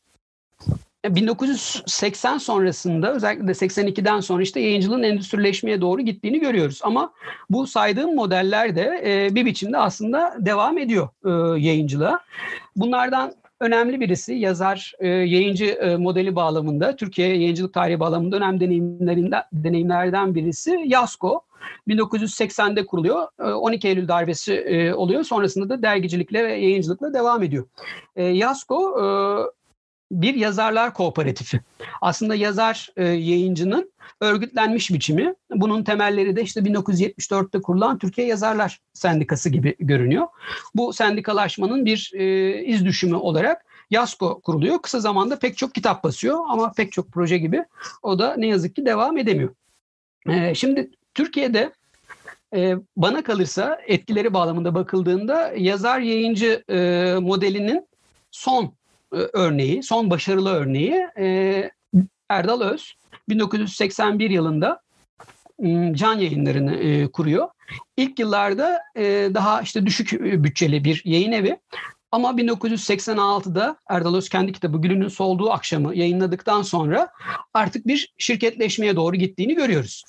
1980 sonrasında özellikle de 82'den sonra işte yayıncılığın endüstrileşmeye doğru gittiğini görüyoruz. Ama bu saydığım modeller de bir biçimde aslında devam ediyor yayıncılığa. Bunlardan önemli birisi yazar, e, yayıncı e, modeli bağlamında, Türkiye yayıncılık tarihi bağlamında önemli deneyimlerinden, deneyimlerden birisi Yasko. 1980'de kuruluyor. 12 Eylül darbesi oluyor. Sonrasında da dergicilikle ve yayıncılıkla devam ediyor. Yasko bir yazarlar kooperatifi. Aslında yazar yayıncının örgütlenmiş biçimi. Bunun temelleri de işte 1974'te kurulan Türkiye Yazarlar Sendikası gibi görünüyor. Bu sendikalaşmanın bir iz düşümü olarak Yasko kuruluyor. Kısa zamanda pek çok kitap basıyor ama pek çok proje gibi o da ne yazık ki devam edemiyor. Şimdi Türkiye'de e, bana kalırsa etkileri bağlamında bakıldığında yazar yayıncı e, modelinin son e, örneği, son başarılı örneği e, Erdal Öz 1981 yılında can yayınlarını e, kuruyor. İlk yıllarda e, daha işte düşük bütçeli bir yayın evi ama 1986'da Erdal Öz kendi kitabı Gülünün Solduğu Akşamı yayınladıktan sonra artık bir şirketleşmeye doğru gittiğini görüyoruz.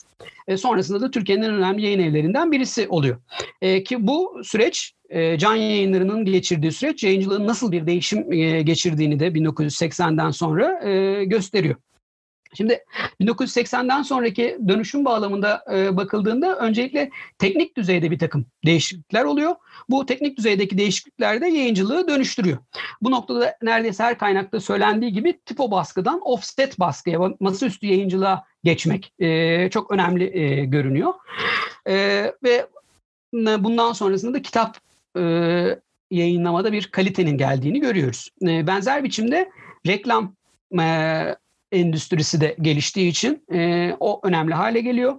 E, sonrasında da Türkiye'nin en önemli yayın evlerinden birisi oluyor. E, ki bu süreç e, can yayınlarının geçirdiği süreç yayıncılığın nasıl bir değişim e, geçirdiğini de 1980'den sonra e, gösteriyor. Şimdi 1980'den sonraki dönüşüm bağlamında e, bakıldığında öncelikle teknik düzeyde bir takım değişiklikler oluyor. Bu teknik düzeydeki değişiklikler de yayıncılığı dönüştürüyor. Bu noktada neredeyse her kaynakta söylendiği gibi tipo baskıdan offset baskıya, masaüstü yayıncılığa geçmek e, çok önemli e, görünüyor. E, ve bundan sonrasında da kitap e, yayınlamada bir kalitenin geldiğini görüyoruz. E, benzer biçimde reklam e, endüstrisi de geliştiği için e, o önemli hale geliyor.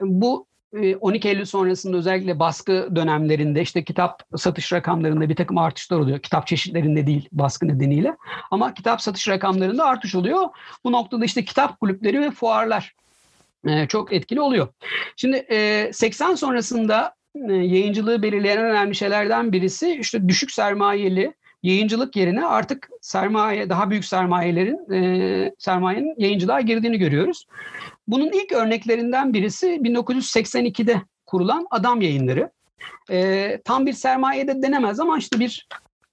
Bu 12 Eylül sonrasında özellikle baskı dönemlerinde işte kitap satış rakamlarında bir takım artışlar oluyor. Kitap çeşitlerinde değil baskı nedeniyle. Ama kitap satış rakamlarında artış oluyor. Bu noktada işte kitap kulüpleri ve fuarlar çok etkili oluyor. Şimdi 80 sonrasında yayıncılığı belirleyen önemli şeylerden birisi işte düşük sermayeli yayıncılık yerine artık sermaye daha büyük sermayelerin e, sermayenin yayıncılığa girdiğini görüyoruz. Bunun ilk örneklerinden birisi 1982'de kurulan Adam Yayınları. E, tam bir sermaye de denemez ama işte bir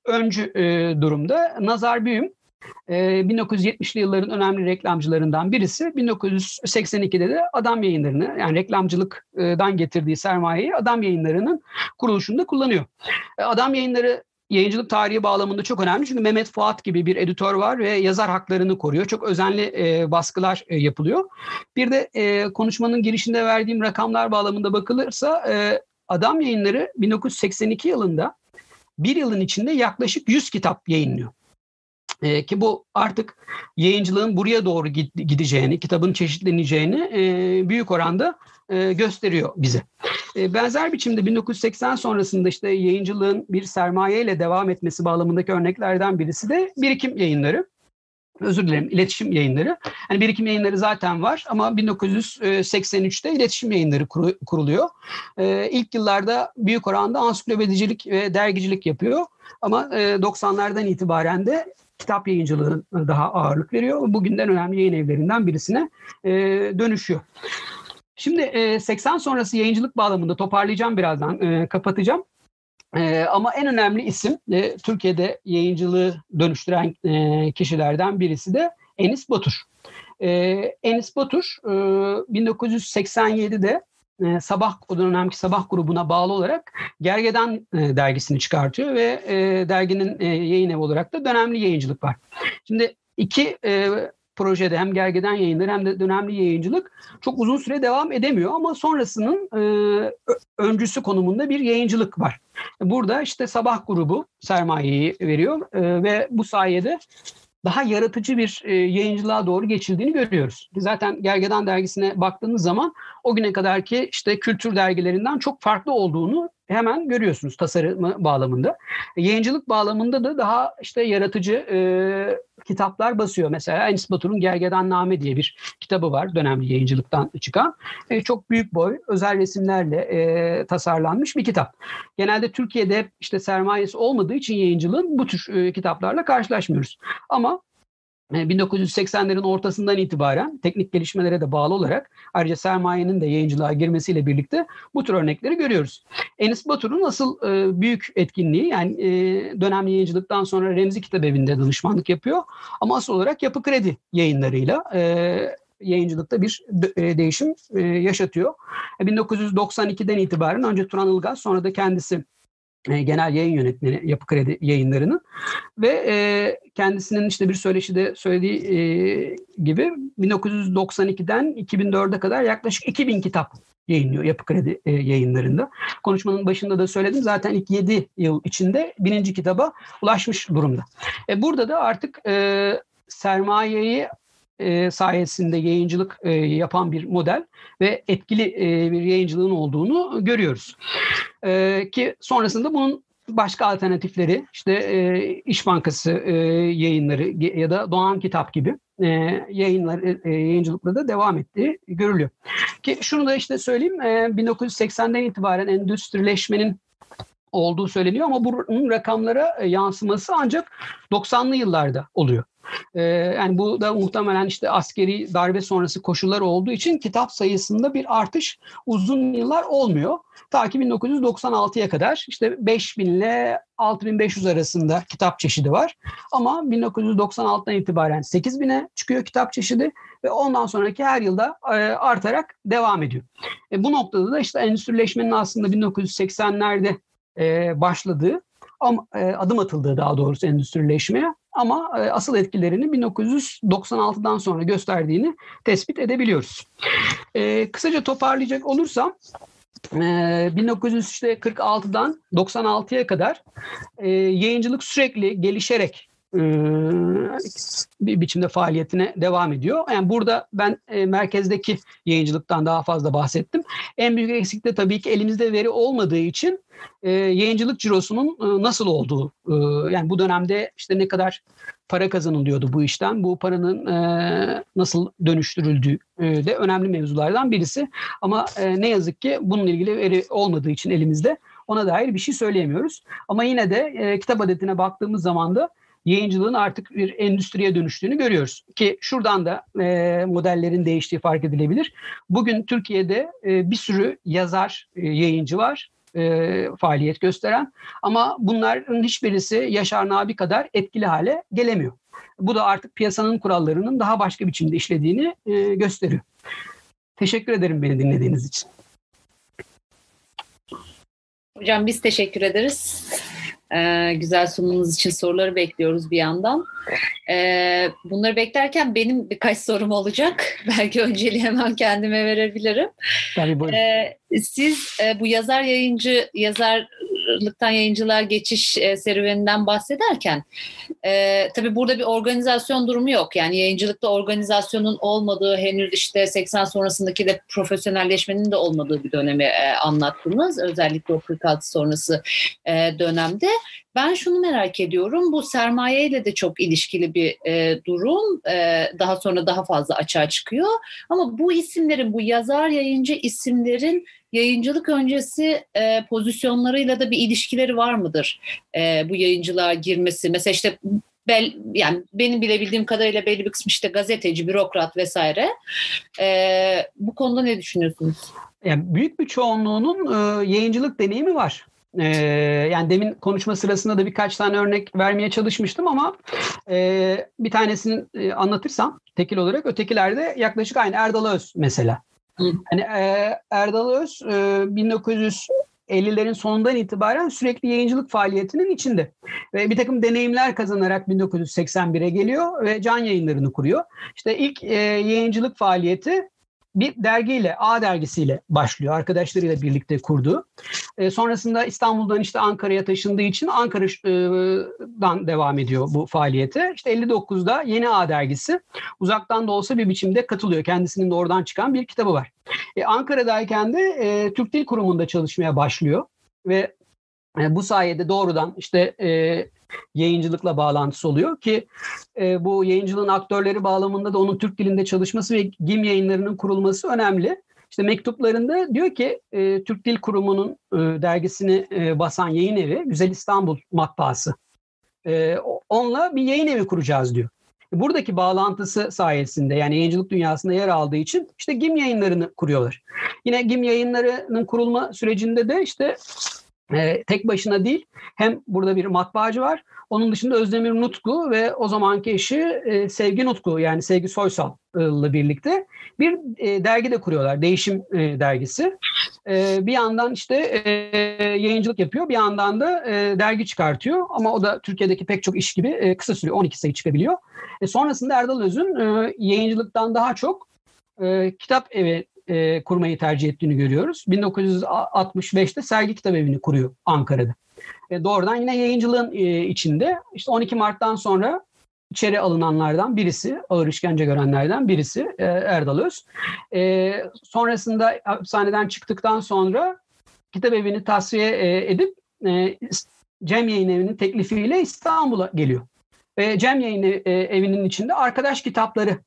öncü e, durumda. Nazar Büyüm e, 1970'li yılların önemli reklamcılarından birisi 1982'de de Adam Yayınları'nı yani reklamcılıktan getirdiği sermayeyi Adam Yayınları'nın kuruluşunda kullanıyor. E, Adam Yayınları yayıncılık tarihi bağlamında çok önemli. Çünkü Mehmet Fuat gibi bir editör var ve yazar haklarını koruyor. Çok özenli e, baskılar e, yapılıyor. Bir de e, konuşmanın girişinde verdiğim rakamlar bağlamında bakılırsa e, Adam Yayınları 1982 yılında bir yılın içinde yaklaşık 100 kitap yayınlıyor. E, ki bu artık yayıncılığın buraya doğru gideceğini, kitabın çeşitleneceğini e, büyük oranda e, gösteriyor bize. E, benzer biçimde 1980 sonrasında işte yayıncılığın bir sermayeyle devam etmesi bağlamındaki örneklerden birisi de birikim yayınları özür dilerim iletişim yayınları. Hani birikim yayınları zaten var ama 1983'te iletişim yayınları kuruluyor. Ee, ilk yıllarda büyük oranda ansiklopedicilik ve dergicilik yapıyor. Ama 90'lardan itibaren de kitap yayıncılığı daha ağırlık veriyor. Bugünden önemli yayın evlerinden birisine dönüşüyor. Şimdi 80 sonrası yayıncılık bağlamında toparlayacağım birazdan, kapatacağım. Ee, ama en önemli isim e, Türkiye'de yayıncılığı dönüştüren e, kişilerden birisi de Enis Batur. E, Enis Batur e, 1987'de e, Sabah o dönemki Sabah grubuna bağlı olarak Gergedan e, dergisini çıkartıyor ve e, derginin e, yayın evi olarak da dönemli yayıncılık var. Şimdi iki e, projede hem gergeden yayınları hem de dönemli yayıncılık çok uzun süre devam edemiyor ama sonrasının e, öncüsü konumunda bir yayıncılık var. Burada işte Sabah grubu sermayeyi veriyor e, ve bu sayede daha yaratıcı bir e, yayıncılığa doğru geçildiğini görüyoruz. Zaten Gergedan dergisine baktığınız zaman o güne kadarki işte kültür dergilerinden çok farklı olduğunu hemen görüyorsunuz tasarımı bağlamında. Yayıncılık bağlamında da daha işte yaratıcı e, kitaplar basıyor. Mesela Enis Batur'un Gergedan Name diye bir kitabı var dönemli yayıncılıktan çıkan. E, çok büyük boy özel resimlerle e, tasarlanmış bir kitap. Genelde Türkiye'de işte sermayesi olmadığı için yayıncılığın bu tür e, kitaplarla karşılaşmıyoruz. Ama 1980'lerin e, ortasından itibaren teknik gelişmelere de bağlı olarak ayrıca sermayenin de yayıncılığa girmesiyle birlikte bu tür örnekleri görüyoruz. Enis Batur'un asıl e, büyük etkinliği yani e, dönem yayıncılıktan sonra Remzi Kitap Evi'nde danışmanlık yapıyor ama asıl olarak Yapı Kredi yayınlarıyla yayıncılıkta bir değişim yaşatıyor. 1992'den itibaren önce Turan Ilgaz sonra da kendisi e, genel yayın yönetmeni Yapı Kredi yayınlarının ve e, kendisinin işte bir söyleşide söylediği e, gibi 1992'den 2004'e kadar yaklaşık 2000 kitap yayınlıyor Yapı Kredi e, yayınlarında. Konuşmanın başında da söyledim zaten ilk 7 yıl içinde bininci kitaba ulaşmış durumda. E, burada da artık e, sermayeyi e, sayesinde yayıncılık e, yapan bir model ve etkili e, bir yayıncılığın olduğunu görüyoruz. Ki sonrasında bunun başka alternatifleri işte İş Bankası yayınları ya da Doğan Kitap gibi yayınlar e, yayıncılıkla da devam ettiği görülüyor. Ki şunu da işte söyleyeyim e, 1980'den itibaren endüstrileşmenin olduğu söyleniyor ama bunun rakamlara yansıması ancak 90'lı yıllarda oluyor. Ee, yani bu da muhtemelen işte askeri darbe sonrası koşullar olduğu için kitap sayısında bir artış uzun yıllar olmuyor. Ta ki 1996'ya kadar işte 5000 ile 6500 arasında kitap çeşidi var. Ama 1996'dan itibaren 8000'e çıkıyor kitap çeşidi ve ondan sonraki her yılda e, artarak devam ediyor. E, bu noktada da işte endüstrileşmenin aslında 1980'lerde e, başladığı ama adım atıldığı daha doğrusu endüstrileşmeye ama e, asıl etkilerini 1996'dan sonra gösterdiğini tespit edebiliyoruz. E, kısaca toparlayacak olursam 1946'dan 96'ya kadar e, yayıncılık sürekli gelişerek e, bir biçimde faaliyetine devam ediyor. Yani burada ben e, merkezdeki yayıncılıktan daha fazla bahsettim. En büyük eksiklik de tabii ki elimizde veri olmadığı için e, yayıncılık cirosunun e, nasıl olduğu. E, yani bu dönemde işte ne kadar para kazanılıyordu bu işten. Bu paranın e, nasıl dönüştürüldüğü e, de önemli mevzulardan birisi. Ama e, ne yazık ki bununla ilgili veri olmadığı için elimizde ona dair bir şey söyleyemiyoruz. Ama yine de e, kitap adetine baktığımız zaman da yayıncılığın artık bir endüstriye dönüştüğünü görüyoruz. Ki şuradan da e, modellerin değiştiği fark edilebilir. Bugün Türkiye'de e, bir sürü yazar, e, yayıncı var e, faaliyet gösteren ama bunların hiçbirisi Yaşar Nabi kadar etkili hale gelemiyor. Bu da artık piyasanın kurallarının daha başka biçimde işlediğini e, gösteriyor. Teşekkür ederim beni dinlediğiniz için. Hocam biz teşekkür ederiz. Ee, güzel sunumunuz için soruları bekliyoruz bir yandan. Ee, bunları beklerken benim birkaç sorum olacak. Belki önceliği hemen kendime verebilirim. Tabii buyurun. Ee, siz e, bu yazar yayıncı, yazarlıktan yayıncılığa geçiş e, serüveninden bahsederken e, tabii burada bir organizasyon durumu yok. Yani yayıncılıkta organizasyonun olmadığı henüz işte 80 sonrasındaki de profesyonelleşmenin de olmadığı bir dönemi e, anlattınız. Özellikle o 46 sonrası e, dönemde. Ben şunu merak ediyorum. Bu sermayeyle de çok ilişkili bir e, durum. E, daha sonra daha fazla açığa çıkıyor. Ama bu isimlerin, bu yazar yayıncı isimlerin yayıncılık öncesi e, pozisyonlarıyla da bir ilişkileri var mıdır? E, bu yayıncılığa girmesi. Mesela işte bel, yani benim bilebildiğim kadarıyla belli bir kısmı işte gazeteci, bürokrat vesaire. E, bu konuda ne düşünüyorsunuz? Yani büyük bir çoğunluğunun e, yayıncılık deneyimi var. Ee, yani demin konuşma sırasında da birkaç tane örnek vermeye çalışmıştım ama e, bir tanesini e, anlatırsam tekil olarak ötekilerde yaklaşık aynı Erdal Öz mesela. Yani e, Erdal Öz e, 1950'lerin sonundan itibaren sürekli yayıncılık faaliyetinin içinde. Ve bir takım deneyimler kazanarak 1981'e geliyor ve can yayınlarını kuruyor. İşte ilk e, yayıncılık faaliyeti bir dergiyle, A dergisiyle başlıyor. Arkadaşlarıyla birlikte kurdu. E, sonrasında İstanbul'dan işte Ankara'ya taşındığı için Ankara'dan devam ediyor bu faaliyete. İşte 59'da Yeni A dergisi uzaktan da olsa bir biçimde katılıyor. Kendisinin de oradan çıkan bir kitabı var. E, Ankara'dayken de e, Türk Dil Kurumu'nda çalışmaya başlıyor ve e, bu sayede doğrudan işte e, yayıncılıkla bağlantısı oluyor ki e, bu yayıncılığın aktörleri bağlamında da onun Türk dilinde çalışması ve GİM yayınlarının kurulması önemli. İşte mektuplarında diyor ki e, Türk Dil Kurumu'nun e, dergisini e, basan yayın evi Güzel İstanbul Matbaası. E, onunla bir yayın evi kuracağız diyor. Buradaki bağlantısı sayesinde yani yayıncılık dünyasında yer aldığı için işte GİM yayınlarını kuruyorlar. Yine GİM yayınlarının kurulma sürecinde de işte e, tek başına değil hem burada bir matbaacı var onun dışında Özdemir Nutku ve o zamanki eşi e, Sevgi Nutku yani Sevgi Soysal'la birlikte bir e, dergi de kuruyorlar. Değişim e, dergisi. E, bir yandan işte e, yayıncılık yapıyor bir yandan da e, dergi çıkartıyor ama o da Türkiye'deki pek çok iş gibi e, kısa sürüyor 12 sayı çıkabiliyor. E, sonrasında Erdal Öz'ün e, yayıncılıktan daha çok e, kitap evi e, kurmayı tercih ettiğini görüyoruz. 1965'te sergi kitap evini kuruyor Ankara'da. E, doğrudan yine yayıncılığın e, içinde. İşte 12 Mart'tan sonra içeri alınanlardan birisi, ağır işkence görenlerden birisi e, Erdal Öz. E, sonrasında hapishaneden çıktıktan sonra kitap evini tasfiye e, edip e, Cem Yayın Evi'nin teklifiyle İstanbul'a geliyor. E, Cem Yayın Evi'nin içinde arkadaş kitapları e,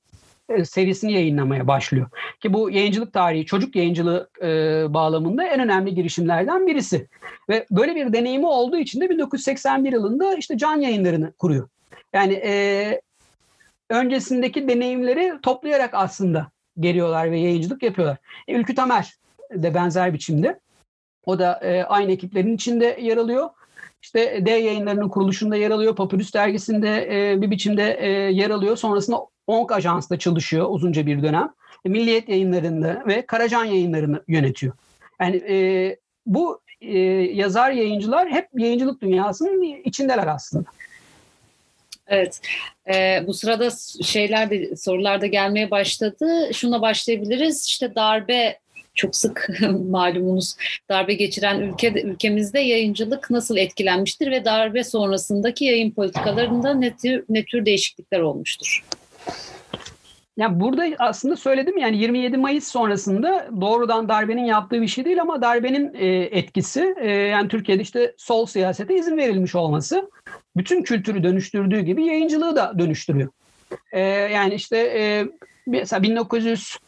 serisini yayınlamaya başlıyor. Ki bu yayıncılık tarihi, çocuk yayıncılığı e, bağlamında en önemli girişimlerden birisi. Ve böyle bir deneyimi olduğu için de 1981 yılında işte can yayınlarını kuruyor. Yani e, öncesindeki deneyimleri toplayarak aslında geliyorlar ve yayıncılık yapıyorlar. E, Ülkü Tamer de benzer biçimde. O da e, aynı ekiplerin içinde yer alıyor. İşte D yayınlarının kuruluşunda yer alıyor. Papyrus dergisinde e, bir biçimde e, yer alıyor. Sonrasında Onk Ajans'ta çalışıyor uzunca bir dönem. E, Milliyet yayınlarında ve Karacan yayınlarını yönetiyor. Yani e, bu e, yazar yayıncılar hep yayıncılık dünyasının içindeler aslında. Evet. Ee, bu sırada şeyler de sorular da gelmeye başladı. Şuna başlayabiliriz. İşte darbe çok sık malumunuz darbe geçiren ülke ülkemizde yayıncılık nasıl etkilenmiştir ve darbe sonrasındaki yayın politikalarında ne tür, ne tür değişiklikler olmuştur? Yani burada aslında söyledim yani 27 Mayıs sonrasında doğrudan darbenin yaptığı bir şey değil ama darbenin e, etkisi e, yani Türkiye'de işte sol siyasete izin verilmiş olması bütün kültürü dönüştürdüğü gibi yayıncılığı da dönüştürüyor. E, yani işte e, mesela 1900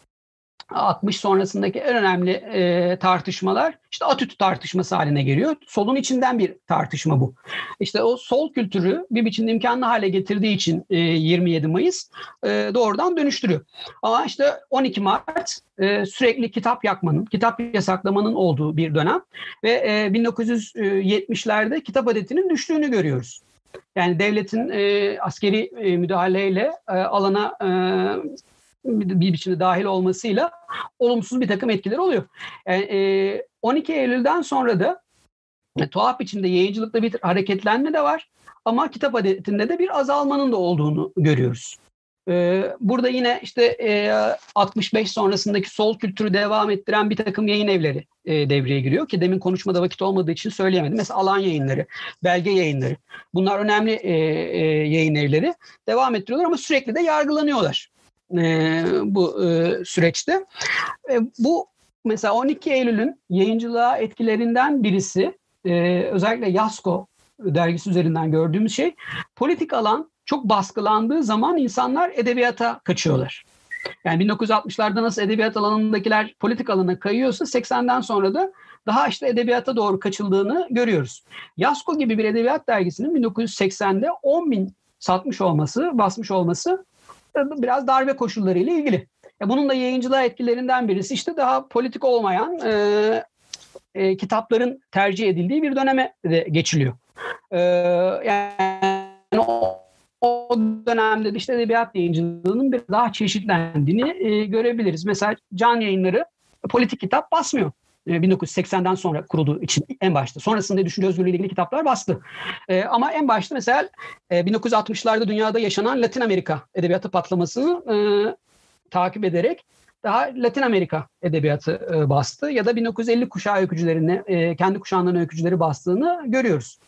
60 sonrasındaki en önemli e, tartışmalar işte Atüt tartışması haline geliyor. Solun içinden bir tartışma bu. İşte o sol kültürü bir biçimde imkanlı hale getirdiği için e, 27 Mayıs e, doğrudan dönüştürüyor. Ama işte 12 Mart e, sürekli kitap yakmanın, kitap yasaklamanın olduğu bir dönem ve e, 1970'lerde kitap adetinin düştüğünü görüyoruz. Yani devletin e, askeri e, müdahaleyle e, alana e, bir biçimde dahil olmasıyla olumsuz bir takım etkiler oluyor. Yani, e, 12 Eylül'den sonra da e, tuhaf biçimde yayıncılıkta bir hareketlenme de var ama kitap adetinde de bir azalmanın da olduğunu görüyoruz. E, burada yine işte e, 65 sonrasındaki sol kültürü devam ettiren bir takım yayın evleri e, devreye giriyor ki demin konuşmada vakit olmadığı için söyleyemedim. Mesela alan yayınları, belge yayınları bunlar önemli e, e, yayın evleri devam ettiriyorlar ama sürekli de yargılanıyorlar e, bu e, süreçte. E, bu mesela 12 Eylül'ün yayıncılığa etkilerinden birisi e, özellikle Yasko dergisi üzerinden gördüğümüz şey politik alan çok baskılandığı zaman insanlar edebiyata kaçıyorlar. Yani 1960'larda nasıl edebiyat alanındakiler politik alana kayıyorsa 80'den sonra da daha işte edebiyata doğru kaçıldığını görüyoruz. Yasko gibi bir edebiyat dergisinin 1980'de 10 bin satmış olması, basmış olması biraz darbe koşullarıyla ilgili. E, bunun da yayıncılığa etkilerinden birisi işte daha politik olmayan e, e, kitapların tercih edildiği bir döneme de geçiliyor. E, yani o, o dönemde de işte edebiyat yayıncılığının bir daha çeşitlendiğini e, görebiliriz. Mesela can yayınları politik kitap basmıyor. 1980'den e, sonra kurulduğu için en başta. Sonrasında düşünce özgürlüğü ile ilgili kitaplar bastı. E, ama en başta mesela e, 1960'larda dünyada yaşanan Latin Amerika edebiyatı patlamasını e, takip ederek daha Latin Amerika edebiyatı e, bastı ya da 1950 kuşağı öykücülerini e, kendi kuşağının öykücüleri bastığını görüyoruz.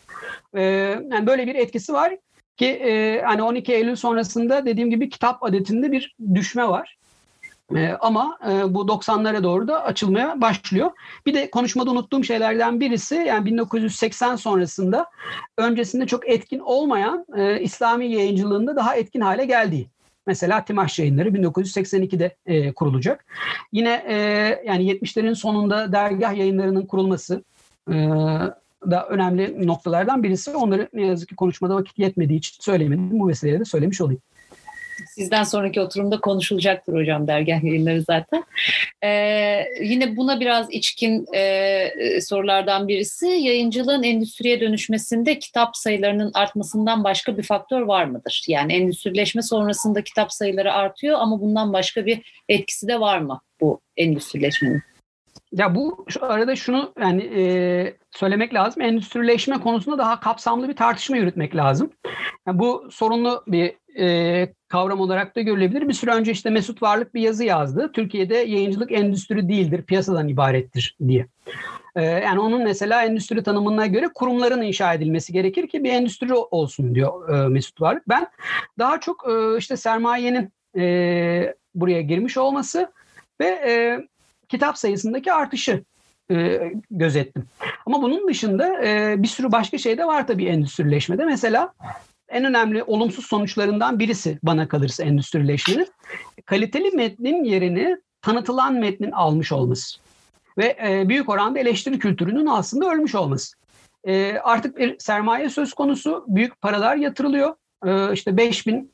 E, yani böyle bir etkisi var ki e, hani 12 Eylül sonrasında dediğim gibi kitap adetinde bir düşme var. E, ama e, bu 90'lara doğru da açılmaya başlıyor. Bir de konuşmada unuttuğum şeylerden birisi yani 1980 sonrasında öncesinde çok etkin olmayan e, İslami yayıncılığında daha etkin hale geldiği. Mesela Timaş yayınları 1982'de e, kurulacak. Yine yani 70'lerin sonunda dergah yayınlarının kurulması da önemli noktalardan birisi. Onları ne yazık ki konuşmada vakit yetmediği için söylemedim. Bu vesileyle de söylemiş olayım. Sizden sonraki oturumda konuşulacaktır hocam dergah yayınları zaten. Ee, yine buna biraz içkin e, sorulardan birisi yayıncılığın endüstriye dönüşmesinde kitap sayılarının artmasından başka bir faktör var mıdır? Yani endüstrileşme sonrasında kitap sayıları artıyor ama bundan başka bir etkisi de var mı bu endüstrileşmenin? Ya bu şu arada şunu yani e, söylemek lazım. Endüstrileşme konusunda daha kapsamlı bir tartışma yürütmek lazım. Yani bu sorunlu bir e, kavram olarak da görülebilir. Bir süre önce işte Mesut Varlık bir yazı yazdı. Türkiye'de yayıncılık endüstri değildir, piyasadan ibarettir diye. E, yani onun mesela endüstri tanımına göre kurumların inşa edilmesi gerekir ki bir endüstri olsun diyor e, Mesut Varlık. Ben daha çok e, işte sermayenin e, buraya girmiş olması ve e, kitap sayısındaki artışı e, gözettim. Ama bunun dışında e, bir sürü başka şey de var tabii endüstrileşmede. Mesela en önemli olumsuz sonuçlarından birisi bana kalırsa endüstrileşmenin kaliteli metnin yerini tanıtılan metnin almış olması ve e, büyük oranda eleştiri kültürünün aslında ölmüş olması. E, artık bir sermaye söz konusu, büyük paralar yatırılıyor. E, işte 5 bin,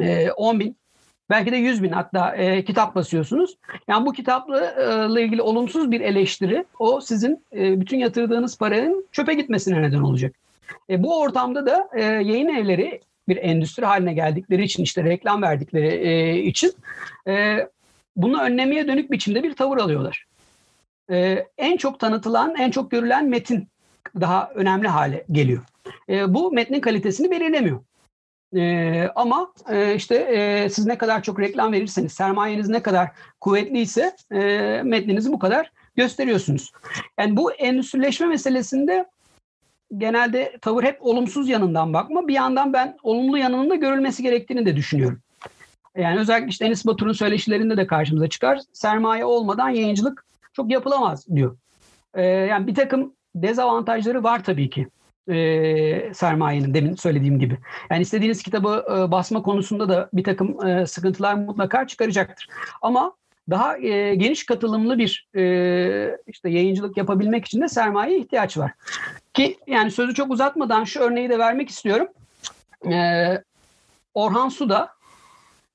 e, 10 bin, belki de 100 bin hatta e, kitap basıyorsunuz. Yani bu kitapla ilgili olumsuz bir eleştiri o sizin e, bütün yatırdığınız paranın çöpe gitmesine neden olacak. E, bu ortamda da e, yayın evleri bir endüstri haline geldikleri için işte reklam verdikleri e, için e, bunu önlemeye dönük biçimde bir tavır alıyorlar. E, en çok tanıtılan, en çok görülen metin daha önemli hale geliyor. E, bu metnin kalitesini belirlemiyor. E, ama e, işte e, siz ne kadar çok reklam verirseniz, sermayeniz ne kadar kuvvetliyse e, metninizi bu kadar gösteriyorsunuz. Yani bu endüstrileşme meselesinde genelde tavır hep olumsuz yanından bakma. Bir yandan ben olumlu yanının da görülmesi gerektiğini de düşünüyorum. Yani özellikle işte Enis Batur'un söyleşilerinde de karşımıza çıkar. Sermaye olmadan yayıncılık çok yapılamaz diyor. Ee, yani bir takım dezavantajları var tabii ki e, sermayenin demin söylediğim gibi. Yani istediğiniz kitabı e, basma konusunda da bir takım e, sıkıntılar mutlaka çıkaracaktır. Ama daha e, geniş katılımlı bir e, işte yayıncılık yapabilmek için de sermaye ihtiyaç var. Ki yani sözü çok uzatmadan şu örneği de vermek istiyorum. E, Orhan Suda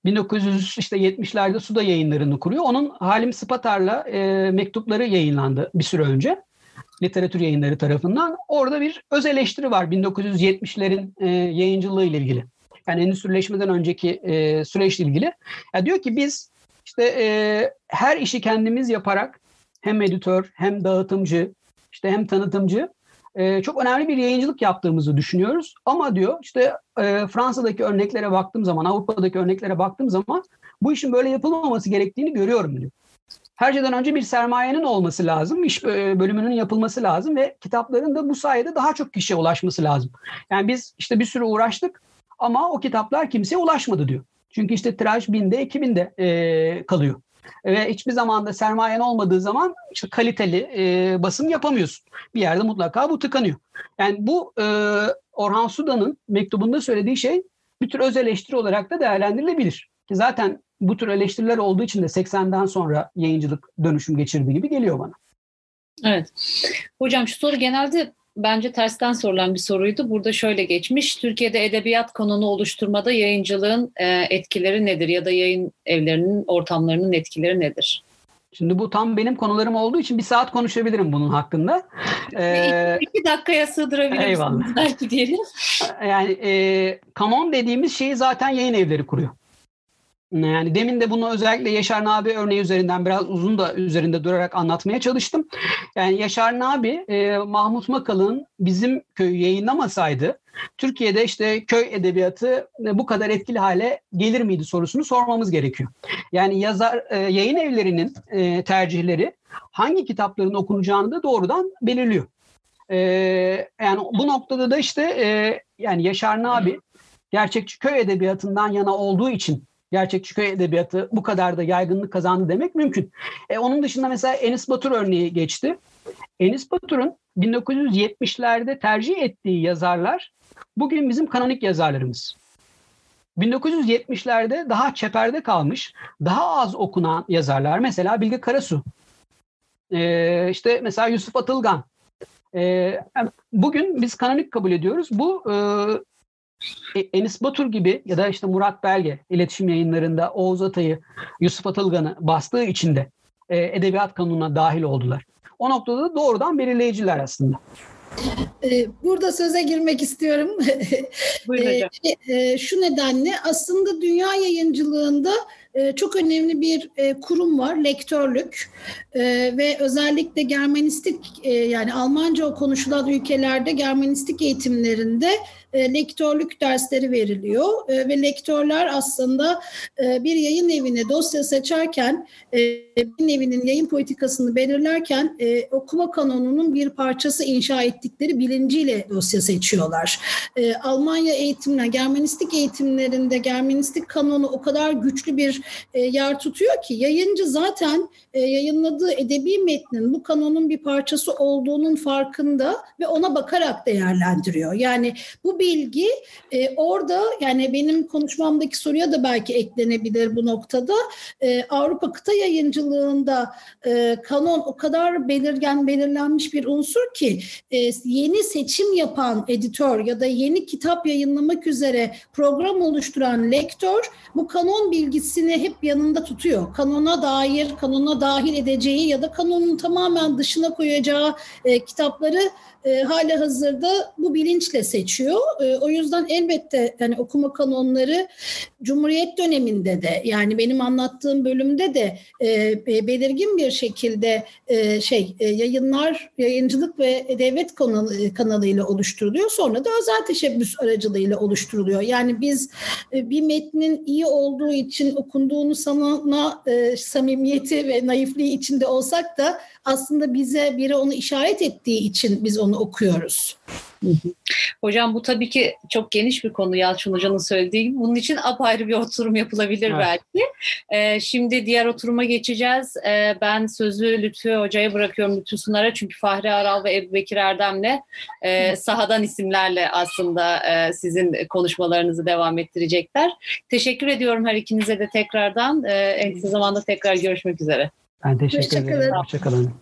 1970'lerde Suda yayınlarını kuruyor. Onun Halim Spatar'la e, mektupları yayınlandı bir süre önce literatür yayınları tarafından. Orada bir öz eleştiri var 1970'lerin e, yayıncılığı ile ilgili. Yani endüstrileşmeden önceki e, süreçle ilgili. Ya diyor ki biz işte e, her işi kendimiz yaparak hem editör hem dağıtımcı işte hem tanıtımcı e, çok önemli bir yayıncılık yaptığımızı düşünüyoruz. Ama diyor işte e, Fransa'daki örneklere baktığım zaman, Avrupa'daki örneklere baktığım zaman bu işin böyle yapılmaması gerektiğini görüyorum diyor. Her şeyden önce bir sermayenin olması lazım, iş e, bölümünün yapılması lazım ve kitapların da bu sayede daha çok kişiye ulaşması lazım. Yani biz işte bir sürü uğraştık ama o kitaplar kimseye ulaşmadı diyor. Çünkü işte tiraj binde, iki binde e, kalıyor. Ve hiçbir zaman da sermayen olmadığı zaman işte kaliteli e, basım yapamıyorsun. Bir yerde mutlaka bu tıkanıyor. Yani bu e, Orhan Sudan'ın mektubunda söylediği şey bir tür öz eleştiri olarak da değerlendirilebilir. Ki zaten bu tür eleştiriler olduğu için de 80'den sonra yayıncılık dönüşüm geçirdiği gibi geliyor bana. Evet. Hocam şu soru genelde bence tersten sorulan bir soruydu. Burada şöyle geçmiş. Türkiye'de edebiyat kanunu oluşturmada yayıncılığın e, etkileri nedir ya da yayın evlerinin ortamlarının etkileri nedir? Şimdi bu tam benim konularım olduğu için bir saat konuşabilirim bunun hakkında. Ee, iki dakikaya sığdırabiliriz belki diyelim. Yani e, kanon dediğimiz şeyi zaten yayın evleri kuruyor. Yani demin de bunu özellikle Yaşar Nabi örneği üzerinden biraz uzun da üzerinde durarak anlatmaya çalıştım. Yani Yaşar Nabi, e, Mahmut Makal'ın bizim köyü yayınlamasaydı Türkiye'de işte köy edebiyatı e, bu kadar etkili hale gelir miydi sorusunu sormamız gerekiyor. Yani yazar e, yayın evlerinin e, tercihleri hangi kitapların okunacağını da doğrudan belirliyor. E, yani bu noktada da işte e, yani Yaşar Nabi gerçekçi köy edebiyatından yana olduğu için gerçekçi köy edebiyatı bu kadar da yaygınlık kazandı demek mümkün. E, onun dışında mesela Enis Batur örneği geçti. Enis Batur'un 1970'lerde tercih ettiği yazarlar bugün bizim kanonik yazarlarımız. 1970'lerde daha çeperde kalmış, daha az okunan yazarlar mesela Bilge Karasu. Ee, işte mesela Yusuf Atılgan. Ee, bugün biz kanonik kabul ediyoruz. Bu e, Enis Batur gibi ya da işte Murat Belge iletişim yayınlarında Oğuz Atay'ı, Yusuf Atılgan'ı bastığı için de e, edebiyat kanununa dahil oldular. O noktada da doğrudan belirleyiciler aslında. E, burada söze girmek istiyorum. Hocam. Şu nedenle aslında dünya yayıncılığında çok önemli bir kurum var, lektörlük ve özellikle Germanistik yani Almanca konuşulan ülkelerde Germanistik eğitimlerinde e, lektörlük dersleri veriliyor e, ve lektörler aslında e, bir yayın evine dosya seçerken e, bir evinin yayın politikasını belirlerken e, okuma kanonunun bir parçası inşa ettikleri bilinciyle dosya seçiyorlar. E, Almanya eğitimler, Germanistik eğitimlerinde Germanistik kanonu o kadar güçlü bir e, yer tutuyor ki yayıncı zaten e, yayınladığı edebi metnin bu kanonun bir parçası olduğunun farkında ve ona bakarak değerlendiriyor. Yani bu bilgi e, orada yani benim konuşmamdaki soruya da belki eklenebilir bu noktada. E, Avrupa kıta yayıncılığında e, kanon o kadar belirgen belirlenmiş bir unsur ki e, yeni seçim yapan editör ya da yeni kitap yayınlamak üzere program oluşturan lektör bu kanon bilgisini hep yanında tutuyor. Kanona dair, kanona dahil edeceği ya da kanonun tamamen dışına koyacağı e, kitapları e, hala hazırda bu bilinçle seçiyor. E, o yüzden elbette yani okuma kanonları Cumhuriyet döneminde de yani benim anlattığım bölümde de e, belirgin bir şekilde e, şey e, yayınlar, yayıncılık ve devlet kanalı, kanalıyla oluşturuluyor. Sonra da özel teşebbüs aracılığıyla oluşturuluyor. Yani biz e, bir metnin iyi olduğu için okunduğunu sana e, samimiyeti ve naifliği içinde olsak da aslında bize biri onu işaret ettiği için biz onu okuyoruz. Hocam bu tabii ki çok geniş bir konu Yalçın Hoca'nın söylediği gibi. Bunun için apayrı bir oturum yapılabilir evet. belki. Ee, şimdi diğer oturuma geçeceğiz. Ee, ben sözü Lütfü Hoca'ya bırakıyorum Lütfü Sunar'a. Çünkü Fahri Aral ve Ebu Bekir Erdem'le e, sahadan isimlerle aslında e, sizin konuşmalarınızı devam ettirecekler. Teşekkür ediyorum her ikinize de tekrardan. E, en kısa zamanda tekrar görüşmek üzere. Ben teşekkür ederim. Hoşçakalın.